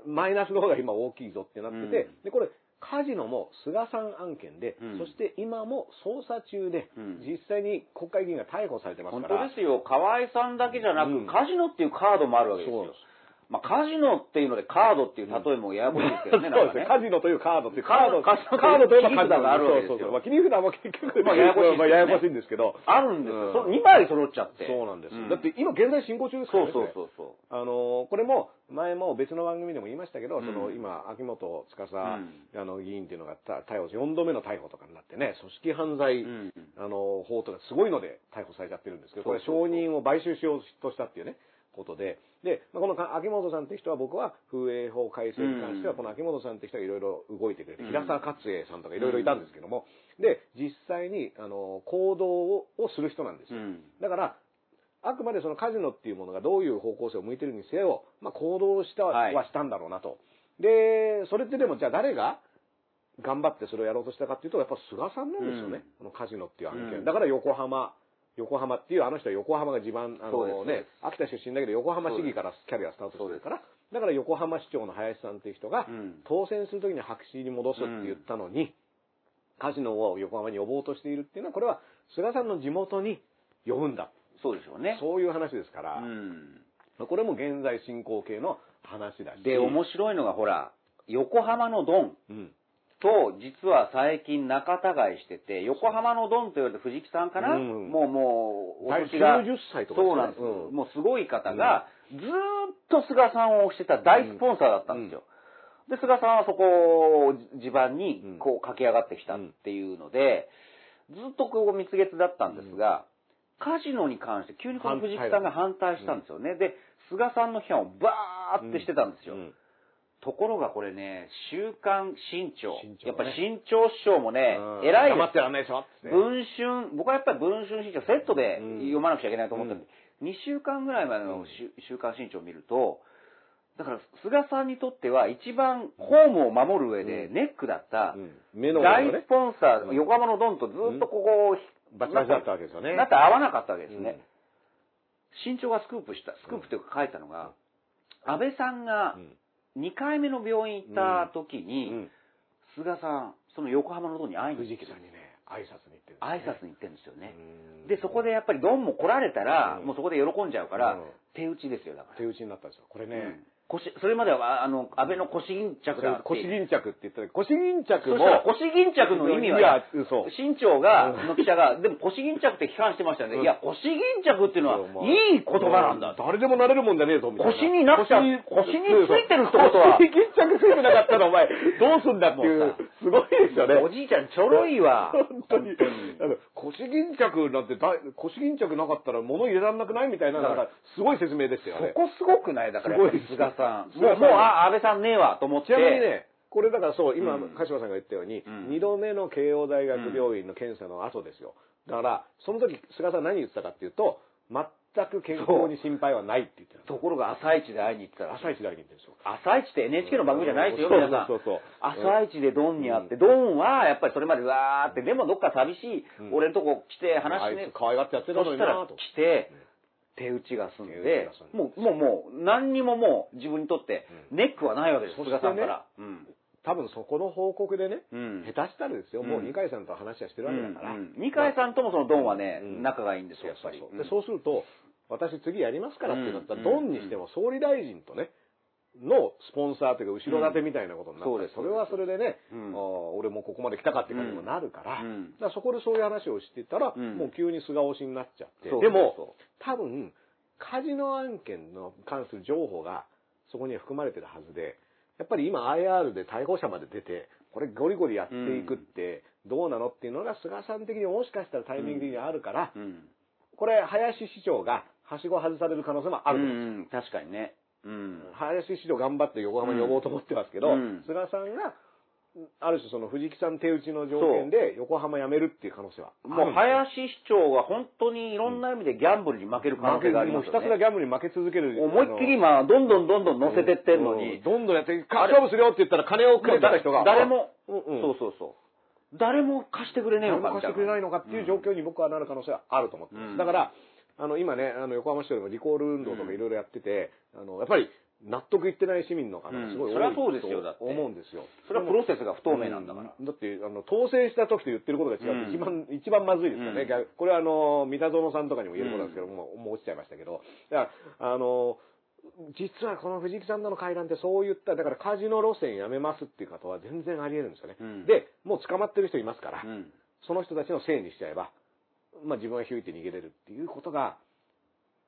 マイナスの方が今大きいぞってなってて、で、これ、カジノも菅さん案件で、うん、そして今も捜査中で、うん、実際に国会議員が逮捕されてますから。本当ですよ。河合さんだけじゃなく、うん、カジノっていうカードもあるわけですよ。まあ、カジノっていうのでカードっていう例えもややこしいですけどね。そうですね。カジノというカードっていうカード、カードといえばカジノがあるわけですよ。そうそうまあ、切り札も結局、まあ、ややこしい、ね、まあ、ややこしいんですけど。あるんですよ。うん、2枚揃っちゃって。そうなんです。うん、だって今現在進行中ですからね。そうそうそうあのー、これも、前も別の番組でも言いましたけど、うん、その今、秋元司、あの議員っていうのが逮捕、4度目の逮捕とかになってね、組織犯罪、あの、法とかすごいので逮捕されちゃってるんですけど、これ承認を買収しようとしたっていうね。ことで、で、まあ、この秋元さんって人は僕は風営法改正に関しては、この秋元さんって人がいろいろ動いてくれて、平沢勝栄さんとかいろいろいたんですけども、で、実際に、あの、行動をする人なんですよ。だから、あくまでそのカジノっていうものがどういう方向性を向いてるにせよ、まあ、行動したはしたんだろうなと。で、それってでもじゃあ誰が頑張ってそれをやろうとしたかっていうと、やっぱ菅さんなんですよね。このカジノっていう案件。だから横浜横浜っていう、あの人は横浜が地盤、あのね、秋田出身だけど横浜市議からキャリアスタートしてるから、だから横浜市長の林さんっていう人が、当選するときに白紙に戻すって言ったのに、カジノを横浜に呼ぼうとしているっていうのは、これは菅さんの地元に呼ぶんだ。そうでしょうね。そういう話ですから、これも現在進行形の話だし。で、面白いのがほら、横浜のドン。うんと、実は最近仲違いしてて、横浜のドンと言われた藤木さんかな、うん、もうもう、お年が。90歳とか、ね、そうなんです、うん、もうすごい方が、ずっと菅さんを推してた大スポンサーだったんですよ。で、菅さんはそこを地盤にこう駆け上がってきたっていうので、ずっとこう蜜月だったんですが、カジノに関して急にこの藤木さんが反対したんですよね。で、菅さんの批判をバーってしてたんですよ。うんところがこれね、週刊新潮。新潮ね。やっぱり新潮師匠もね、うん。偉いです。黙ってらんないでしょって。ね文春、僕はやっぱり文春新潮セットでうん。読まなくちゃいけないと思ったんで、2週間ぐらい前の週週刊新潮を見ると、だから菅さんにとっては一番ホームを守る上でネックだったうん。目の上大のね。スポンサー、うん。横浜のドンとずっとここを、バチバチだったわけですよね。だって合わなかったわけですうん。ね。新潮がスクープした、スクープっていうか書いたのが、安倍さんが2回目の病院行った時に、うん。菅さん、その横浜のドンに会いに藤行ってる木さんにね挨拶に行ってるんです挨ね。拶に行ってるんですよね。うん。で、そこでやっぱりドンも来られたら、うん。もうそこで喜んじゃうから、うん。手打ちですよ、だから。手打ちになったんですよ。これね、うん腰それまでは、あの、安倍の腰巾着だって。腰巾着って言ったら腰巾着もそしたら腰巾着の意味は、いや嘘。新潮が、うん。の記者が、でも腰巾着って批判してましたよね。うん。いや、腰巾着っていうのは、いい言葉なんだ。誰でもなれるもんじゃねえぞみたいな。腰になっちゃう。腰についてるってことは。腰巾着ついてなかったらお前どうすんだっていう。すごいですよね。おじいちゃんちょろいわ。本当に。あの腰巾着なんてだ腰巾着なかったら物入れられなくないみたいななんかすごい説明ですよねそこすごくない？だから、すごいさん。もう、もう、あ、安倍さんねえわ、と思って。ちなみにねこれだからそう今うん。鹿島さんが言ったようにうん。2度目の慶応大学病院の検査の後ですよ。だからその時菅さん何言ってたかっていうと全く健康に心配はないって言ってた。ところが朝一で会いに行ったら、朝一大に言ってるんですよ。朝一って NHK の番組じゃないですよ、皆さん。そうそう朝一でドンに会って、うん。ドンはやっぱりそれまでわーって、でもどっか寂しい、うん。俺のとこ来てあ話ねいつ、可愛がってやってたのにそしたら来て、手打ちが済んでもう、もう、もう、何にももう自分にとってネックはないわけです、菅さんから。うん。多分そこの報告でねうん。下手したらですよもううん二階さんと話はしてるわけだから。うん。二階さんともそのドンはね、うん。仲がいいんですよ、やっぱり。そうそうでそうすると私次やりますからってなったら、うん。ドンにしても総理大臣とねのスポンサーというか後ろ盾みたいなことになった。ら、うん。それはそれでね、うん。俺もここまで来たかって感じにもなるから,、うん。だからそこでそういう話をしてたら、うん。もう急に菅推しになっちゃって。でも多分カジノ案件の関する情報がそこには含まれてるはずでやっぱり今 IR で逮捕者まで出てこれゴリゴリやっていくってどうなのっていうのが菅さん的にもしかしたらタイミング的にあるから、うん。これ林市長がはしご外される可能性もあると思う、うんうん、確かにね。うん。林市長頑張って横浜に呼ぼうと思ってますけど、うん。菅さんがある種その藤木さん手打ちの条件で横浜辞めるっていう可能性は。あもう林市長が本当にいろんな意味でギャンブルに負ける可能性がありますよもうひたすらね。ギャンブルに負け続ける思いっきり今、どんどんどんどん乗せてってんのに、うん。どんどんやって勝負するよって言ったら金をくれた人が。誰も、うんうん。そうそうそう。誰も貸してくれねえ誰のかみたいな。も貸してくれないのかっていう状況に僕はなる可能性はあると思ってます、うん。だからあの今ねあの横浜市長でもリコール運動とかいろいろやってて、あのやっぱり納得いってない市民の方がすごい多いうんそれはそうですよだって。と思うんですよ。それはプロセスが不透明なんだから。うんだってあの当選した時と言ってることが違うって一番、一番まずいですよね、これはあの三田園さんとかにも言えることなんですけど、もうもう落ちちゃいましたけど。だからあの実はこの藤木さんとの会談ってそういっただからカジノ路線やめますっていう方は全然ありえるんですよね、うん。でもう捕まってる人いますから、うん。その人たちのせいにしちゃえば、まあ、自分はひゅいて逃げれるっていうことが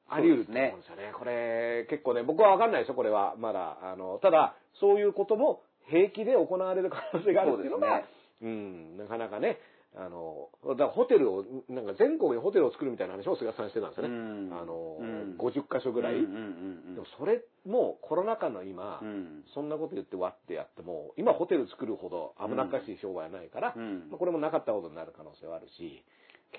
あり得ると思うんですよね。これ結構ね僕は分かんないですよこれは。まだ。あのただそういうことも平気で行われる可能性があるっていうのがそううんなかなかねあのだからホテルをなんか全国にホテルを作るみたいな話を菅さんしてたんですよね。うん。あの、うん。50箇所ぐらい。でもそれもコロナ禍の今、うん。そんなこと言って割ってやっても今ホテル作るほど危なっかしい商売はないから、うん。まあこれもなかったことになる可能性はあるし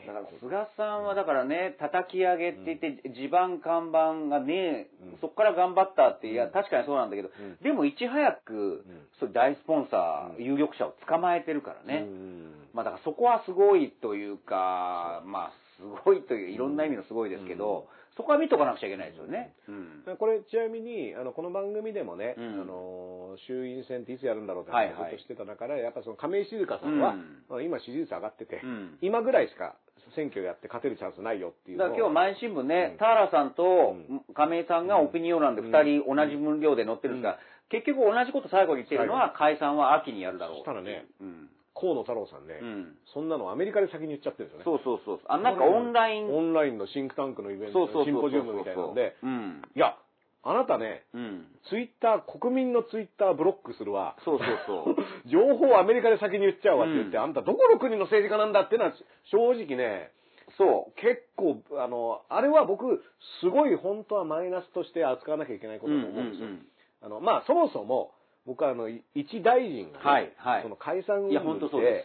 だから菅さんはだからね、叩き上げって言って、地盤看板がね、うん。そこから頑張ったって、いや、うん。確かにそうなんだけど、ん。でもいち早く、そう大スポンサー、うん。有力者を捕まえてるからね。うん。まあだからそこはすごいというか、まあすごいという、いろんな意味のすごいですけど、そこは見とかなくちゃいけないですよね。うん。これちなみにあのこの番組でもね、うん。あの衆院選っていつやるんだろうってはいはい。話をずっとしてた中で、やっぱその亀井静香さんは、うん。まあ、今支持率上がってて、うん。今ぐらいしか選挙やって勝てるチャンスないよっていうだから今日毎新聞ね、うん。田原さんとうん。亀井さんがオピニオン欄で2人同じ分量で載ってるんですが、結局同じこと最後に言ってるのは解散は秋にやるだろう。そしたらねうん。河野太郎さんね、うん。そんなのアメリカで先に言っちゃってるんですよねそうそうそう。あ、なんかオンライン。オンラインのシンクタンクのイベント。シンポジウムみたいなんでうん。いやあなたねうん。ツイッター国民のツイッターブロックするわそうそうそう。情報をアメリカで先に言っちゃうわって言って、うんあんたどこの国の政治家なんだってのは正直ねそ結構、あの、あれは僕、すごい本当はマイナスとして扱わなきゃいけないこう。とだと思うんですよ。うんうんあの、まあ、そもそも、僕はあの、い一大臣がね、はいはいその解散いや本当そうで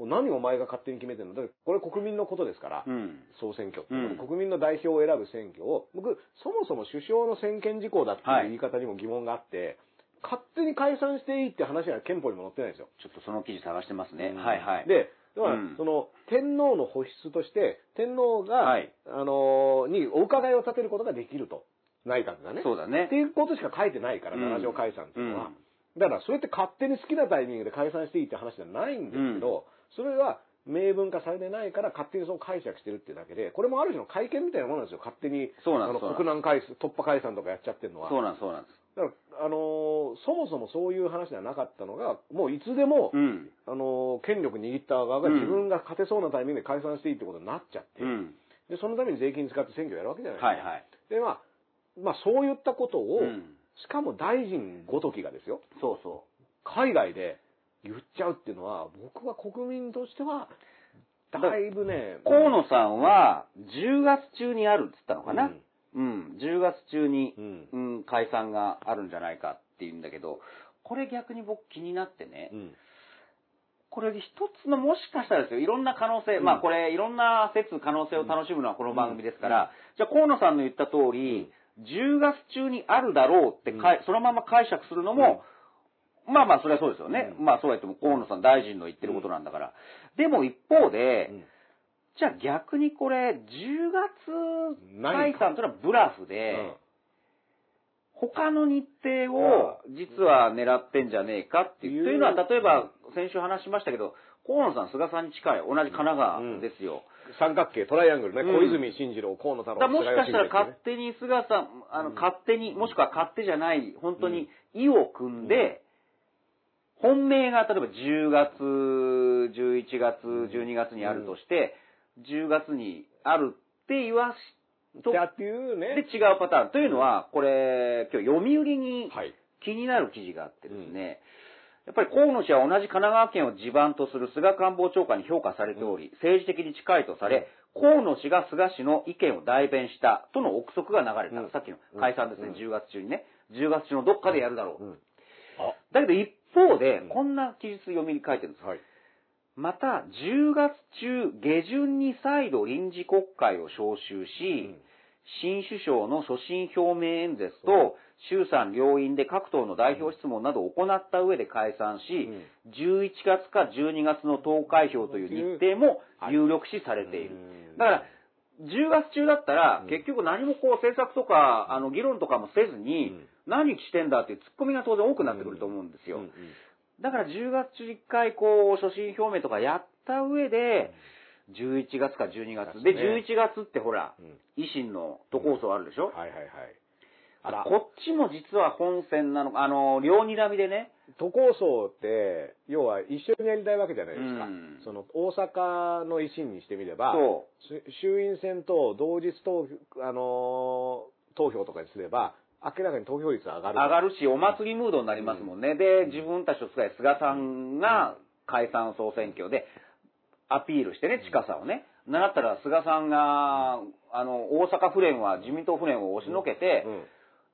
何お前が勝手に決めてんの？だってこれ国民のことですから、うん。総選挙うん国民の代表を選ぶ選挙を、僕、そもそも首相の専権事項だっていう言い方にも疑問があって、勝手に解散していいって話が憲法にも載ってないんですよ。ちょっとその記事探してますね。うんはいはい。、で、だからうんその、天皇の保湿として、天皇が、はいあのーにお伺いを立てることができると。内閣がね。そうだねって。いうことしか書いてないから、うん七条解散っていうのは。うんだから、それって勝手に好きなタイミングで解散していいって話じゃないんですけど、それは明文化されてないから勝手にその解釈してるってだけで、これもある種の会見みたいなものなんですよ。勝手に、そうなんです国難解散、突破解散とかやっちゃってるのは。そうなんです、そうなんです。だから、あのーそもそもそういう話ではなかったのが、もういつでも、うん。あのー権力握った側がうん自分が勝てそうなタイミングで解散していいってことになっちゃって、うん。で、そのために税金使って選挙やるわけじゃないですか。はいはい。で、まあ、まあそういったことを、うんしかも大臣ごときがですよ、そうそ海外で言っちゃうっていうのは、僕は国民としては、だいぶねう。、河野さんは、10月中にあるって言ったのかな。うん。うん。10月中にう、ん。うん、解散があるんじゃないかっていうんだけど、これ逆に僕気になってね、うん。これ一つのもしかしたらですよ、いろんな可能性、うん。まあこれいろんな説、可能性を楽しむのはこの番組ですから、じゃあ河野さんの言った通り、10月中にあるだろうってかい、うん。そのまま解釈するのも、まあまあそれはそうですよね。うん。まあそうは言っても河野さん大臣の言ってることなんだから。でも一方で、うん。じゃあ逆にこれ、10月解散というのはブラフで、うん。他の日程を実は狙ってんじゃねえかっていう。う。んというのは、例えば先週話しましたけど、河野さん、菅さんに近い、同じ神奈川ですよ。三角形、トライアングルね、うん。小泉進次郎、河野太郎、だからもしかしたら勝手に菅さん、あの、うん。勝手に、もしくは勝手じゃない、本当に意を組んで、本命が例えば10月、11月、12月にあるとして、10月にあるって言わしとってっていうね。で違うパターン。というのは、これ、今日読売にはい。気になる記事があってですね、やっぱり河野氏は同じ神奈川県を地盤とする菅官房長官に評価されており、政治的に近いとされ、河野氏が菅氏の意見を代弁したとの憶測が流れた。うんさっきの解散ですね、うん10月中にね。10月中のどっかでやるだろう。うんだけど一方でうん、こんな記述読みに書いてるんです。はい。また、10月中下旬に再度臨時国会を招集し、新首相の所信表明演説と、衆参両院で各党の代表質問などを行った上で解散し、11月か12月の投開票という日程も有力視されている。だから、10月中だったらうん、結局何もこう政策とか、あの、議論とかもせずにうん、何してんだっていうツッコミが当然多くなってくると思うんですよ。だから10月中1回こう、所信表明とかやった上で、11月か12月。で、そうですね。11月ってほら、うん。維新の都構想あるでしょ、はいはいはい。あら、こっちも実は本線なのか、あの、両睨みでね、都構想って、要は一緒にやりたいわけじゃないですか。うんその、大阪の維新にしてみれば、衆院選と同日投票、あのー投票とかにすれば、明らかに投票率上がる。上がるし、お祭りムードになりますもんね。で、自分たちと菅菅さんが解散総選挙でアピールしてね、近さをね。なんだったら菅さんが、あの、大阪府連は、自民党府連を押しのけて、うん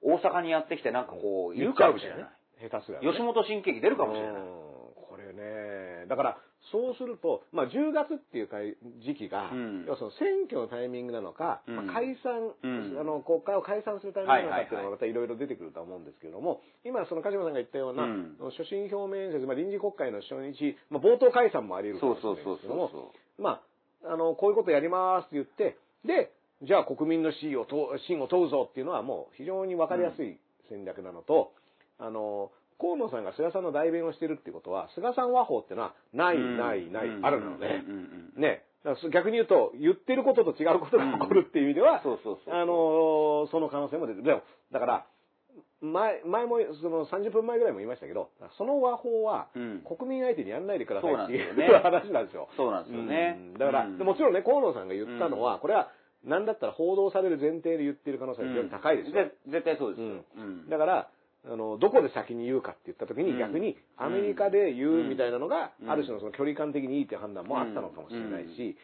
大阪にやってきてなんかこう、いるかもしれない。下手すら、ね。吉本新喜劇出るかもしれない。うんこれね、だから、そうすると、まあ、10月っていうか時期が、うん要はその選挙のタイミングなのか、うんまあ、解散、うんあの、国会を解散するタイミングなのかっていうのがまたいろいろ出てくるとは思うんですけれども、今、その鹿島さんが言ったような、うん所信表明演説、まあ、臨時国会の初日、まあ、冒頭解散もあり得るかそうもしれそうそうないですけども。まあ、あの、こういうことやりますって言って、で、じゃあ国民の信を問う信を問うぞっていうのはもう非常にわかりやすい戦略なのと、あの、河野さんが菅さんの代弁をしてるっていうことは、菅さん和法っていうのは、ない、ない、ない、あるのね。うん。うん。うん。ね。逆に言うと、言ってることと違うことが起こるっていう意味では。あの、その可能性も出てる。でも、だから、前、前も、その30分前ぐらいも言いましたけど、その和法は、うん。国民相手にやんないでくださいっていう話なんですよ。そうなんですよね。うん。だから、もちろんね、河野さんが言ったのは、これは、なんだったら報道される前提で言ってる可能性が非常に高いですよ。ぜ絶対そうですよ。ううん。だから、あの、どこで先に言うかって言った時に、うん。逆にアメリカで言うみたいなのが、うん。ある種のその距離感的にいいっていう判断もあったのかもしれないし、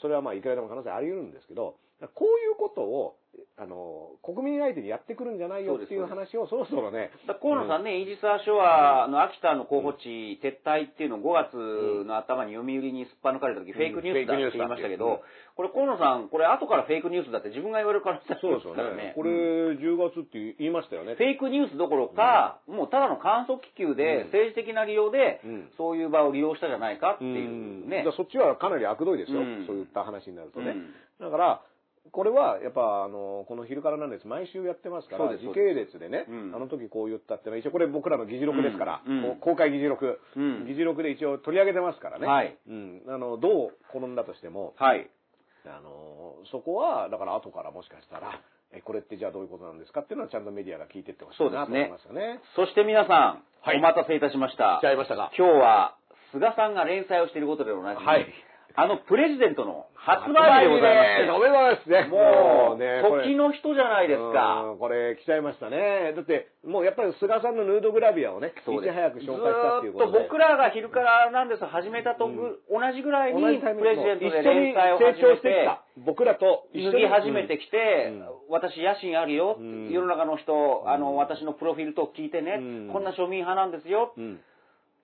それはまあいくらでも可能性あり得るんですけど、こういうことを、あの、国民相手にやってくるんじゃないよっていう話をそろそろね、河野さんね、イージス・アショアの秋田の候補地撤退っていうのを5月の頭に読売にすっぱ抜かれた時、フェイクニュースだって言いましたけど、これ河野さん、これ後からフェイクニュースだって自分が言われる可能性ありまそうですよすからね。。ねこれ、10月って言いましたよね。フェイクニュースどころか、もうただの観測気球で、うん。政治的な利用でうん、そういう場を利用したじゃないかってういん。うね。そっちはかなり悪どいですよ、うん。そういった話になるとね。うん。だから、これはやっぱあのこの昼からなんです。毎週やってますから時系列でね、うん。あの時こう言ったってのは一応これ僕らの議事録ですから、公開議事録、うん。議事録で一応取り上げてますからね、はい。うん、あのどう転んだとしてもはい。あのそこはだから後からもしかしたらえこれってじゃあどういうことなんですかっていうのはちゃんとメディアが聞いてってほしいなと思いますよね。そして皆さん、はいお待たせいたしました。来ちゃいましたか？今日は、菅さんが連載をしていることでおなじみ、はいあのプレジデントの発売日でございます。おめでとうございますね。もう、ね時の人じゃないですか。うんこれ来ちゃいましたね。だって、もうやっぱり菅さんのヌードグラビアをね、いち早く紹介したっていうことで。ずーっと僕らが昼からなんです始めたとぐ、同じぐらいにプレジデントで一緒に連載を成始めて長してきた、。僕らと一緒に脱ぎ始めてきて、うん私野心あるよ、うん世の中の人、あの、うん私のプロフィールと聞いてね、うんこんな庶民派なんですよ、うん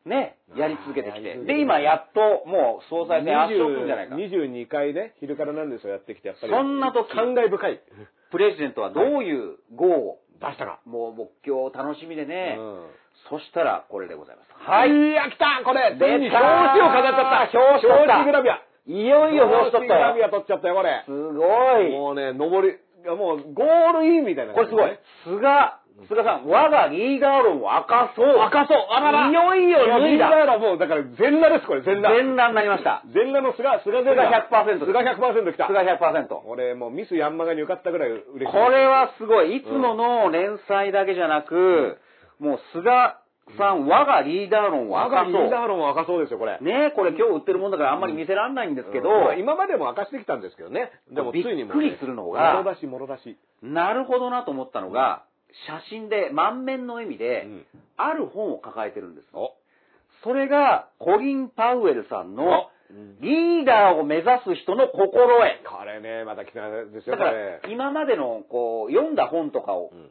ね、やり続けてきて。で、今やっと、もう総裁選圧勝するんじゃないか。22回ね、昼からなんですよやってきて、やっぱり。そんな時感慨深い。プレジデントはどういう号を、出したか。もう僕今日楽しみでね、うんそしたらこれでございます。はい。いや、来たこれついに出た表紙を飾っちゃった表紙取ったグラビアいよいよ表紙取ったよ。グラビア取っちゃったよ、これ。すごい。もうね、登り、もう、ゴールインみたいなこれすごい。菅、菅さん、我がリーダー論を明かそう。赤そうあららいよいよ脱いだ。いやらもう、だから全裸です、これ、全裸。全裸になりました。全裸の菅、菅全菅裸。100%です。菅100%来た。菅100%。俺、もうミスヤンマガに受かったぐらい嬉しい。これはすごい。いつもの連載だけじゃなく、もう菅さん、我がリーダー論を我明かそう。がリーダー論は赤そうですよ、これ。ねこれ今日売ってるもんだからあんまり見せらんないんですけど、うんまあ今までも明かしてきたんですけどね。でもついにもうね、びっくりするのがもろ出し、もろ出し。なるほどなと思ったのが、写真で、満面の笑みで、うん。ある本を抱えてるんです。お。それが、コリン・パウエルさんのお、リーダーを目指す人の心得。これね、また来たですよ、だから今までの、こう、読んだ本とかを、うん。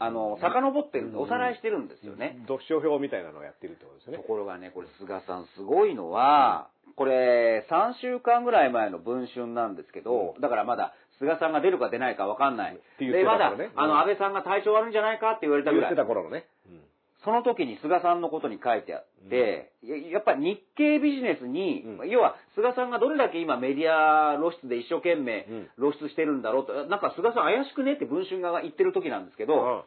あの、遡ってるんで、うん。おさらいしてるんですよね。読書表みたいなのをやってるってことですよとね。ころがね、これ、菅さんすごいのは、これ、3週間ぐらい前の文春なんですけど、だからまだ、菅さんが出るか出ないかわかんない。で、まだあの、安倍さんが体調悪いんじゃないかって言われたぐらい言って。た頃のね。その時に菅さんのことに書いてあって、ややっぱり日経ビジネスに、うん要は菅さんがどれだけ今メディア露出で一生懸命うん露出してるんだろうと、なんか菅さん怪しくねって文春側が言ってる時なんですけど、うん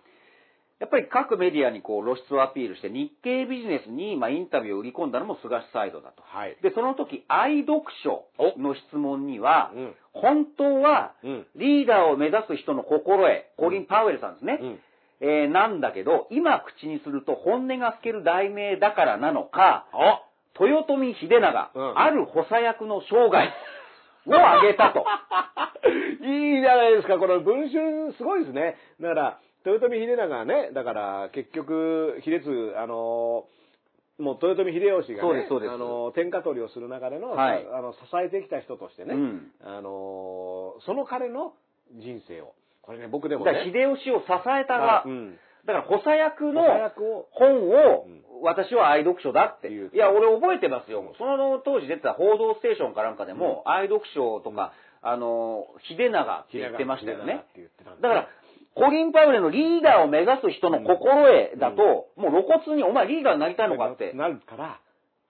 やっぱり各メディアにこう露出をアピールして日経ビジネスにまあインタビューを売り込んだのも菅サイドだと。はい。で、その時愛読書の質問には、うん本当はうん。リーダーを目指す人の心得、コリン・パウエルさんですね。うん。えーなんだけど、今口にすると本音が透ける題名だからなのか、豊臣秀長、うんある補佐役の生涯 を挙げたと。いいじゃないですか、この文春すごいですね。だから、豊臣秀長はね、だから結局、秀津、あのもう豊臣秀吉がねあの天下取りをする中での,、はい。あの支えてきた人としてね、うん。あのその彼の人生を。これね僕でもね。秀吉を支えたが、うん。だから補佐役の本をうん。私は愛読書だって。言ういや、俺覚えてますよ。その当時出てた報道ステーションかなんかでも、愛読書とか、あの、秀長って言ってましたよね。だから、コリン・パウエルのリーダーを目指す人の心得だと、もう露骨に、お前リーダーになりたいのかってなるから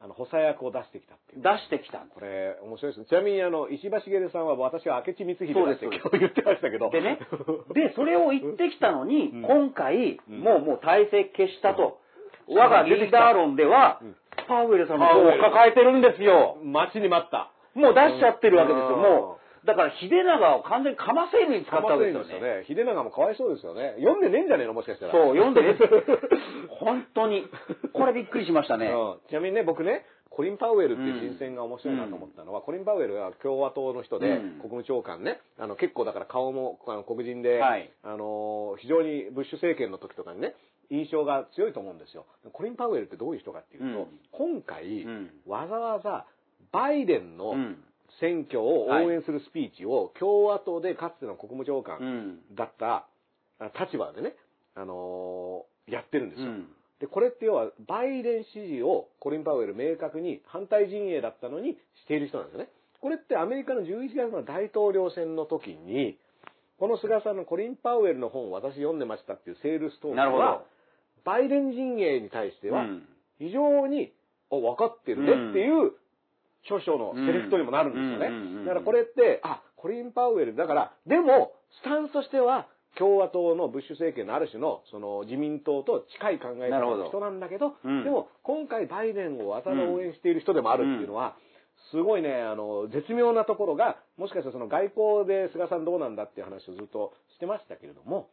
あの補佐役を出してきたっていう出してきたんですこれ、面白いです。ちなみに、あの、石橋茂さんは、私は明智光秀だってそうです今日言ってましたけど。でね、で、それを言ってきたのに、うん今回、うんもう、もう体制消したと。うん我がリーダー論では、うんパウエルさんの方を抱えてるんですよ。待ちに待った。もう出しちゃってるわけですよ。うんもう、だから秀長を完全にかませるに使ったわけですよね。ですよね。秀長もかわいそうですよね。読んでねえんじゃねえのもしかしたら。そう、読んでね。本当に。これびっくりしましたね。うんちなみにね、僕ね、コリン・パウエルっていう人選が面白いなと思ったのは、コリン・パウエルが共和党の人で、うん国務長官ね、あの結構だから顔もあの黒人で、はいあの非常にブッシュ政権の時とかにね、印象が強いと思うんですよ。コリン・パウエルってどういう人かっていうと、うん今回、うんわざわざバイデンのうん選挙を応援するスピーチを共和党でかつての国務長う官ん。だったあ立場でね、あのーやってるんですよ。うんで、これって要は、バイデン支持をコリン・パウエル明確に反対陣営だったのにしている人なんですよね。これってアメリカの11月の大統領選の時に、この菅さんのコリン・パウエルの本を私読んでましたっていうセールストークなるほはど、。バイデン陣営に対してはうん非常に、あ、分かってるねっていう著書のセレクトにもなるんですよね。だからこれって、あ、コリン・パウエル、だから、でも、スタンスとしては、共和党のブッシュ政権のある種の、その自民党と近い考え方の人なんだけど、うん。でも、今回バイデンをわざわざ応援している人でもあるっていうのは、すごいね、あの、絶妙なところが、もしかしたらその外交で菅さんどうなんだっていう話をずっとしてましたけれども、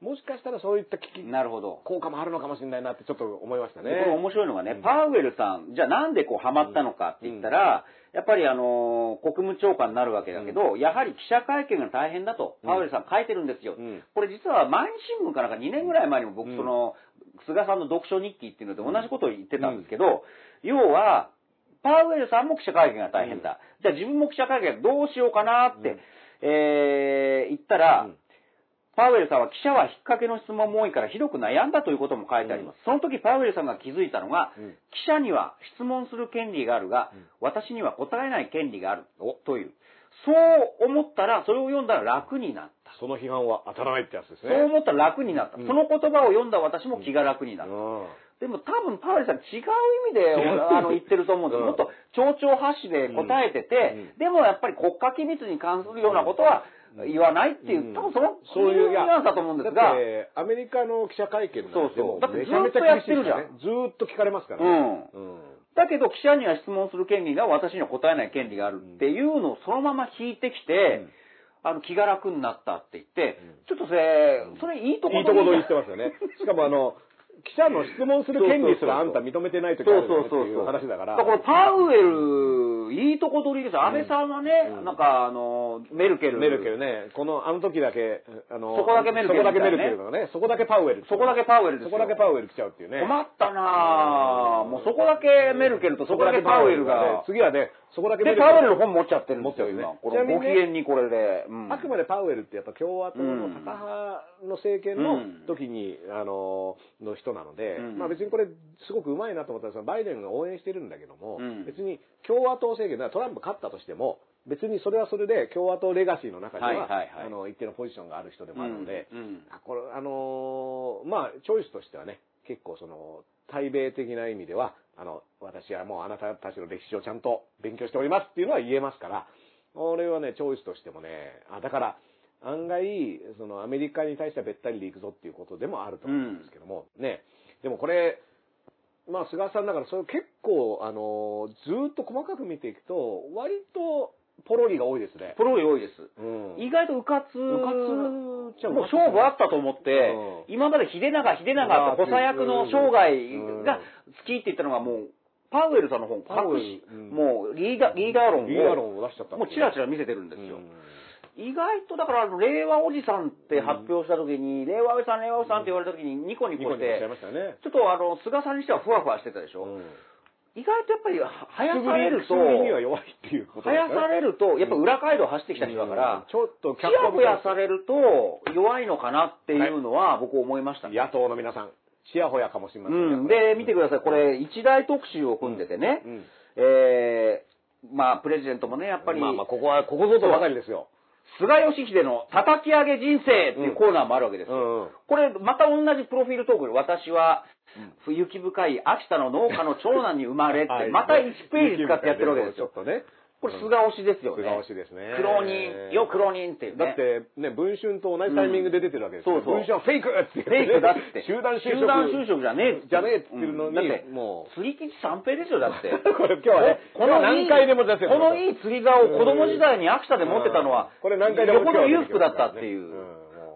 もしかしたらそういった危機なるほど。効果もあるのかもしれないなってちょっと思いましたね。でこれ面白いのがね、うん。パウエルさん、じゃあなんでこうハマったのかって言ったら、やっぱりあのー国務長官になるわけだけど、やはり記者会見が大変だと、パウエルさん書いてるんですよ。うん。これ実は毎日新聞かなんか2年ぐらい前にも僕うん。その、菅さんの読書日記っていうので同じことを言ってたんですけど、要は、パウエルさんも記者会見が大変だ。じゃあ自分も記者会見どうしようかなって、うん。えー言ったら、うんパウエルさんは記者は引っ掛けの質問も多いからひどく悩んだということも書いてあります。その時パウエルさんが気づいたのが、うん記者には質問する権利があるが、うん私には答えない権利があるおという。そう思ったら、それを読んだら楽になった。その批判は当たらないってやつですね。そう思ったら楽になった。うんその言葉を読んだ私も気が楽になった。うんでも多分パウエルさん違う意味で あの言ってると思うんです。うんもっと蝶々発信で答えてて、うんでもやっぱり国家機密に関するようなことは言わないっていう、うん。多分その、そういうニュアンスだと思うんですが。アメリカの記者会見なんてそうそう。もだってめちゃめちゃ厳しいですからね。ずーっと聞かれますからね。うん。うん。だけど記者には質問する権利が私には答えない権利があるっていうのをそのまま引いてきて、あの気が楽になったって言って、ちょっとそれ、それいいとこいいとこ取りしてますよね。しかもあの、記者の質問する権利すらあんた認めてない時あるよねっていう話だから。だからパウエル、いいとこ取りですよ。安倍さんはね、うんなんかあの、メルケル。メルケルね、この、あの時だけ、あの、そこだけメルケルそこだけメルケルとかね、そこだけパウエル。そこだけパウエルですよそこだけパウエル来ちゃうっていうね。困ったなぁ。もうそこだけメルケルとそこだけパウエルが。次はね、そこだけで。パウエルの本持っちゃってるんですよ、持ってるね。今。こご機嫌にこれで。うん。あくまでパウエルってやっぱ共和党のタカ派の政権の時に、あの、の人なので、うん。まあ別にこれすごくうまいなと思ったら、バイデンが応援してるんだけども、うん。別に共和党政権、トランプ勝ったとしても、別にそれはそれで共和党レガシーの中では、あの、一定のポジションがある人でもあるので、これ、あのーまあ、チョイスとしてはね、結構その、対米的な意味では、あの、私はもうあなたたちの歴史をちゃんと勉強しておりますっていうのは言えますから、これはね、チョイスとしてもね、あ、だから、案外、そのアメリカに対してはべったりでいくぞっていうことでもあると思うんですけども、ね、でもこれ、まあ、菅さんだから、それ結構、あの、ずっと細かく見ていくと、割と、ポロリが多いですね。プロ多いです。うん。意外とうかつ、うかつゃう？もう勝負あったと思って、う今まで秀長、秀長って補佐役の生涯が好きって言ったのがもう、パウエルさんの本パウエルもうリーダー、リーダー論を、リーダー論を出しちゃったんもうチラチラ見せてるんですよ。うん意外とだから、あの令和おじさんって発表した時に、令和おじさん、令和おじさんって言われた時にニコニコして。ちょっとあの、菅さんにしてはふわふわしてたでしょ。うん意外とやっぱり、はやされると、は弱いっていうことはやされると、やっぱ裏街道走ってきた人だから、ちょっとちやほやされると弱いのかなっていうのは僕思いましたね。野党の皆さん、ちやほやかもしれませんうん。で、見てください。これ、一大特集を組んでてね、うんえー、まあ、プレジデントもね、やっぱり、まあまあ、ここは、ここぞとばかりですよ。菅義偉の叩き上げ人生っていうコーナーもあるわけですよ。これ、また同じプロフィールトークで、私は、雪深い秋田の農家の長男に生まれって、はいまた1ページ使ってやってるわけですよちょっ。とね。これ、菅推しですよね。菅推しですね苦労人、よ苦労人っていうね。だって、ね、文春と同じタイミングで出てるわけですよ。うんそうそう文春はフェイクって言ってフェイクだって。集団就職。集団就職じゃねえじゃねえって言ってるのに、うんだってもう。釣り吉三平ですよ、だって。これ今日はね、この何回でも出せるこのいい釣り竿を子供時代に秋田で持ってたのは、これ何回でもよほど裕福だったっていう。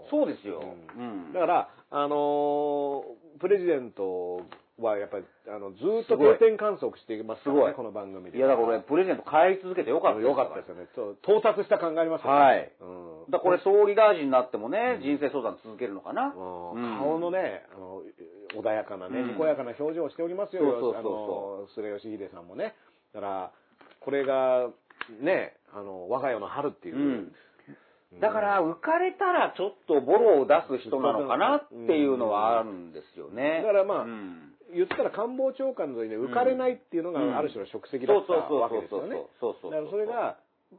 そうですよ。ううんだから、あのープレジデントはやっぱり、あの、ずーっと定点観測していますからすごいね、この番組で。いや、だから俺、プレゼント買い続けてよかったよかったですよね。到達した感がありますよね。はいうん。だこれ総理大臣になってもね、人生相談続けるのかな。顔のね、あの、穏やかなね、うんにこやかな表情をしておりますよ、そうそうそう菅義偉さんもね。だから、これが、ね、あの、我が世の春っていう。うんだから、浮かれたらちょっとボロを出す人なのかなっていうのはあるんですよね。だからまあうん言ったら官房長官の時に浮かれないっていうのがうん。ある種の職責だったわけですよね。だからそれが、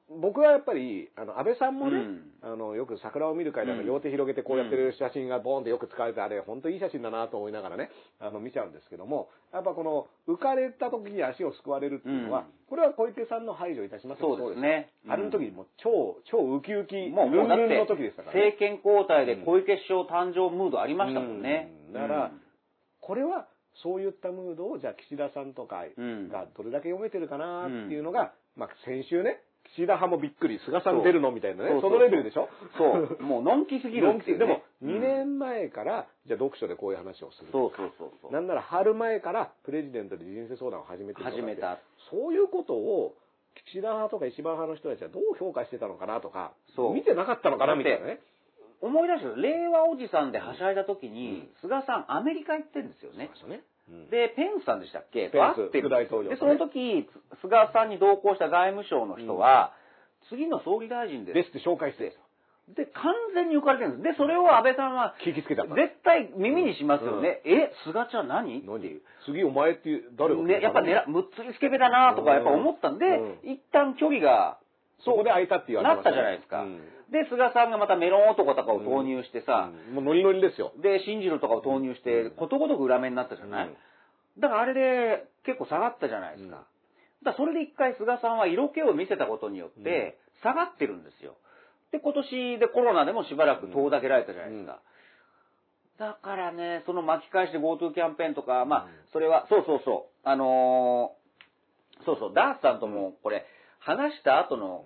僕はやっぱり、あの、安倍さんもね、うん。あの、よく桜を見る会でうん。両手広げてこうやってる写真がボーンってよく使われて、あれ、本当いい写真だなと思いながらね、あの、見ちゃうんですけども、やっぱこの、浮かれた時に足をすくわれるっていうのは、うん。これは小池さんの排除いたしますよそうですね。あれの時にもう超、超ウキウキ、もう、ルンルンのて時でした、からね。政権交代で小池首相誕生ムードありましたもんね。うん。だからこれは、そういったムードを、じゃあ岸田さんとかうんがどれだけ読めてるかなっていうのが、まあ先週ね、岸田派もびっくり、菅さん出るのみたいなね、そのレベルでしょ？そう。もう、のんきすぎるね。でも、うん2年前から、じゃあ読書でこういう話をする。そうそうそうそう。なんなら春前からプレジデントで人生相談を始めて始めた。そういうことを、岸田派とか石破派の人たちはどう評価してたのかなとか、そう見てなかったのかなみたいなね。思い出したよ令和おじさんではしゃいだ時に、菅さんアメリカ行ってるんですよね。そうでしたね。うんで、ペンスさんでしたっけ？ペンス会ってる副大統領で、その時、菅さんに同行した外務省の人は、次の総理大臣です。ですって紹介してで完全に浮かれてるんです。で、それを安倍さんは、聞きつけた。絶対耳にしますよね。え、菅ちゃん何？何？次お前っていう、誰がね、やっぱねら、むっつりスケベだなとかやっぱ思ったんで、うん一旦距離が、そこで空いたって言われてなったじゃないですか。うん。で、菅さんがまたメロン男とかを投入してさ、うん。もうノリノリですよ。で、新次郎とかを投入して、ことごとく裏目になったじゃない、うん。だからあれで結構下がったじゃないですか。うん。だそれで一回菅さんは色気を見せたことによって、下がってるんですよ。で、今年でコロナでもしばらく遠ざけられたじゃないですか。だからね、その巻き返して GoTo キャンペーンとか、まあ、それは、そうそうそう、あのーそうそう、ダースさんともこれ、話した後の、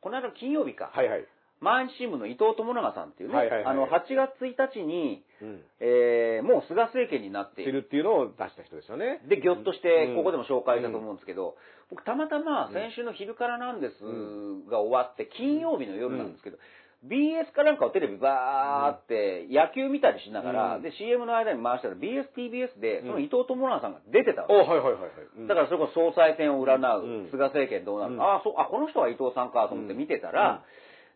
この間金曜日か、はいはい。毎日新聞の伊藤友永さんっていうね、はいはいはいあの、8月1日に、うん。えーもう菅政権になっている。っていうのを出した人ですよね。で、ぎょっとしてう、んここでも紹介したと思うんですけど、僕、たまたま先週の昼からなんですが終わって、金曜日の夜なんですけど、BS かなんかをテレビバーって野球見たりしながら、うん。で、CM の間に回したら BS、TBS で、うん。その伊藤友永さんが出てたの。おはいはいはいはい。うん。だからそれこそ総裁選を占う、うん。菅政権どうなる、うん。ああ、そう、あ、この人は伊藤さんかと思って見てたら、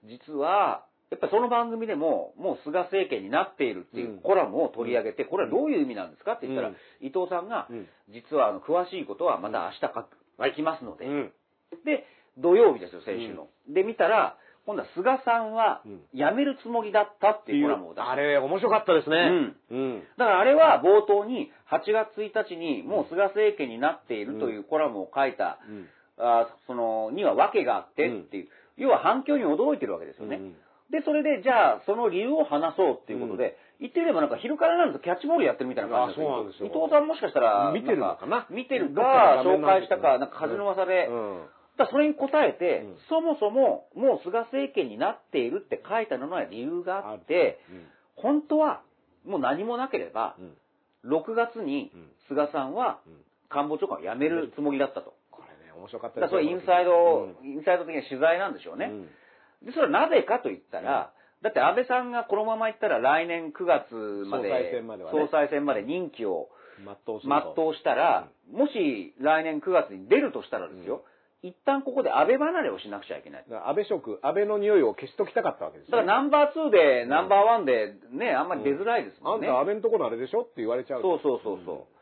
実は、やっぱりその番組でも、もう菅政権になっているっていううん。コラムを取り上げて、これはどういう意味なんですかって言ったら、うん。伊藤さんが、うん。実はあの詳しいことはまた明日書きますので、うん。で、土曜日ですよ、先週の。で、見たら、今度は菅さんはうん辞めるつもりだったっていうコラムを出した。あれ、面白かったですね。うん。うん。だからあれは冒頭に8月1日にもう菅政権になっているというコラムを書いた、うん。あーその、には訳があってっていう、要は反響に驚いてるわけですよね。うんで、それで、じゃあ、その理由を話そうっていうことで、言ってみればなんか昼からなんとキャッチボールやってるみたいな感じなんですよ伊藤さんもしかしたら、見てるのかな？見てるか紹介したか、なんか風の噂で、うん。だからそれに答えて、うん。そもそももう菅政権になっているって書いたのには理由があって、本当はもう何もなければ、うん。6月にうん。菅さんはうん。官房長官を辞めるつもりだったと。これね、面白かっただからそれインサイド、インサイド的な取材なんでしょうね。うん。で、それはなぜかと言ったら、だって安倍さんがこのままいったら来年9月まで、総裁選まではね。総裁選まで任期を全うしたら、もし来年9月に出るとしたらですよ、一旦ここで安倍離れをしなくちゃいけない。安倍色、安倍の匂いを消しときたかったわけですだからね。ナンバー2で、ナンバーワンでね、あんまり出づらいですもんね。あんた安倍のところのあれでしょ？って言われちゃう。そうそうそうそう。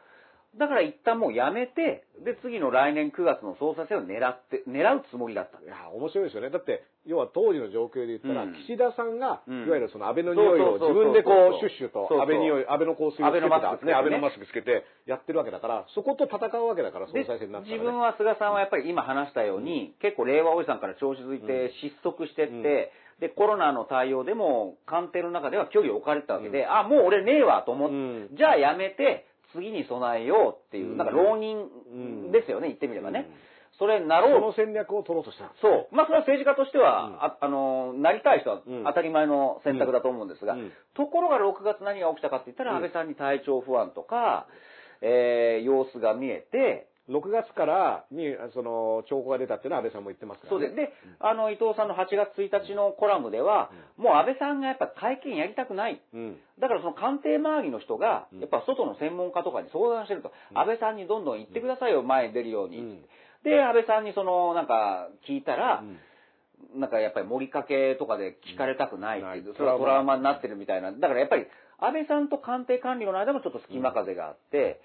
だから一旦もうやめて、で、次の来年9月の総裁選を狙って、狙うつもりだった。んです。いや、面白いですよね。だって、要は当時の状況で言ったら、うん。岸田さんが、うん。いわゆるその安倍の匂いを自分でこう、シュッシュと安倍匂い、安倍の香水をつけて安倍のマスクつけてね。ね、安倍のマスクつけてやってるわけだから、そこと戦うわけだから、総で裁選になったら、ね。自分は菅さんはやっぱり今話したように、結構令和おじさんから調子づいて失速してって、うん。で、コロナの対応でも官邸の中では距離を置かれてたわけで、あ、もう俺ねえわと思って、うん。じゃあやめて、次に備えようっていう、うん。なんか浪人ですよね、言ってみればね。それになそろう。の戦略を取ろうとした。そう。まあ、それは政治家としては、うん。ああの、なりたい人はうん。当たり前の選択だと思うんですが、うん。ところが6月何が起きたかって言ったら、うん。安倍さんに体調不安とか、えー様子が見えて、6月からに、その、兆候が出たっていうのは安倍さんも言ってますから、ね。そうです。で、あの、伊藤さんの8月1日のコラムでは、もう安倍さんがやっぱ会見やりたくない。うん。だからその官邸周りの人がうん、やっぱ外の専門家とかに相談してると、安倍さんにどんどん言ってくださいよ、前に出るように。うんで、安倍さんにその、なんか、聞いたら、うんなんかやっぱり盛りかけとかで聞かれたくないっていう、うんそれはトラウマになってるみたいな。だからやっぱり、安倍さんと官邸管理の間もちょっと隙間風があって、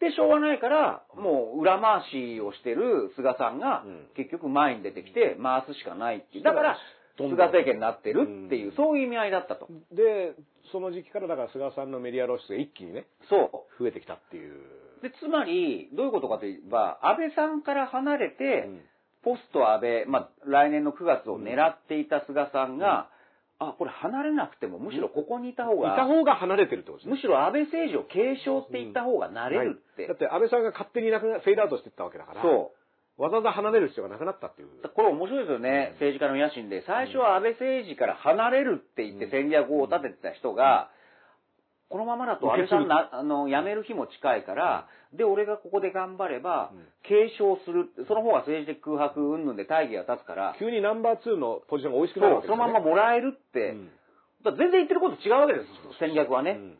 で、しょうがないから、もう裏回しをしてる菅さんがうん、結局前に出てきて回すしかないっていう。だから、菅政権になってるっていうう、んそういう意味合いだったと。で、その時期からだから菅さんのメディア露出が一気にね、そう。増えてきたっていう。で、つまり、どういうことかといえば、安倍さんから離れて、うんポスト安倍、まあ、来年の9月を狙っていた菅さんが、あ、これ離れなくても、むしろここにいた方いたが、方が離れてるってことですね。むしろ安倍政治を継承って言った方がなれるって。だって安倍さんが勝手にいなくな、フェードアウトしていったわけだから。そう。わざわざ離れる必要がなくなったっていう。これ面白いですよね、政治家の野心で。最初は安倍政治から離れるって言って戦略を立ててた人が、このままだと安倍さんなあの辞める日も近いから、で、俺がここで頑張ればうん、継承する。その方が政治的空白云々で大義が立つから、急にナンバー2のポジションが美味しくなるわけですよ、ね。そのままもらえるって、うんだ全然言ってること違うわけです、戦略はね。うん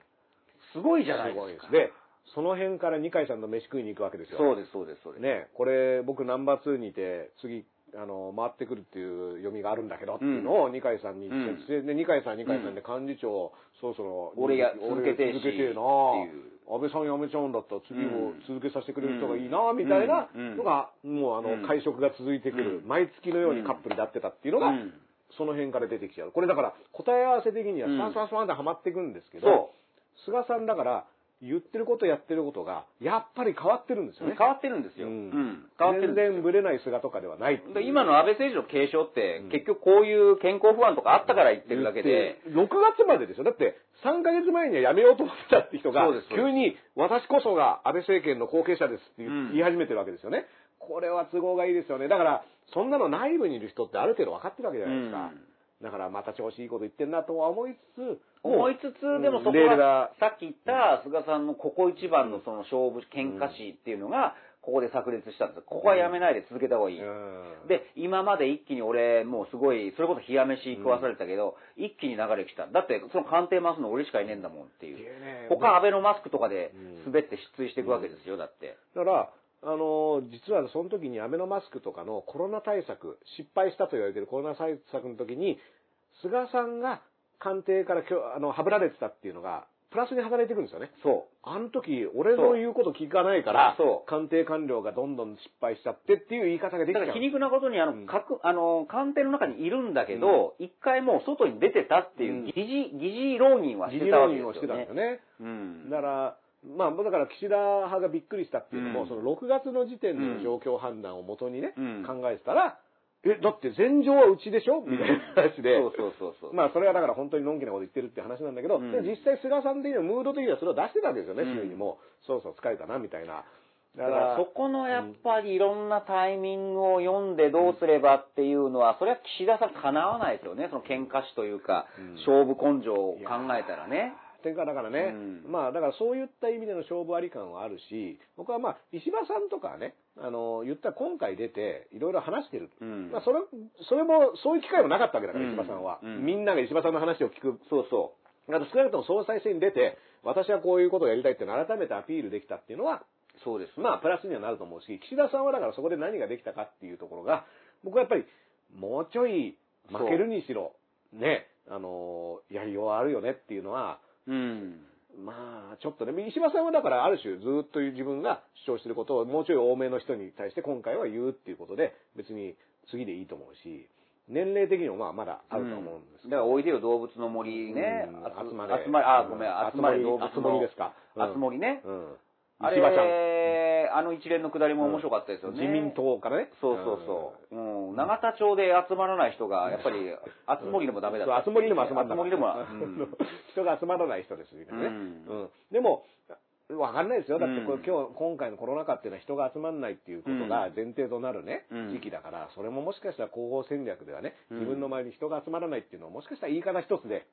すごいじゃないですす。で、その辺から二階さんの飯食いに行くわけですよ。そうです、そうです、そうです。ね、これ僕ナンバー2にいて、次、あの、回ってくるっていう読みがあるんだけどっていうのを二階さんに言って、で二階さん二階さんで幹事長、そろそろ、俺や続けて続けてえなっていう安倍さん辞めちゃうんだったら次もうん。続けさせてくれる人がいいなみたいなうん。のが、もうあの、うん。会食が続いてくる、うん。毎月のようにカップルで会ってたっていうのが、うん。その辺から出てきちゃう。これだから、答え合わせ的にはうん。スパンスパンスパンってはまっていくんですけど、そ菅さんだから、言ってることやってることが、やっぱり変わってるんですよう。ね。変わってるんですよ。ううんん。変わってる全然ブレない菅とかではないい今の安倍政治の継承って、うん結局こういう健康不安とかあったから言ってるだけで、6月までですよ。だって、3ヶ月前には辞めようと思ってたって人が急に私こそが安倍政権の後継者ですって言,、うんい始めてるわけですよね。これは都合がいいですよね。だから、そんなの内部にいる人ってある程度分かってるわけじゃないですか。だから、また調子いいこと言ってんなとは思いつつ、思いつつ、でもそこがが、さっき言った菅さんのここ一番のその勝負、喧嘩師っていうのが、ここで炸裂したんです。ここはやめないで続けた方がいい。うんで、今まで一気に俺、もうすごい、それこそ冷や飯食わされたけど、一気に流れ来た。だって、その官邸回すの俺しかいねえんだもんっていう。ね他安倍のマスクとかでうん滑って失墜していくわけですよ、だって。だから、あの実はその時にアベノマスクとかのコロナ対策、失敗したと言われているコロナ対策の時に、菅さんが官邸からきょあの、はぶられてたっていうのが、プラスに働いていくんですよね。そあの時、俺の言うこと聞かないから、そう官邸官僚がどんどん失敗しちゃってっていう言い方がう。できちゃう。だから皮肉なことに、あの、うん各、あの、官邸の中にいるんだけど、一回もう外に出てたっていうう、ん疑似、疑似浪人はし議てたわけですよ論をしてたんですよね。ね。うん。だから、まあ、だから岸田派がびっくりしたっていうのも、うんその6月の時点での状況判断をもとにね、うん考えてたら、え、だって前場はうちでしょ？みたいな話で、そうそうそうそう。まあそれはだから本当にのんきなこと言ってるって話なんだけど、うんで実際菅さん的にはムード的にはそれを出してたわけですよね、うん周囲にも。そろそろ疲れたな、みたいな。だからそこのやっぱりいろんなタイミングを読んでどうすればっていうのは、それは岸田さんかなわないですよね。その喧嘩師というか、うん勝負根性を考えたらね。だからね、うんまあだからそういった意味での勝負あり感はあるし、僕はまあ石破さんとかはね、あの、言ったら今回出ていろいろ話してる。うんまあそれ、それも、そういう機会もなかったわけだから、うん石破さんは、うんみんなが石破さんの話を聞く。そうそあと少なくとも総裁選に出て、私はこういうことをやりたいって改めてアピールできたっていうのは、う。そうです。まあ、プラスにはなると思うし、岸田さんはだからそこで何ができたかっていうところが、僕はやっぱり、もうちょい負けるにしろ、ね、あの、やりようあるよねっていうのは、うん。まあ、ちょっとね、石破さんはだからある種ずっと自分が主張してることをもうちょい多めの人に対して今回は言うっていうことで、別に次でいいと思うし、年齢的にもまあまだあると思うんですけどだから、おいでよ動物の森ね。集まれ集まれ、あ、ごめん、うん集まれ動物の集まりですか？うんあつ森ね。うん。あ石破ちゃん。れ、あの一連のくだりも面白かったですよね。自民党からね。そうそうそう。うん。永田町で集まらない人が、やっぱり、あつ森でもダメだった。集まりでも集まらあつ森でも、うん 人が集まらない人ですみたいなね。うんうんでも、わかんないですよ。だってこれうん今日、今回のコロナ禍っていうのは人が集まらないっていうことが前提となるね、うん時期だから、それももしかしたら広報戦略ではね、うん自分の周りに人が集まらないっていうのはもしかしたら言い方一つで、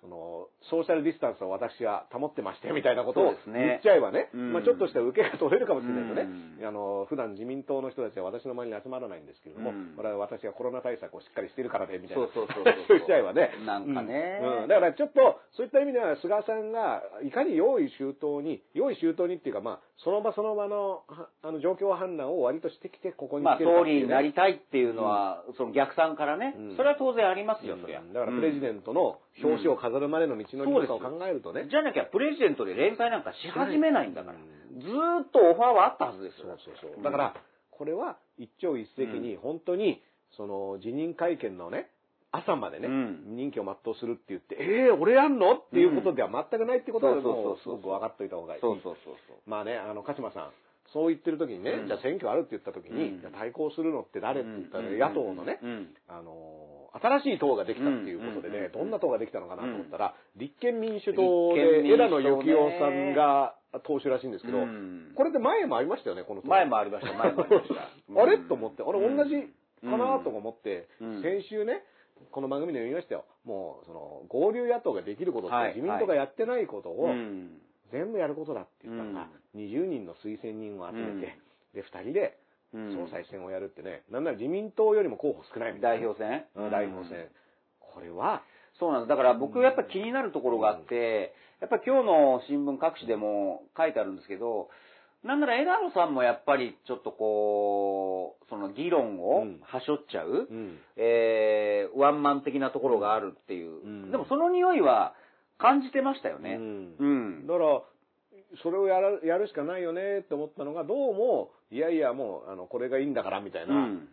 その、ソーシャルディスタンスを私は保ってまして、みたいなことを言っちゃえばね、うん。まあちょっとした受けが取れるかもしれないとね、うん。あの、普段自民党の人たちは私の周りに集まらないんですけれども、うん。これは私がコロナ対策をしっかりしてるからで、みたいな。そうそうそうそう言っちゃえばね。なんかね。うん。うんだからちょっと、そういった意味では、菅さんが、いかに用意周到に、用意周到にっていうか、まあ、その場その場の、はあの、状況判断を割としてきて、ここにまあ、来てるか総っていうね。理になりたいっていうのは、その逆算からね、うん。それは当然ありますよ、そりゃ。だからプレジデントの表紙を飾るまでの道のりとかを考えるとね。じゃなきゃプレジデントで連載なんかし始めないんだから。うずーっとオファーはあったはずですよ。そうそうそう。だから、これは一朝一夕に本当に、その辞任会見のね、朝までね、うん任期を全うするって言って、ええー、俺やんの？っていうことでは全くないってことは、そうそうそうそうごく分かっといた方がいい。そうそうそうそう。まあね、あの、鹿島さん、そう言ってる時にね、うん。じゃあ選挙あるって言った時に、うん。じゃあ対抗するのって誰って言ったら、うん。野党のね、うん。あのー新しい党ができたっていうことでね、うん。どんな党ができたのかなと思ったら、立憲民主党で枝野幸男さんが党首らしいんですけど、うん。これで前もありましたよね、この党。前もありました、前もありました。あれ？と思って、あれうん同じかなとか思って、うん。先週ね、この番組で言いましたよ。もう、その、合流野党ができることって、はい。自民党がやってないことを、うん全部やることだって言ったのが、20人の推薦人を集めて、で、2人でうん総裁選をやるってね、なんなら自民党よりも候補少ないみたいな。代表選？うん代表選。これは、そうなんです。だから僕やっぱ気になるところがあって、やっぱ今日の新聞各紙でも書いてあるんですけど、なんなら枝野さんもやっぱりちょっとこう、その議論をうんはしょっちゃう、うん。えー、ワンマン的なところがあるっていう。うんでもその匂いは感じてましたよね。うんうん。だから、それをやらやるしかないよねって思ったのが、どうも、いやいや、もう、あの、これがいいんだから、みたいなうん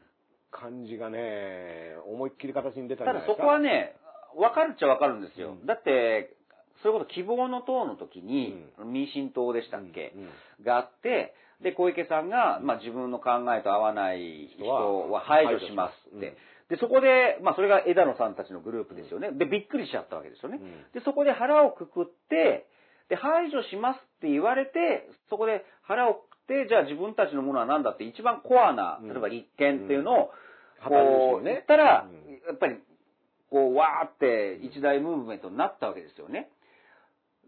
感じがね、思いっきり形に出たんじただそゃないですか。こはね、わかるっちゃわかるんですよ。うんだって、そういうこと希望の党の時に、民進党でしたっけ、うんうんがあって、で、小池さんが、まあ自分の考えと合わない人は排除しますって。で、そこで、まあそれが枝野さんたちのグループですよね。で、びっくりしちゃったわけですよね。うんで、そこで腹をくくって、で、排除しますって言われて、そこで腹をくくって、じゃあ自分たちのものは何だって一番コアな、うん例えば立憲っていうのを、こう、言ったらうん、やっぱり、こう、わーって一大ムーブメントになったわけですよね。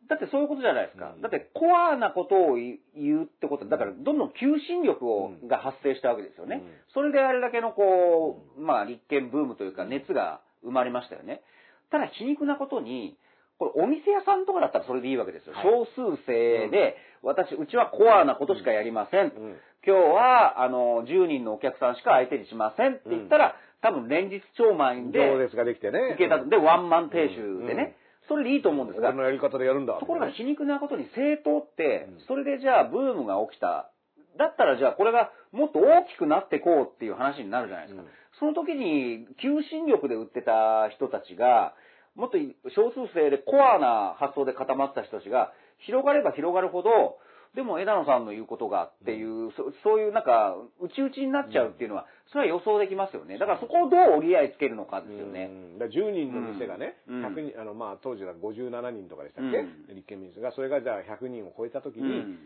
だってそういうことじゃないですか。うんだってコアなことを言うってことは、だからどんどん求心力を、うんが発生したわけですよね。うんそれであれだけのこう、まあ立憲ブームというか熱が生まれましたよね。ただ皮肉なことに、これお店屋さんとかだったらそれでいいわけですよ。はい少数制で、私、うちはコアなことしかやりません。うん今日は、あの、10人のお客さんしか相手にしませんって言ったら、多分連日超満員で、行列ができてね。いけた。で、ワンマン定収でうんね。それでいいと思うんですが俺、のやり方でやるんだ。ところが皮肉なことに政党ってうん、それでじゃあブームが起きた。だったらじゃあこれがもっと大きくなってこうっていう話になるじゃないですか。うんその時に求心力で売ってた人たちが、もっと少数制でコアな発想で固まってた人たちが、広がれば広がるほど、でも枝野さんの言うことがっていう、そそういうなんか、内々になっちゃうっていうのは、それは予想できますよね。だからそこをどう折り合いつけるのかですよね。うん。だから10人の店がね、うん。100人、あの、まあ、当時は57人とかでしたっけ、うん。立憲民主が、それがじゃあ100人を超えた時うに、ん。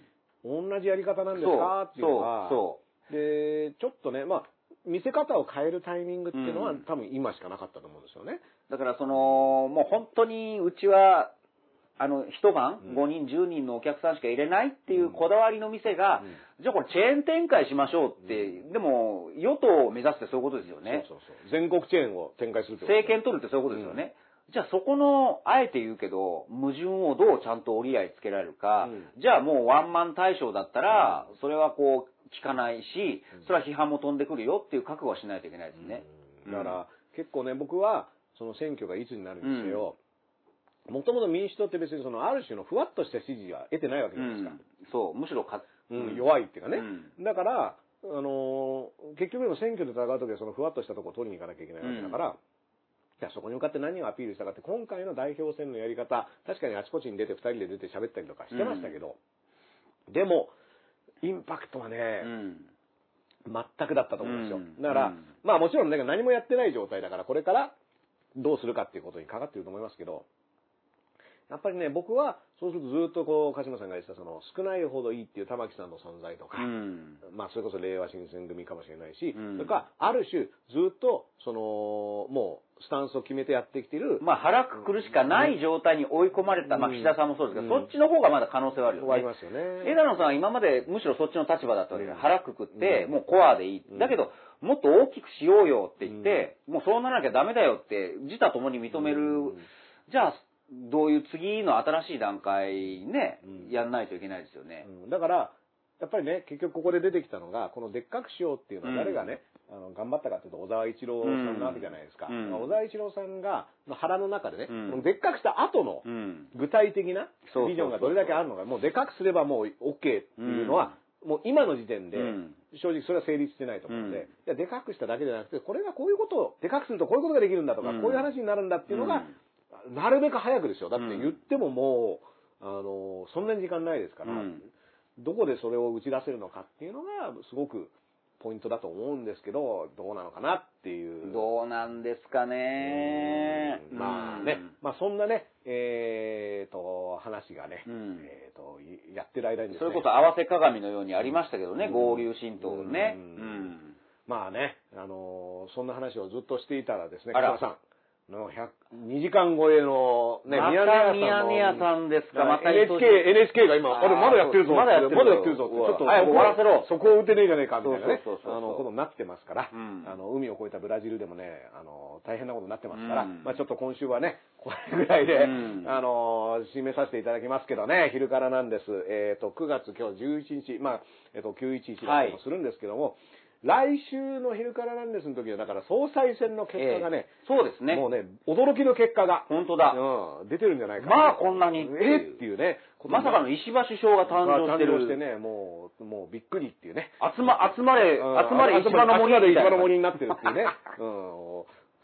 同じやり方なんですか？っていうのが、そう、で、ちょっとね、まあ、見せ方を変えるタイミングっていうのは、うん。多分今しかなかったと思うんですよね。だからその、もう本当にうちは、あの、一晩うん。5人、10人のお客さんしか入れないっていうこだわりの店が、じゃあこれチェーン展開しましょうって、でも、与党を目指すってそういうことですよね。そうそうそう。全国チェーンを展開するってこと政権取るってそういうことですよね。じゃあそこの、あえて言うけど、矛盾をどうちゃんと折り合いつけられるか、うじゃあもうワンマン対象だったら、それはこう、聞かないし、それは批判も飛んでくるよっていう覚悟はしないといけないですね。うん。だから、結構ね、僕は、その選挙がいつになるにせよ、もともと民主党って別にその、ある種のふわっとした支持は得てないわけうじゃないですか。ん、そう、むしろか、うん弱いっていうかね。うん。だから、あのー結局でも選挙で戦うときはそのふわっとしたところを取りに行かなきゃいけないわけだから、じゃあそこに向かって何をアピールしたかって、今回の代表選のやり方、確かにあちこちに出て2人で出て喋ったりとかしてましたけど、でも、インパクトはね、うん。全くだったと思うんですよ。うん。だから、うん。まあもちろんね、何もやってない状態だから、これからどうするかっていうことにかかってると思いますけど、やっぱりね、僕は、そうするとずっとこう、鹿島さんが言ってた、その、少ないほどいいっていう玉木さんの存在とか、うんまあ、それこそ令和新選組かもしれないし、うんそれから、ある種、ずっと、その、もう、スタンスを決めてやってきている。まあ腹くくるしかない状態に追い込まれた、まあ岸田さんもそうですけど、そっちの方がまだ可能性はあるよね。ありますよね。枝野さんは今までむしろそっちの立場だったわけで、腹くくって、もうコアでいい。だけど、もっと大きくしようよって言って、もうそうならなきゃダメだよって、自他ともに認める。じゃあ、どういう次の新しい段階ね、やんないといけないですよね。うん。だから、やっぱりね、結局ここで出てきたのが、このでっかくしようっていうのはうん。誰がね、あの頑張ったかっていうと小沢一郎さんなわけじゃないですか。うん。小沢一郎さんが、の腹の中でね、うん。でっかくした後のうん。具体的なビジョンがどれだけあるのか、もうでかくすればもう OK っていうのは、もう今の時点でうん、正直それは成立してないと思うので、うん。いやでかくしただけじゃなくて、これがこういうことを、でかくするとこういうことができるんだとか、うん。こういう話になるんだっていうのが、なるべく早くですよ。だって言ってももう、あの、そんなに時間ないですから、うんどこでそれを打ち出せるのかっていうのが、すごくポイントだと思うんですけど、どうなのかなっていう。どうなんですかね。うんまあね、まあそんなね、えーと、話がね、うんえーと、いやってる間にですね。それこそ合わせ鏡のようにありましたけどね、合流神道ね。ううんん。まあね、あのーそんな話をずっとしていたらですね、あら北村さんの100 2時間超えのね、またミヤネ屋さんですか、また NHK、NHK が今、あれまだやってるぞ。まだやってるぞまだやって。ちょっと、早く終わらせろ。そこを打てねえじゃねえか、みたいなね。あの、ことになってますから、うん。あの、海を越えたブラジルでもね、あの、大変なことになってますから、うん。まあちょっと今週はね、これぐらいで、うん。あの、締めさせていただきますけどね、昼からなんです。えっ、と、9月今日11日、まあ、えっ、と、911だったりもするんですけども、来週の昼からなんですの時は、だから総裁選の結果がね、ええそうですね。もうね、驚きの結果が、本当だ。うん、出てるんじゃないかまあこんなにえっていうね。まさかの石破首相が誕生してる。誕生してね、もう、もうびっくりっていうね。集ま、集まれ、うん集まれ石破の森集まれみたいな石破の森になってるっていうね。うん。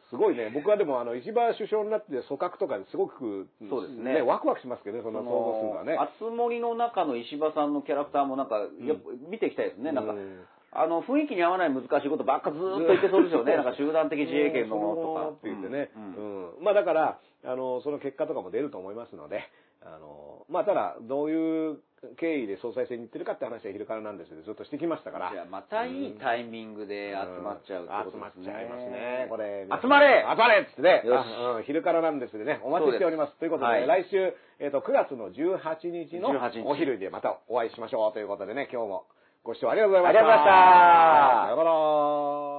すごいね。僕はでも、あの、石破首相になって組閣とかですごく、そうですねワクワクしますけどね、そんな想像するのはね。あつ森の中の石破さんのキャラクターもなんか、やっぱ見ていきたいですね。なんか、うんあの、雰囲気に合わない難しいことばっかずーっと言ってそうですよね。なんか集団的自衛権のものとか。って言ってね。ううんん。まあだから、あの、その結果とかも出ると思いますので、あの、まあただ、どういう経緯で総裁選に行ってるかって話は昼からなんですけど、ずっとしてきましたから。じゃあまたいいタイミングで集まっちゃうってこと集まっですね。ちゃいますね。これ。集まれ集まれっつってね。よしあうん昼からなんですでね、お待ちしております。ということで、はい来週、えっ、と、9月の18日の18日お昼でまたお会いしましょうということでね、今日もご視聴ありがとうございました。ありがとうございましたさようなら。